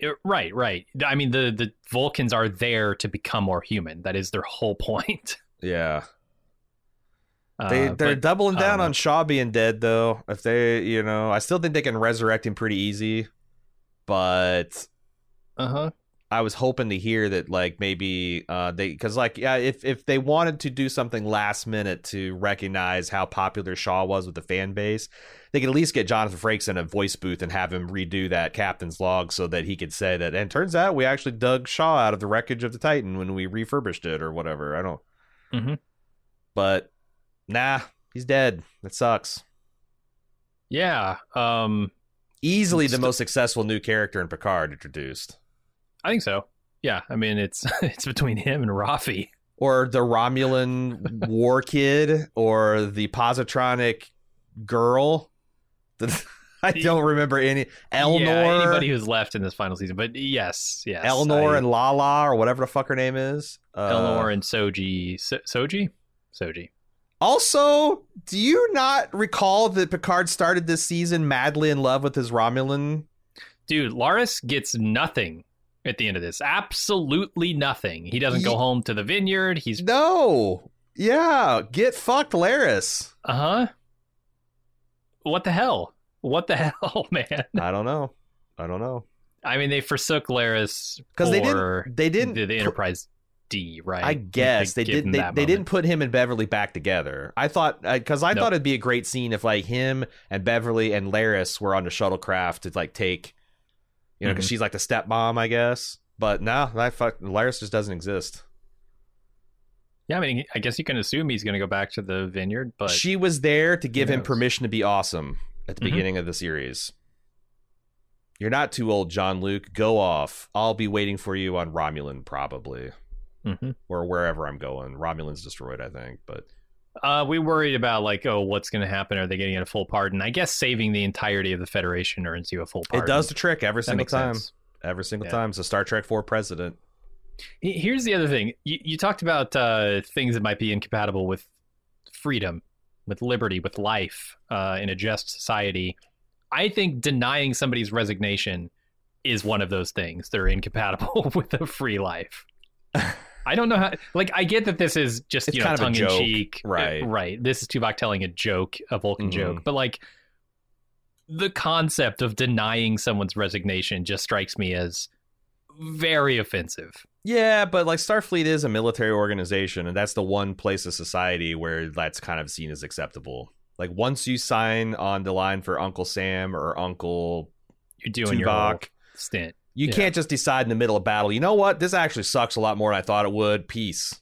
[SPEAKER 1] It- right, right. I mean, the the Vulcans are there to become more human. That is their whole point.
[SPEAKER 2] Yeah. They
[SPEAKER 1] Uh,
[SPEAKER 2] they're
[SPEAKER 1] but
[SPEAKER 2] doubling down
[SPEAKER 1] know.
[SPEAKER 2] on Shaw being dead though. If they, you know, I still think they can resurrect him pretty easy, but
[SPEAKER 1] uh-huh.
[SPEAKER 2] I was hoping to hear that like maybe uh they because like yeah if if they wanted to do something last minute to recognize how popular Shaw was with the fan base, they could at least get Jonathan Frakes in a voice booth and have him redo that captain's log so that he could say that. And turns out we actually dug Shaw out of the wreckage of the Titan when we refurbished it or whatever. I don't.
[SPEAKER 1] Mhm.
[SPEAKER 2] But nah, he's dead. That sucks.
[SPEAKER 1] Yeah. Um.
[SPEAKER 2] Easily the
[SPEAKER 1] St-
[SPEAKER 2] most successful new character in Picard introduced.
[SPEAKER 1] I think so. Yeah. I mean, it's it's between him and Raffi.
[SPEAKER 2] or the Romulan war kid or the positronic girl. I don't remember any Elnor,
[SPEAKER 1] Yeah, anybody who's left in this final season, but yes, yes.
[SPEAKER 2] Elnor
[SPEAKER 1] I-
[SPEAKER 2] and Lala or whatever the fuck her name is. Uh,
[SPEAKER 1] Elnor and Soji. So- Soji. Soji.
[SPEAKER 2] Also, do you not recall that Picard started this season madly in love with his Romulan?
[SPEAKER 1] Dude, Laris gets nothing at the end of this. Absolutely nothing. He doesn't go home to the vineyard. He's
[SPEAKER 2] No. Yeah, get fucked, Laris.
[SPEAKER 1] uh huh. What the hell? What the hell, man?
[SPEAKER 2] I don't know. I don't know
[SPEAKER 1] I mean, they forsook Laris
[SPEAKER 2] because they didn't. They didn't.
[SPEAKER 1] the, the Enterprise D, right?
[SPEAKER 2] I guess they, did. They, they didn't put him and Beverly back together. I thought because I
[SPEAKER 1] Nope.
[SPEAKER 2] thought it'd be a great scene if like him and Beverly and Laris were on a shuttlecraft to like take, you know, because
[SPEAKER 1] Mhm.
[SPEAKER 2] she's like the stepmom, I guess. But no, that fuck Laris just doesn't exist.
[SPEAKER 1] Yeah, I mean, I guess you can assume he's going to go back to the vineyard, but
[SPEAKER 2] she was there to give him permission to be awesome at the
[SPEAKER 1] Mhm.
[SPEAKER 2] beginning of the series. You're not too old, Jean-Luc. Go off. I'll be waiting for you on Romulan, probably,
[SPEAKER 1] Mhm.
[SPEAKER 2] or wherever I'm going. Romulan's destroyed, I think, but
[SPEAKER 1] Uh, we worried about like, oh, what's going to happen? Are they getting a full pardon? I guess saving the entirety of the Federation earns you a full pardon.
[SPEAKER 2] it does the trick every
[SPEAKER 1] That
[SPEAKER 2] single time.
[SPEAKER 1] sense.
[SPEAKER 2] Every single
[SPEAKER 1] Yeah.
[SPEAKER 2] time. It's a Star Trek Four president.
[SPEAKER 1] Here's the other thing. You, you talked about uh, things that might be incompatible with freedom, with liberty, with life uh, in a just society. I think denying somebody's resignation is one of those things that are incompatible with a free life. I don't know how. Like, I get that this is just
[SPEAKER 2] It's
[SPEAKER 1] you know
[SPEAKER 2] kind of a
[SPEAKER 1] tongue in cheek,
[SPEAKER 2] right.
[SPEAKER 1] Right. This is Tuvok telling a joke, a Vulcan
[SPEAKER 2] Mhm.
[SPEAKER 1] joke, but like the concept of denying someone's resignation just strikes me as very offensive.
[SPEAKER 2] Yeah, but like Starfleet is a military organization, and that's the one place of society where that's kind of seen as acceptable. Like once you sign on the line for Uncle Sam or Uncle
[SPEAKER 1] You're doing your
[SPEAKER 2] Tuvok,
[SPEAKER 1] stint.
[SPEAKER 2] You
[SPEAKER 1] Yeah.
[SPEAKER 2] can't just decide in the middle of battle. You know what? This actually sucks a lot more than I thought it would. Peace.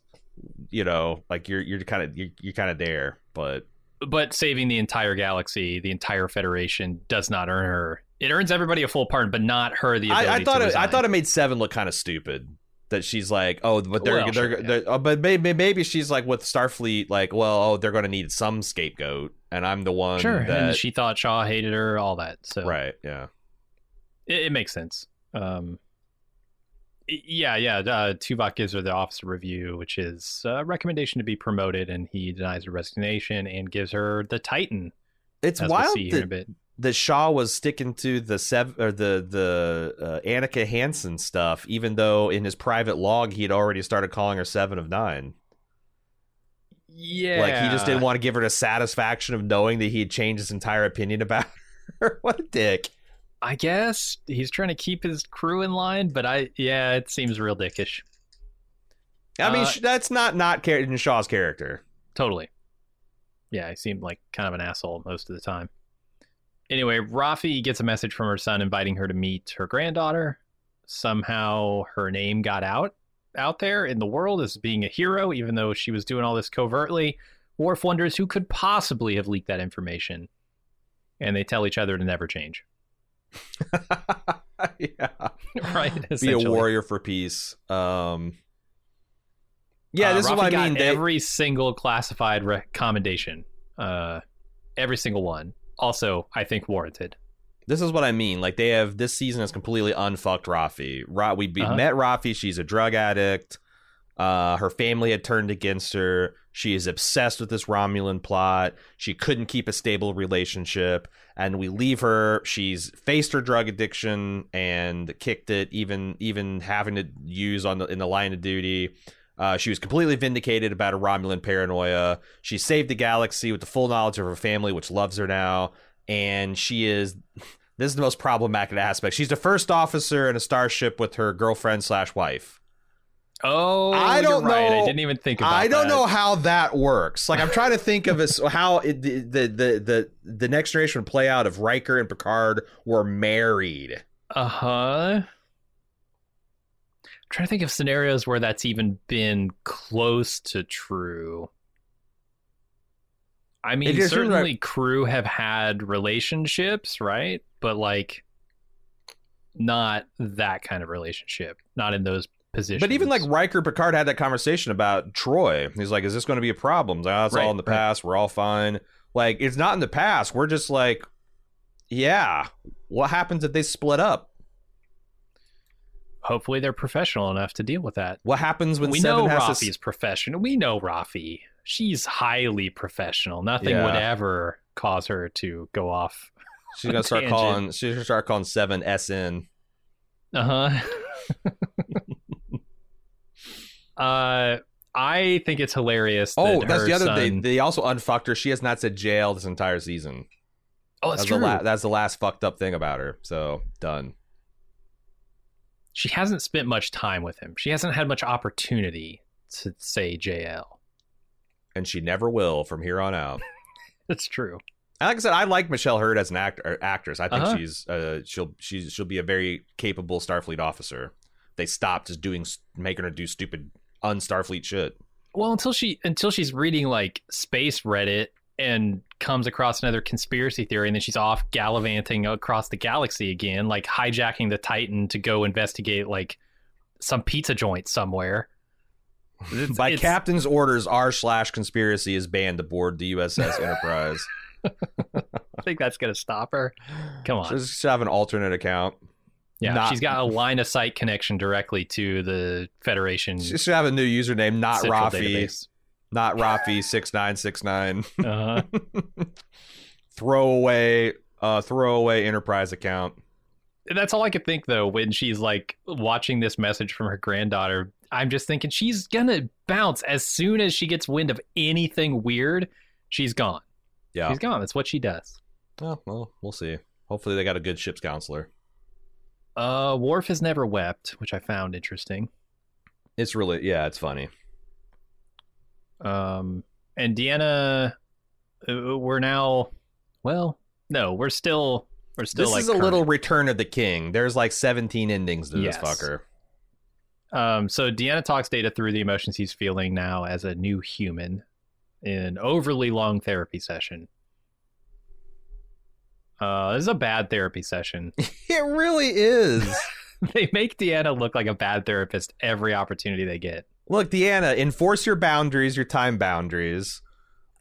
[SPEAKER 2] You know, like you're you're kind of you're, you're kind of there, but
[SPEAKER 1] But saving the entire galaxy, the entire Federation, does not earn her. It earns everybody a full pardon, but not her the ability
[SPEAKER 2] I, I thought it, I thought it made Seven look kind of stupid. That she's like, oh, but they're
[SPEAKER 1] Well,
[SPEAKER 2] they're,
[SPEAKER 1] sure, yeah.
[SPEAKER 2] they're oh, but maybe maybe she's like with Starfleet, like, well, oh, they're going to need some scapegoat, and I'm the one
[SPEAKER 1] sure,
[SPEAKER 2] that
[SPEAKER 1] and she thought Shaw hated her, all that. So
[SPEAKER 2] right, yeah.
[SPEAKER 1] it, it makes sense. Um, yeah, yeah. Uh, Tuvok gives her the officer review, which is a recommendation to be promoted, and he denies her resignation and gives her the Titan.
[SPEAKER 2] It's
[SPEAKER 1] we'll
[SPEAKER 2] wild
[SPEAKER 1] a
[SPEAKER 2] that,
[SPEAKER 1] bit.
[SPEAKER 2] that Shaw was sticking to the sev- or the the uh, Annika Hansen stuff, even though in his private log he had already started calling her Seven of Nine.
[SPEAKER 1] Yeah,
[SPEAKER 2] Like he just didn't want to give her the satisfaction of knowing that he had changed his entire opinion about her. what a dick!
[SPEAKER 1] I guess he's trying to keep his crew in line, but I yeah, it seems real dickish.
[SPEAKER 2] I mean,
[SPEAKER 1] Uh,
[SPEAKER 2] that's not not in Shaw's character.
[SPEAKER 1] Totally. Yeah, he seemed like kind of an asshole most of the time. Anyway, Raffi gets a message from her son inviting her to meet her granddaughter. Somehow her name got out out there in the world as being a hero, even though she was doing all this covertly. Worf wonders who could possibly have leaked that information. And they tell each other to never change.
[SPEAKER 2] yeah.
[SPEAKER 1] right?
[SPEAKER 2] Be a warrior for peace. Um Yeah,
[SPEAKER 1] Uh,
[SPEAKER 2] this is
[SPEAKER 1] Raffi
[SPEAKER 2] what I mean. They,
[SPEAKER 1] every single classified recommendation, uh, every single one. Also, I think warranted.
[SPEAKER 2] this is what I mean. Like they have this season has completely unfucked Raffi. Ra- we be-
[SPEAKER 1] Uh-huh.
[SPEAKER 2] met Raffi. She's a drug addict. Uh, her family had turned against her. She is obsessed with this Romulan plot. She couldn't keep a stable relationship, and we leave her. She's faced her drug addiction and kicked it, even even having to use on the in the line of duty. Uh, she was completely vindicated about her Romulan paranoia. She saved the galaxy with the full knowledge of her family, which loves her now. And she is this is the most problematic aspect. She's the first officer in a starship with her girlfriend slash wife.
[SPEAKER 1] Oh,
[SPEAKER 2] I don't
[SPEAKER 1] right.
[SPEAKER 2] know-
[SPEAKER 1] I didn't even think about
[SPEAKER 2] I don't
[SPEAKER 1] that.
[SPEAKER 2] know how that works. Like I'm trying to think of as how it, the, the the the the next generation would play out if Riker and Picard were married.
[SPEAKER 1] Uh huh. trying to think of scenarios where that's even been close to true. I mean, certainly crew have had relationships, right? But like, not that kind of relationship. Not in those positions.
[SPEAKER 2] But even like Riker Picard had that conversation about Troi. He's like, "Is this going to be a problem?" He's Like, oh, it's
[SPEAKER 1] Right,
[SPEAKER 2] all in the
[SPEAKER 1] right.
[SPEAKER 2] past. We're all fine. Like it's not in the past. We're just like, yeah. What happens if they split up?
[SPEAKER 1] hopefully they're professional enough to deal with that.
[SPEAKER 2] What happens when
[SPEAKER 1] we
[SPEAKER 2] Seven
[SPEAKER 1] know
[SPEAKER 2] has Raffi's s-
[SPEAKER 1] professional. We know Raffi. She's highly professional. Nothing
[SPEAKER 2] Yeah.
[SPEAKER 1] would ever cause her to go off.
[SPEAKER 2] She's gonna start
[SPEAKER 1] tangent.
[SPEAKER 2] calling. She's gonna start calling Seven SN.
[SPEAKER 1] Uh huh. uh, I think it's hilarious.
[SPEAKER 2] Oh,
[SPEAKER 1] that
[SPEAKER 2] that's the other.
[SPEAKER 1] Son-
[SPEAKER 2] they also unfucked her. She has not said JL this entire season.
[SPEAKER 1] oh, that's
[SPEAKER 2] that's
[SPEAKER 1] true.
[SPEAKER 2] the la- that's the last fucked up thing about her. So done.
[SPEAKER 1] she hasn't spent much time with him. She hasn't had much opportunity to say JL.
[SPEAKER 2] And she never will from here on out.
[SPEAKER 1] That's true.
[SPEAKER 2] And like I said, I like Michelle Hurd as an actor, actress. I think
[SPEAKER 1] Uh-huh.
[SPEAKER 2] she's uh, she'll she's she'll be a very capable Starfleet officer. They stopped just doing making her do stupid un-Starfleet shit.
[SPEAKER 1] Well, until she until she's reading like space Reddit and comes across another conspiracy theory, and then she's off gallivanting across the galaxy again, like hijacking the Titan to go investigate like some pizza joint somewhere. It's-
[SPEAKER 2] By
[SPEAKER 1] it's-
[SPEAKER 2] captain's orders, r slash conspiracy is banned aboard the USS Enterprise.
[SPEAKER 1] I think that's gonna stop her. Come on.
[SPEAKER 2] Just have an alternate account.
[SPEAKER 1] Yeah,
[SPEAKER 2] not-
[SPEAKER 1] she's got a line of sight connection directly to the Federation
[SPEAKER 2] She should have a new username, not Raffi,
[SPEAKER 1] database.
[SPEAKER 2] not Raffi six nine six nine.
[SPEAKER 1] Uh-huh.
[SPEAKER 2] Throwaway, uh, throwaway Enterprise account.
[SPEAKER 1] That's all I could think though when she's like watching this message from her granddaughter. I'm just thinking she's gonna bounce as soon as she gets wind of anything weird. She's gone.
[SPEAKER 2] Yeah.
[SPEAKER 1] She's gone. That's what she does.
[SPEAKER 2] Oh, well, we'll see. Hopefully, they got a good ship's counselor.
[SPEAKER 1] Uh, Worf has never wept, which I found interesting.
[SPEAKER 2] It's really, yeah, it's funny.
[SPEAKER 1] Um, and Deanna, uh, we're now, well, no, we're still, we're still
[SPEAKER 2] this
[SPEAKER 1] like
[SPEAKER 2] is a
[SPEAKER 1] current.
[SPEAKER 2] little Return of the King. There's like 17 endings to
[SPEAKER 1] Yes.
[SPEAKER 2] this fucker.
[SPEAKER 1] Um, so Deanna talks Data through the emotions he's feeling now as a new human in an overly long therapy session. Uh, this is a bad therapy session.
[SPEAKER 2] It really is.
[SPEAKER 1] they make Deanna look like a bad therapist every opportunity they get.
[SPEAKER 2] Look, Deanna, enforce your boundaries, your time boundaries,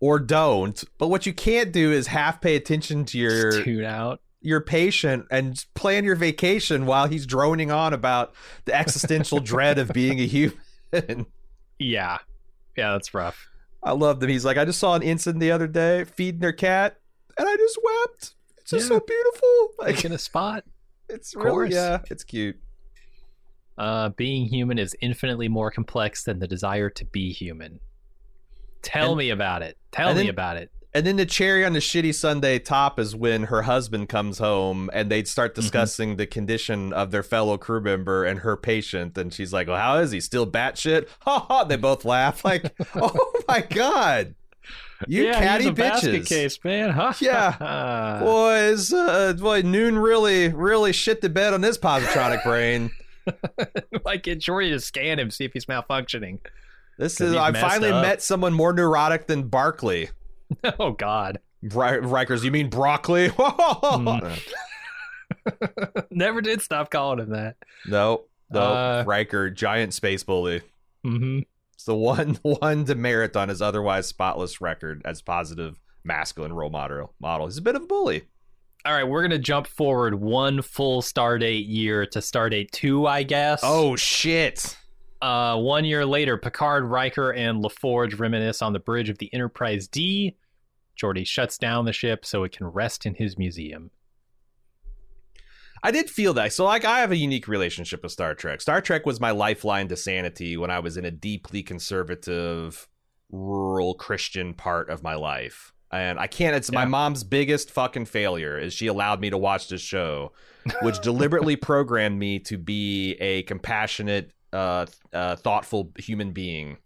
[SPEAKER 2] or don't. But what you can't do is half pay attention to your
[SPEAKER 1] Just tune out.
[SPEAKER 2] your patient and plan your vacation while he's droning on about the existential dread of being a human.
[SPEAKER 1] Yeah, yeah, that's rough.
[SPEAKER 2] I love them. He's like, I just saw an incident the other day feeding their cat, and I just wept. It's just
[SPEAKER 1] Yeah.
[SPEAKER 2] so beautiful. Like,
[SPEAKER 1] Taking a spot.
[SPEAKER 2] it's really, yeah, it's cute.
[SPEAKER 1] Uh, being human is infinitely more complex than the desire to be human. Tell
[SPEAKER 2] And-
[SPEAKER 1] me about it. Tell
[SPEAKER 2] and
[SPEAKER 1] me about it.
[SPEAKER 2] And then the cherry on the shitty Sunday top is when her husband comes home and they start
[SPEAKER 1] Mm-hmm.
[SPEAKER 2] discussing the condition of their fellow crew member and her patient. And she's like, Well, how is he? Still batshit? Ha ha. They both laugh. Like, oh my God. You
[SPEAKER 1] yeah,
[SPEAKER 2] catty
[SPEAKER 1] he's a
[SPEAKER 2] bitches.
[SPEAKER 1] case, man. Huh?
[SPEAKER 2] Yeah. Boys, uh, boy, Noon really, really shit the bed on this positronic brain.
[SPEAKER 1] like get Geordi to scan him, see if he's malfunctioning.
[SPEAKER 2] This is, I finally
[SPEAKER 1] up.
[SPEAKER 2] met someone more neurotic than Barkley.
[SPEAKER 1] oh God,
[SPEAKER 2] Ri- Rikers, you mean broccoli?
[SPEAKER 1] Mm. never did stop calling him that.
[SPEAKER 2] No, no,
[SPEAKER 1] Uh,
[SPEAKER 2] Riker, giant space bully.
[SPEAKER 1] Mm-hmm.
[SPEAKER 2] It's the one one demerit on his otherwise spotless record as positive masculine role model. Model. He's a bit of a bully.
[SPEAKER 1] All right, we're gonna jump forward one full Stardate year to Stardate two, I guess.
[SPEAKER 2] Oh shit!
[SPEAKER 1] Uh, one year later, Picard, Riker, and LaForge reminisce on the bridge of the Enterprise D. Geordi shuts down the ship so it can rest in his museum.
[SPEAKER 2] I did feel that. So, like, I have a unique relationship with Star Trek. Star Trek was my lifeline to sanity when I was in a deeply conservative, rural Christian part of my life. And I can't. It's my mom's biggest fucking failure is she allowed me to watch this show, which deliberately programmed me to be a compassionate, uh, uh, thoughtful human being,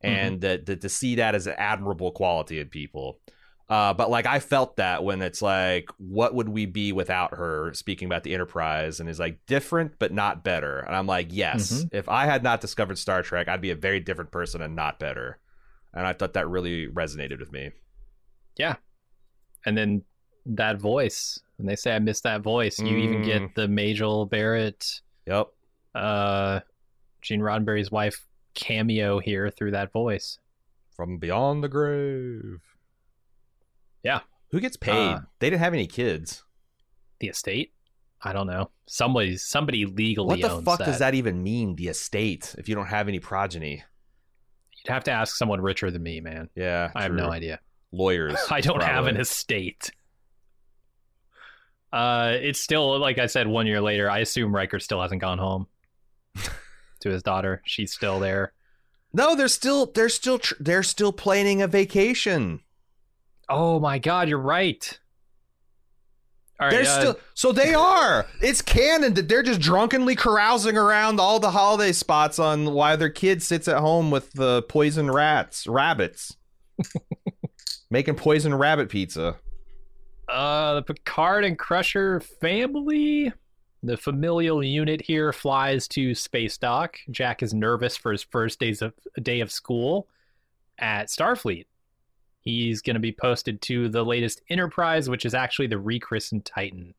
[SPEAKER 2] and that, that to see that as an admirable quality in people. Uh, but like I felt that when it's like, what would we be without her? Speaking about the Enterprise, and is like different but not better. And I'm like, yes,
[SPEAKER 1] Mhm.
[SPEAKER 2] if I had not discovered Star Trek, I'd be a very different person and not better. And I thought that really resonated with me.
[SPEAKER 1] Yeah, and then that voice, when they say I miss that voice, you even
[SPEAKER 2] Mm.
[SPEAKER 1] get the Majel Barrett,
[SPEAKER 2] Yep.
[SPEAKER 1] uh, Gene Roddenberry's wife cameo here through that voice.
[SPEAKER 2] From beyond the grave.
[SPEAKER 1] Yeah.
[SPEAKER 2] Who gets paid?
[SPEAKER 1] Uh,
[SPEAKER 2] they didn't have any kids.
[SPEAKER 1] The estate? I don't know. Somebody, somebody legally
[SPEAKER 2] What the fuck does that even mean? The estate, if you don't have any progeny.
[SPEAKER 1] You'd have to ask someone richer than me, man.
[SPEAKER 2] Yeah,
[SPEAKER 1] I have no idea.
[SPEAKER 2] Lawyers.
[SPEAKER 1] I don't have an estate. Uh, it's still like I said. One year later, I assume Riker still hasn't gone home to his daughter. She's still there.
[SPEAKER 2] No, they're still they're still tr- they're still planning a vacation.
[SPEAKER 1] Oh my God, you're right. All right,
[SPEAKER 2] they're
[SPEAKER 1] uh,
[SPEAKER 2] still so they are. It's canon that they're just drunkenly carousing around all the holiday spots on why their kid sits at home with the poison rats, rabbits, making poison rabbit pizza.
[SPEAKER 1] uh, the Picard and Crusher family. The familial unit here flies to space dock. Jack is nervous for his first days of day of school, at Starfleet. He's going to be posted to the latest Enterprise, which is actually the rechristened Titan.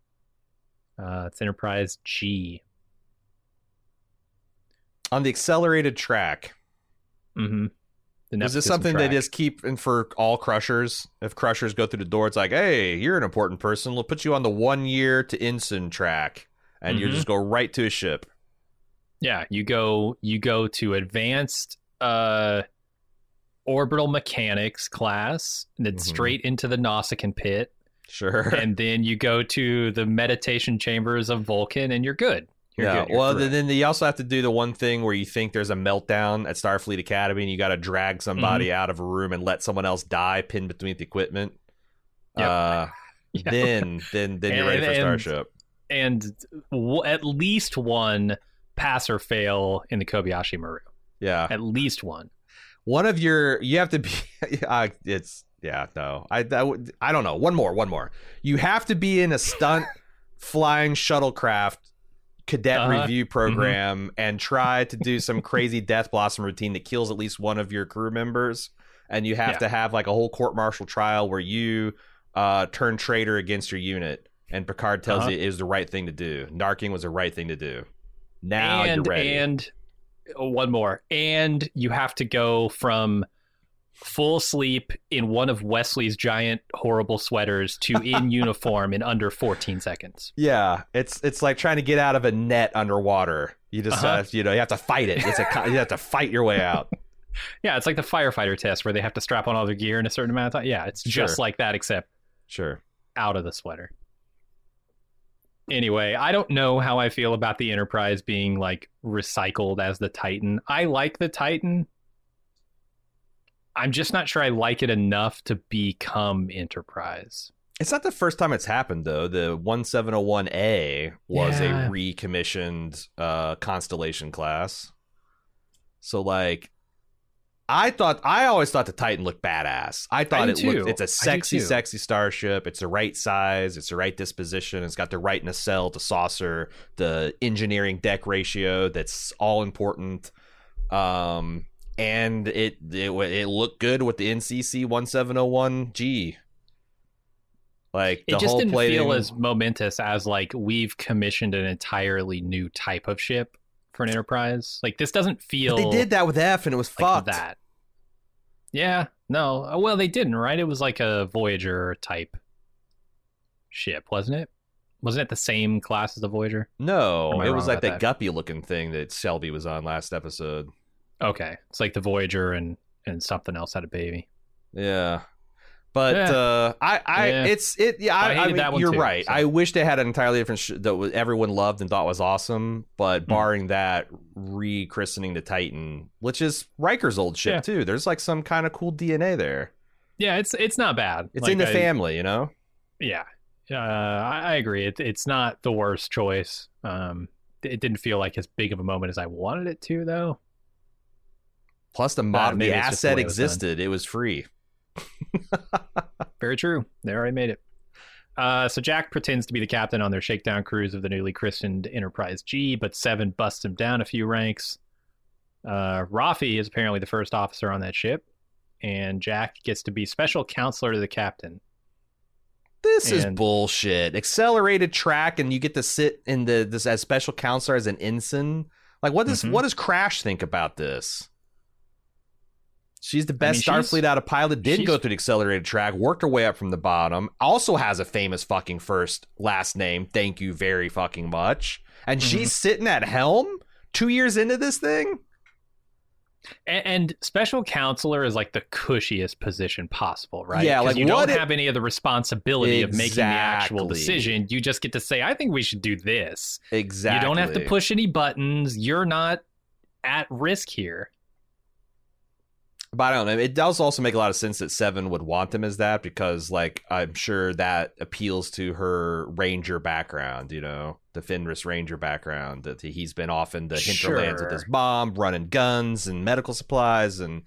[SPEAKER 1] Uh, it's Enterprise G.
[SPEAKER 2] On the accelerated track,
[SPEAKER 1] Mm-hmm.
[SPEAKER 2] Is this something
[SPEAKER 1] track.
[SPEAKER 2] they just keep in for all crushers? If crushers go through the door, it's like, hey, you're an important person. We'll put you on the one year to ensign track, and you
[SPEAKER 1] Mhm.
[SPEAKER 2] just go right to a ship.
[SPEAKER 1] Yeah, you go you go to advanced uh orbital mechanics class, and then
[SPEAKER 2] Mhm.
[SPEAKER 1] straight into the Nausicaan pit,
[SPEAKER 2] Sure.
[SPEAKER 1] and then you go to the meditation chambers of Vulcan, and you're good. You're
[SPEAKER 2] yeah.
[SPEAKER 1] good. You're
[SPEAKER 2] well,
[SPEAKER 1] through.
[SPEAKER 2] then, you also have to do the one thing where you think there's a meltdown at Starfleet Academy, and you got to drag somebody
[SPEAKER 1] Mm-hmm.
[SPEAKER 2] out of a room and let someone else die pinned between the equipment.
[SPEAKER 1] Yep.
[SPEAKER 2] Uh,
[SPEAKER 1] Yeah.
[SPEAKER 2] Then, then, then you're ready for
[SPEAKER 1] And- and-
[SPEAKER 2] Starship.
[SPEAKER 1] and w- at least one pass or fail in the Kobayashi Maru.
[SPEAKER 2] Yeah.
[SPEAKER 1] At least one.
[SPEAKER 2] One of your, you have to be. Uh, it's yeah. No, I, I would- I don't know. One more. One more. You have to be in a stunt flying shuttlecraft cadet
[SPEAKER 1] Uh-huh.
[SPEAKER 2] review program and try to do some crazy death blossom routine that kills at least one of your crew members and you have
[SPEAKER 1] Yeah.
[SPEAKER 2] to have like a whole court martial trial where you uh, turn traitor against your unit and picard tells
[SPEAKER 1] Uh-huh.
[SPEAKER 2] you it is the right thing to do narking was the right thing to do now
[SPEAKER 1] and
[SPEAKER 2] you're ready
[SPEAKER 1] and one more. And you have to go from full sleep in one of Wesley's giant horrible sweaters to in uniform in under 14 seconds.
[SPEAKER 2] yeah it's it's like trying to get out of a net underwater you just
[SPEAKER 1] Uh-huh.
[SPEAKER 2] have, you know you have to fight it it's a you have to fight your way out
[SPEAKER 1] Yeah, it's like the firefighter test where they have to strap on all their gear in a certain amount of time. Yeah, it's just like that except
[SPEAKER 2] sure
[SPEAKER 1] out of the sweater. Anyway, I don't know how I feel about the Enterprise being like recycled as the Titan. I like the Titan. I'm just not sure I like it enough to become Enterprise.
[SPEAKER 2] It's not the first time it's happened though. The 1701A was
[SPEAKER 1] Yeah.
[SPEAKER 2] a recommissioned uh Constellation class. So like I thought I always thought the Titan looked badass. I thought
[SPEAKER 1] do
[SPEAKER 2] it looked it's a sexy sexy starship. It's the right size, it's the right disposition, it's got the right nacelle to saucer, the engineering deck ratio that's all important. Um and it it, it looked good with the NCC 1701G. Like
[SPEAKER 1] It
[SPEAKER 2] the
[SPEAKER 1] just
[SPEAKER 2] whole
[SPEAKER 1] didn't
[SPEAKER 2] plating,
[SPEAKER 1] feel as momentous as like we've commissioned an entirely new type of ship for an Enterprise. Like this doesn't feel
[SPEAKER 2] But they did that with F, and it was
[SPEAKER 1] like
[SPEAKER 2] fucked.
[SPEAKER 1] that. Yeah, no. Uh, Well, they didn't, right? It was like a Voyager type ship, wasn't it? Wasn't it the same class as the Voyager?
[SPEAKER 2] No, it was like that,
[SPEAKER 1] that?
[SPEAKER 2] guppy looking thing that Shelby was on last episode.
[SPEAKER 1] Okay, it's like the Voyager and and something else had a baby.
[SPEAKER 2] Yeah. But
[SPEAKER 1] Yeah.
[SPEAKER 2] uh, I, I,
[SPEAKER 1] Yeah.
[SPEAKER 2] it's it. Yeah,
[SPEAKER 1] I
[SPEAKER 2] I, mean, you're
[SPEAKER 1] too,
[SPEAKER 2] right.
[SPEAKER 1] so.
[SPEAKER 2] I wish they had an entirely different sh- that everyone loved and thought was awesome. But
[SPEAKER 1] Hmm.
[SPEAKER 2] barring that, rechristening the Titan, which is Riker's old ship
[SPEAKER 1] Yeah.
[SPEAKER 2] too. There's like some kind of cool DNA there.
[SPEAKER 1] Yeah, it's it's not bad.
[SPEAKER 2] It's
[SPEAKER 1] Like,
[SPEAKER 2] in the
[SPEAKER 1] I-
[SPEAKER 2] family, you know.
[SPEAKER 1] Yeah, uh, I, I agree. It, it's not the worst choice. Um, it didn't feel like as big of a moment as I wanted it to, though.
[SPEAKER 2] Plus, the mod,
[SPEAKER 1] maybe
[SPEAKER 2] the asset
[SPEAKER 1] way it was
[SPEAKER 2] existed. It was free.
[SPEAKER 1] Very true. They already made it. Uh, so Jack pretends to be the captain on their shakedown cruise of the newly christened Enterprise G, but Seven busts him down a few ranks. Uh, Raffi is apparently the first officer on that ship, and Jack gets to be special counselor to the captain.
[SPEAKER 2] This is bullshit. Accelerated track, and you get to sit in the this as special counselor as an ensign. Like, what does
[SPEAKER 1] Mhm.
[SPEAKER 2] what does Crash think about this? She's the
[SPEAKER 1] I
[SPEAKER 2] best
[SPEAKER 1] mean,
[SPEAKER 2] Starfleet out of pilot. Did go through the accelerated track, worked her way up from the bottom. Also has a famous fucking first last name. Thank you very fucking much. And
[SPEAKER 1] Mm-hmm.
[SPEAKER 2] she's sitting at helm two years into this thing.
[SPEAKER 1] And, and special counselor is like the cushiest position possible, right?
[SPEAKER 2] Yeah, like,
[SPEAKER 1] you don't
[SPEAKER 2] if-
[SPEAKER 1] have any of the responsibility of making the actual decision. You just get to say, "I think we should do this."
[SPEAKER 2] Exactly.
[SPEAKER 1] You don't have to push any buttons. You're not at risk here.
[SPEAKER 2] But I don't know. It does also make a lot of sense that Seven would want them as that because, like, I'm sure that appeals to her Ranger background. You know, the Fenris Ranger background that he's been off in the hinterlands with his bomb, running guns and medical supplies, and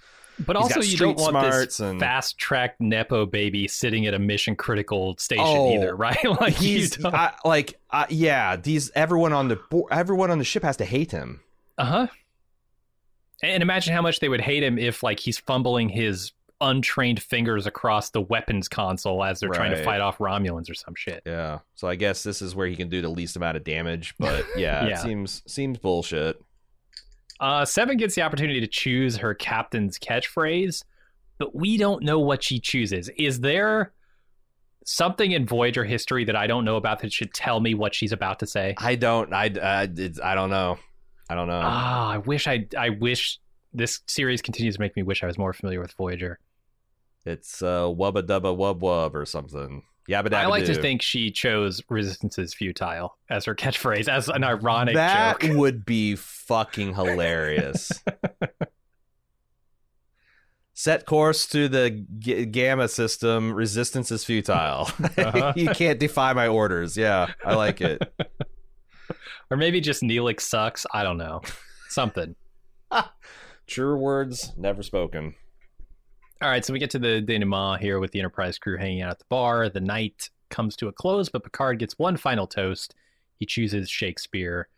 [SPEAKER 1] But
[SPEAKER 2] He's
[SPEAKER 1] also, you don't want this
[SPEAKER 2] and-
[SPEAKER 1] fast track nepo baby sitting at a mission critical station
[SPEAKER 2] Oh,
[SPEAKER 1] either, right? like you
[SPEAKER 2] he's
[SPEAKER 1] don't-
[SPEAKER 2] I, like, uh, yeah, these everyone on the bo- everyone on the ship has to hate him.
[SPEAKER 1] Uh huh. And imagine how much they would hate him if like he's fumbling his untrained fingers across the weapons console as they're trying to fight off Romulans or some shit.
[SPEAKER 2] Yeah. So I guess this is where he can do the least amount of damage, but yeah,
[SPEAKER 1] Yeah.
[SPEAKER 2] it seems seems bullshit.
[SPEAKER 1] Uh, Seven gets the opportunity to choose her captain's catchphrase, but we don't know what she chooses. Is there something in Voyager history that I don't know about that should tell me what she's about to say?
[SPEAKER 2] I don't I I, it's, I don't know. I don't know.
[SPEAKER 1] Ah, I wish I I wish this series continues to make me wish I was more familiar with Voyager.
[SPEAKER 2] It's uh wubba dubba wub wub or something. Yabba dabba
[SPEAKER 1] I like to think she chose "resistance is futile" as her catchphrase, as an ironic joke.
[SPEAKER 2] that
[SPEAKER 1] joke.
[SPEAKER 2] would be fucking hilarious. Set course to the g- gamma system. Resistance is futile.
[SPEAKER 1] Uh-huh.
[SPEAKER 2] you can't defy my orders. Yeah, I like it.
[SPEAKER 1] Or maybe just Neelix sucks. I don't know. Something.
[SPEAKER 2] Truer words never spoken.
[SPEAKER 1] All right, so we get to the denouement here with the Enterprise crew hanging out at the bar. The night comes to a close, but Picard gets one final toast. He chooses Shakespeare,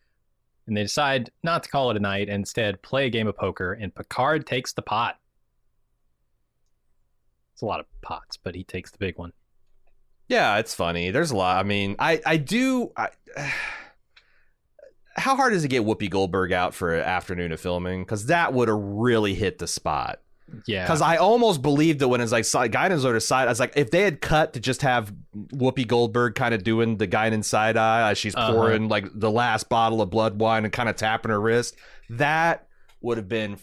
[SPEAKER 1] and they decide not to call it a night and instead play a game of poker, and Picard takes the pot. It's a lot of pots, but he takes the big one.
[SPEAKER 2] Yeah, it's funny. There's a lot. I mean, I I do. I, how hard is it to get Whoopi Goldberg out for an afternoon of filming? Because that would have really hit the spot.
[SPEAKER 1] Yeah.
[SPEAKER 2] Because I almost believed that when it's like guidance order side, I was like, if they had cut to just have Whoopi Goldberg kind of doing the guidance side eye as she's
[SPEAKER 1] Uh-huh.
[SPEAKER 2] pouring like the last bottle of blood wine and kind of tapping her wrist, that would have been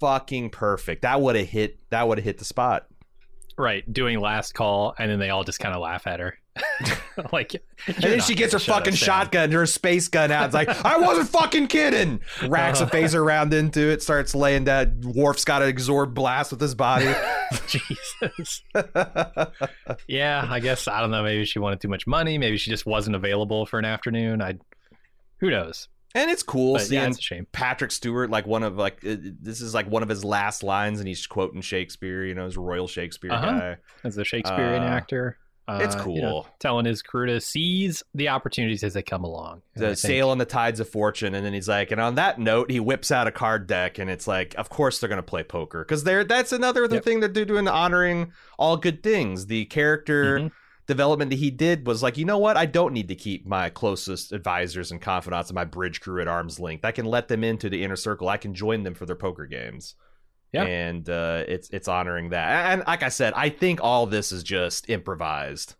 [SPEAKER 2] fucking perfect. That would have hit. That would have hit the spot.
[SPEAKER 1] right, doing last call, and then they all just kind of laugh at her. like,
[SPEAKER 2] And then she gets her fucking shotgun, her space gun out. It's like, I wasn't fucking kidding. Racks a phaser round into it, starts laying that. Worf's got an absorb blast with his body.
[SPEAKER 1] Jesus. yeah, I guess I don't know. Maybe she wanted too much money. Maybe she just wasn't available for an afternoon. I, who knows?
[SPEAKER 2] and it's cool
[SPEAKER 1] But yeah,
[SPEAKER 2] seeing
[SPEAKER 1] it's a shame.
[SPEAKER 2] Patrick Stewart, like one of like this is like one of his last lines, and he's quoting Shakespeare. You know, his Royal Shakespeare
[SPEAKER 1] Uh-huh.
[SPEAKER 2] guy.
[SPEAKER 1] As a Shakespearean
[SPEAKER 2] Uh,
[SPEAKER 1] actor, uh,
[SPEAKER 2] it's
[SPEAKER 1] you know,
[SPEAKER 2] cool.
[SPEAKER 1] telling his crew to seize the opportunities as they come along.
[SPEAKER 2] The sail on the tides of fortune, and then he's like, and on that note, he whips out a card deck, and it's like, of course they're gonna play poker because they're that's another
[SPEAKER 1] Yep.
[SPEAKER 2] thing that they're doing honoring all good things. The character
[SPEAKER 1] Mhm.
[SPEAKER 2] development that he did was like, you know what? I don't need to keep my closest advisors and confidants and my bridge crew at arm's length. I can let them into the inner circle. I can join them for their poker games.
[SPEAKER 1] Yeah.
[SPEAKER 2] And uh, it's it's honoring that. And like I said, I think all this is just improvised.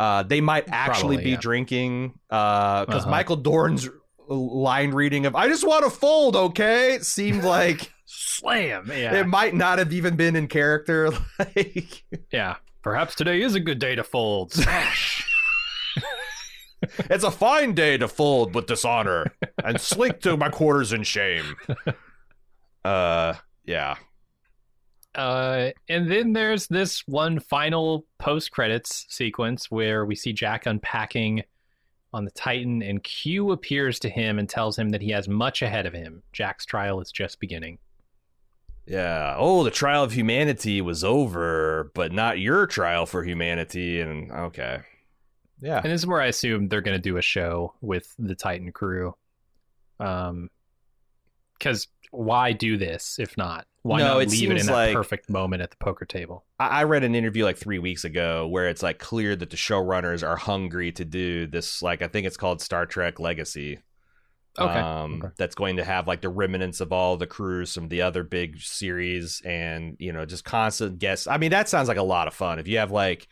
[SPEAKER 2] Uh, they might actually
[SPEAKER 1] Probably,
[SPEAKER 2] be
[SPEAKER 1] yeah.
[SPEAKER 2] drinking because
[SPEAKER 1] Uh-huh.
[SPEAKER 2] Michael Dorn's line reading of "I just want to fold," okay, seemed like
[SPEAKER 1] Slam. Yeah.
[SPEAKER 2] it might not have even been in character. Like,
[SPEAKER 1] yeah. Perhaps today is a good day to fold. Smash.
[SPEAKER 2] It's a fine day to fold with dishonor and slink to my quarters in shame. Uh, yeah.
[SPEAKER 1] Uh, and then there's this one final post credits sequence where we see Jack unpacking on the Titan, and Q appears to him and tells him that he has much ahead of him. Jack's trial is just beginning.
[SPEAKER 2] Yeah. Oh, the trial of humanity was over, but not your trial for humanity. And okay. Yeah.
[SPEAKER 1] And this is where I assume they're going to do a show with the Titan crew. Um, because why do this if not? Why
[SPEAKER 2] No,
[SPEAKER 1] not
[SPEAKER 2] it
[SPEAKER 1] leave it in that
[SPEAKER 2] like-
[SPEAKER 1] perfect moment at the poker table?
[SPEAKER 2] I I read an interview like three weeks ago where it's like clear that the showrunners are hungry to do this. Like, I think it's called Star Trek Legacy.
[SPEAKER 1] Okay.
[SPEAKER 2] um,
[SPEAKER 1] Okay.
[SPEAKER 2] that's going to have like the remnants of all the crews from the other big series and you know just constant guests i mean that sounds like a lot of fun if you have like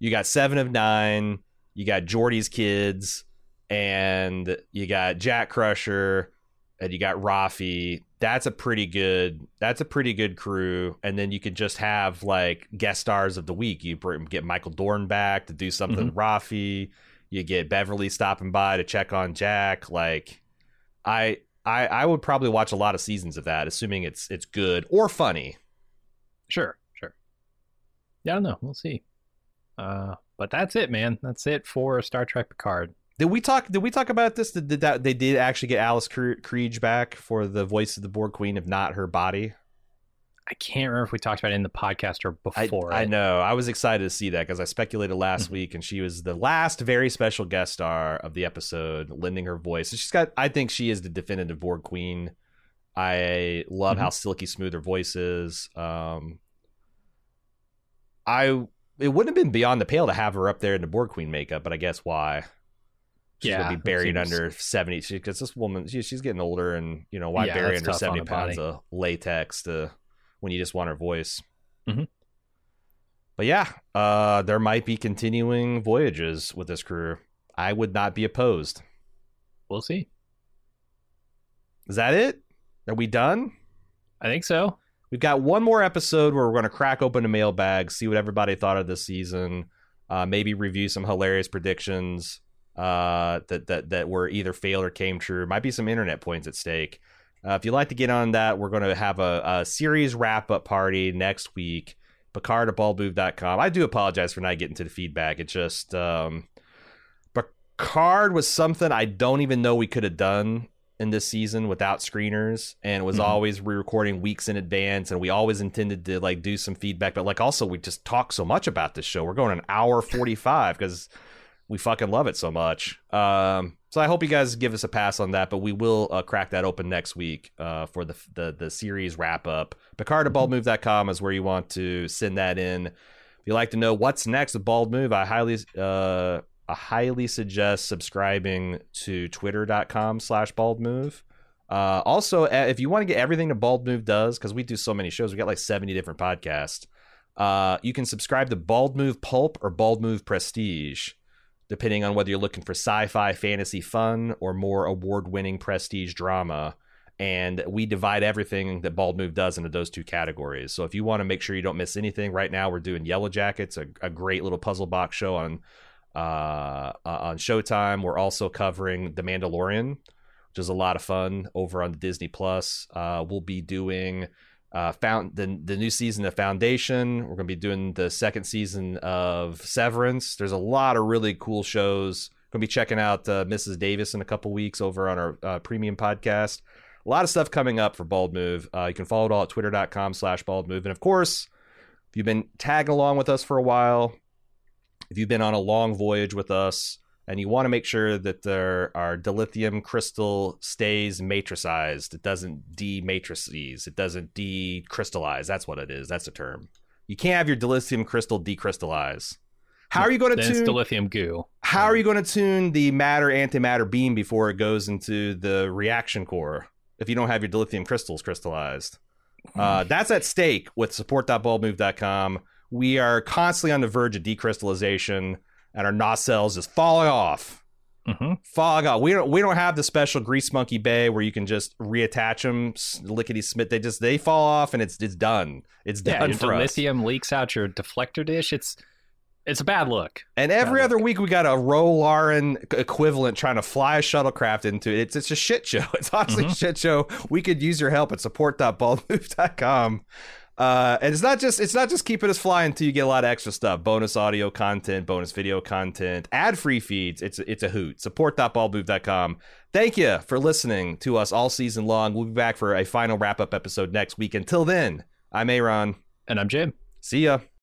[SPEAKER 2] you got seven of nine you got geordi's kids and you got jack crusher and you got raffi that's a pretty good that's a pretty good crew and then you could just have like guest stars of the week you bring, get michael dorn back to do something with raffi you get beverly stopping by to check on jack like I I I would probably watch a lot of seasons of that, assuming it's it's good or funny.
[SPEAKER 1] Sure, sure. Yeah, I don't know. We'll see. Uh, but that's it, man. That's it for Star Trek Picard.
[SPEAKER 2] Did we talk? Did we talk about this? Did, did that they did actually get Alice Cre- back for the voice of the Borg Queen, if not her body?
[SPEAKER 1] I can't remember if we talked about it in the podcast or before.
[SPEAKER 2] I
[SPEAKER 1] it.
[SPEAKER 2] know. I was excited to see that because I speculated last
[SPEAKER 1] Mhm.
[SPEAKER 2] week, and she was the last very special guest star of the episode, lending her voice. And she's got. I think she is the definitive Borg Queen. I love
[SPEAKER 1] Mm-hmm.
[SPEAKER 2] how silky smooth her voice is. Um, I it wouldn't have been beyond the pale to have her up there in the Borg Queen makeup, but I guess why? She's
[SPEAKER 1] Yeah,
[SPEAKER 2] gonna be buried
[SPEAKER 1] seems-
[SPEAKER 2] under seventy. Because this woman, she, she's getting older, and you know why
[SPEAKER 1] Yeah,
[SPEAKER 2] bury under seventy pounds
[SPEAKER 1] body.
[SPEAKER 2] of latex to when you just want her voice.
[SPEAKER 1] Mhm.
[SPEAKER 2] But yeah, uh, there might be continuing voyages with this crew. I would not be opposed.
[SPEAKER 1] We'll see.
[SPEAKER 2] Is that it? Are we done?
[SPEAKER 1] I think so.
[SPEAKER 2] We've got one more episode where we're going to crack open a mailbag, see what everybody thought of this season, uh, maybe review some hilarious predictions uh, that that that were either failed or came true. Might be some internet points at stake. Uh, if you'd like to get on that, we're going to have a, a series wrap up party next week. Picard at baldmove.com. I do apologize for not getting to the feedback. It just um, Picard was something I don't even know we could have done in this season without screeners and was
[SPEAKER 1] Mhm.
[SPEAKER 2] always re-recording weeks in advance and we always intended to like do some feedback but like also we just talk so much about this show we're going an hour 45 because we fucking love it so much um so i hope you guys give us a pass on that but we will uh, crack that open next week uh for the the, the series wrap up picard at baldmove.com is where you want to send that in if you like to know what's next with bald move i highly uh I highly suggest subscribing to twitter.com slash bald move. Uh, also, uh, if you want to get everything that Bald Move does, because we do so many shows, we got like 70 different podcasts. Uh, you can subscribe to Bald Move Pulp or Bald Move Prestige, depending on whether you're looking for sci fi fantasy fun or more award winning prestige drama. And we divide everything that Bald Move does into those two categories. So if you want to make sure you don't miss anything, right now we're doing Yellow Jackets, a, a great little puzzle box show on uh, on Showtime. We're also covering The Mandalorian, which is a lot of fun over on Disney Plus. Uh, we'll be doing uh, found the the new season of Foundation. We're going to be doing the second season of Severance. There's a lot of really cool shows. Going to be checking out uh, Mrs. Davis in a couple weeks over on our uh, premium podcast. A lot of stuff coming up for Bald Move. Uh, you can follow it all at twitter.com slash bald move. And of course, if you've been tagging along with us for a while, if you've been on a long voyage with us and you want to make sure that there our dilithium crystal stays matricized, it doesn't dematrices, it doesn't decrystallize. That's what it is. That's a term. You can't have your dilithium crystal decrystallize. How are you going to
[SPEAKER 1] Then
[SPEAKER 2] tune?
[SPEAKER 1] the lithium goo.
[SPEAKER 2] how are you going to tune the matter antimatter beam before it goes into the reaction core if you don't have your dilithium crystals crystallized? Uh, that's at stake with support.baldmove.com. We are constantly on the verge of decrystallization, and our nacelles is just falling off.
[SPEAKER 1] hmm
[SPEAKER 2] Falling off. We don't. We don't have the special grease monkey bay where you can just reattach them, lickety smith. They just they fall off, and it's it's done. It's
[SPEAKER 1] Yeah,
[SPEAKER 2] done for
[SPEAKER 1] lithium leaks out your deflector dish. It's it's a bad look.
[SPEAKER 2] And every
[SPEAKER 1] Bad
[SPEAKER 2] other week, we got a Ro Laren equivalent trying to fly a shuttlecraft into it. It's it's a shit show. It's honestly a
[SPEAKER 1] Mhm.
[SPEAKER 2] shit show. We could use your help at support.baldmove.com. Uh, and it's not just it's not just keeping us flying until You get a lot of extra stuff: bonus audio content, bonus video content, ad free feeds. It's it's a hoot. Support.baldmove.com. Thank you for listening to us all season long. We'll be back for a final wrap up episode next week. Until then, I'm Aaron.
[SPEAKER 1] And I'm Jim.
[SPEAKER 2] See ya.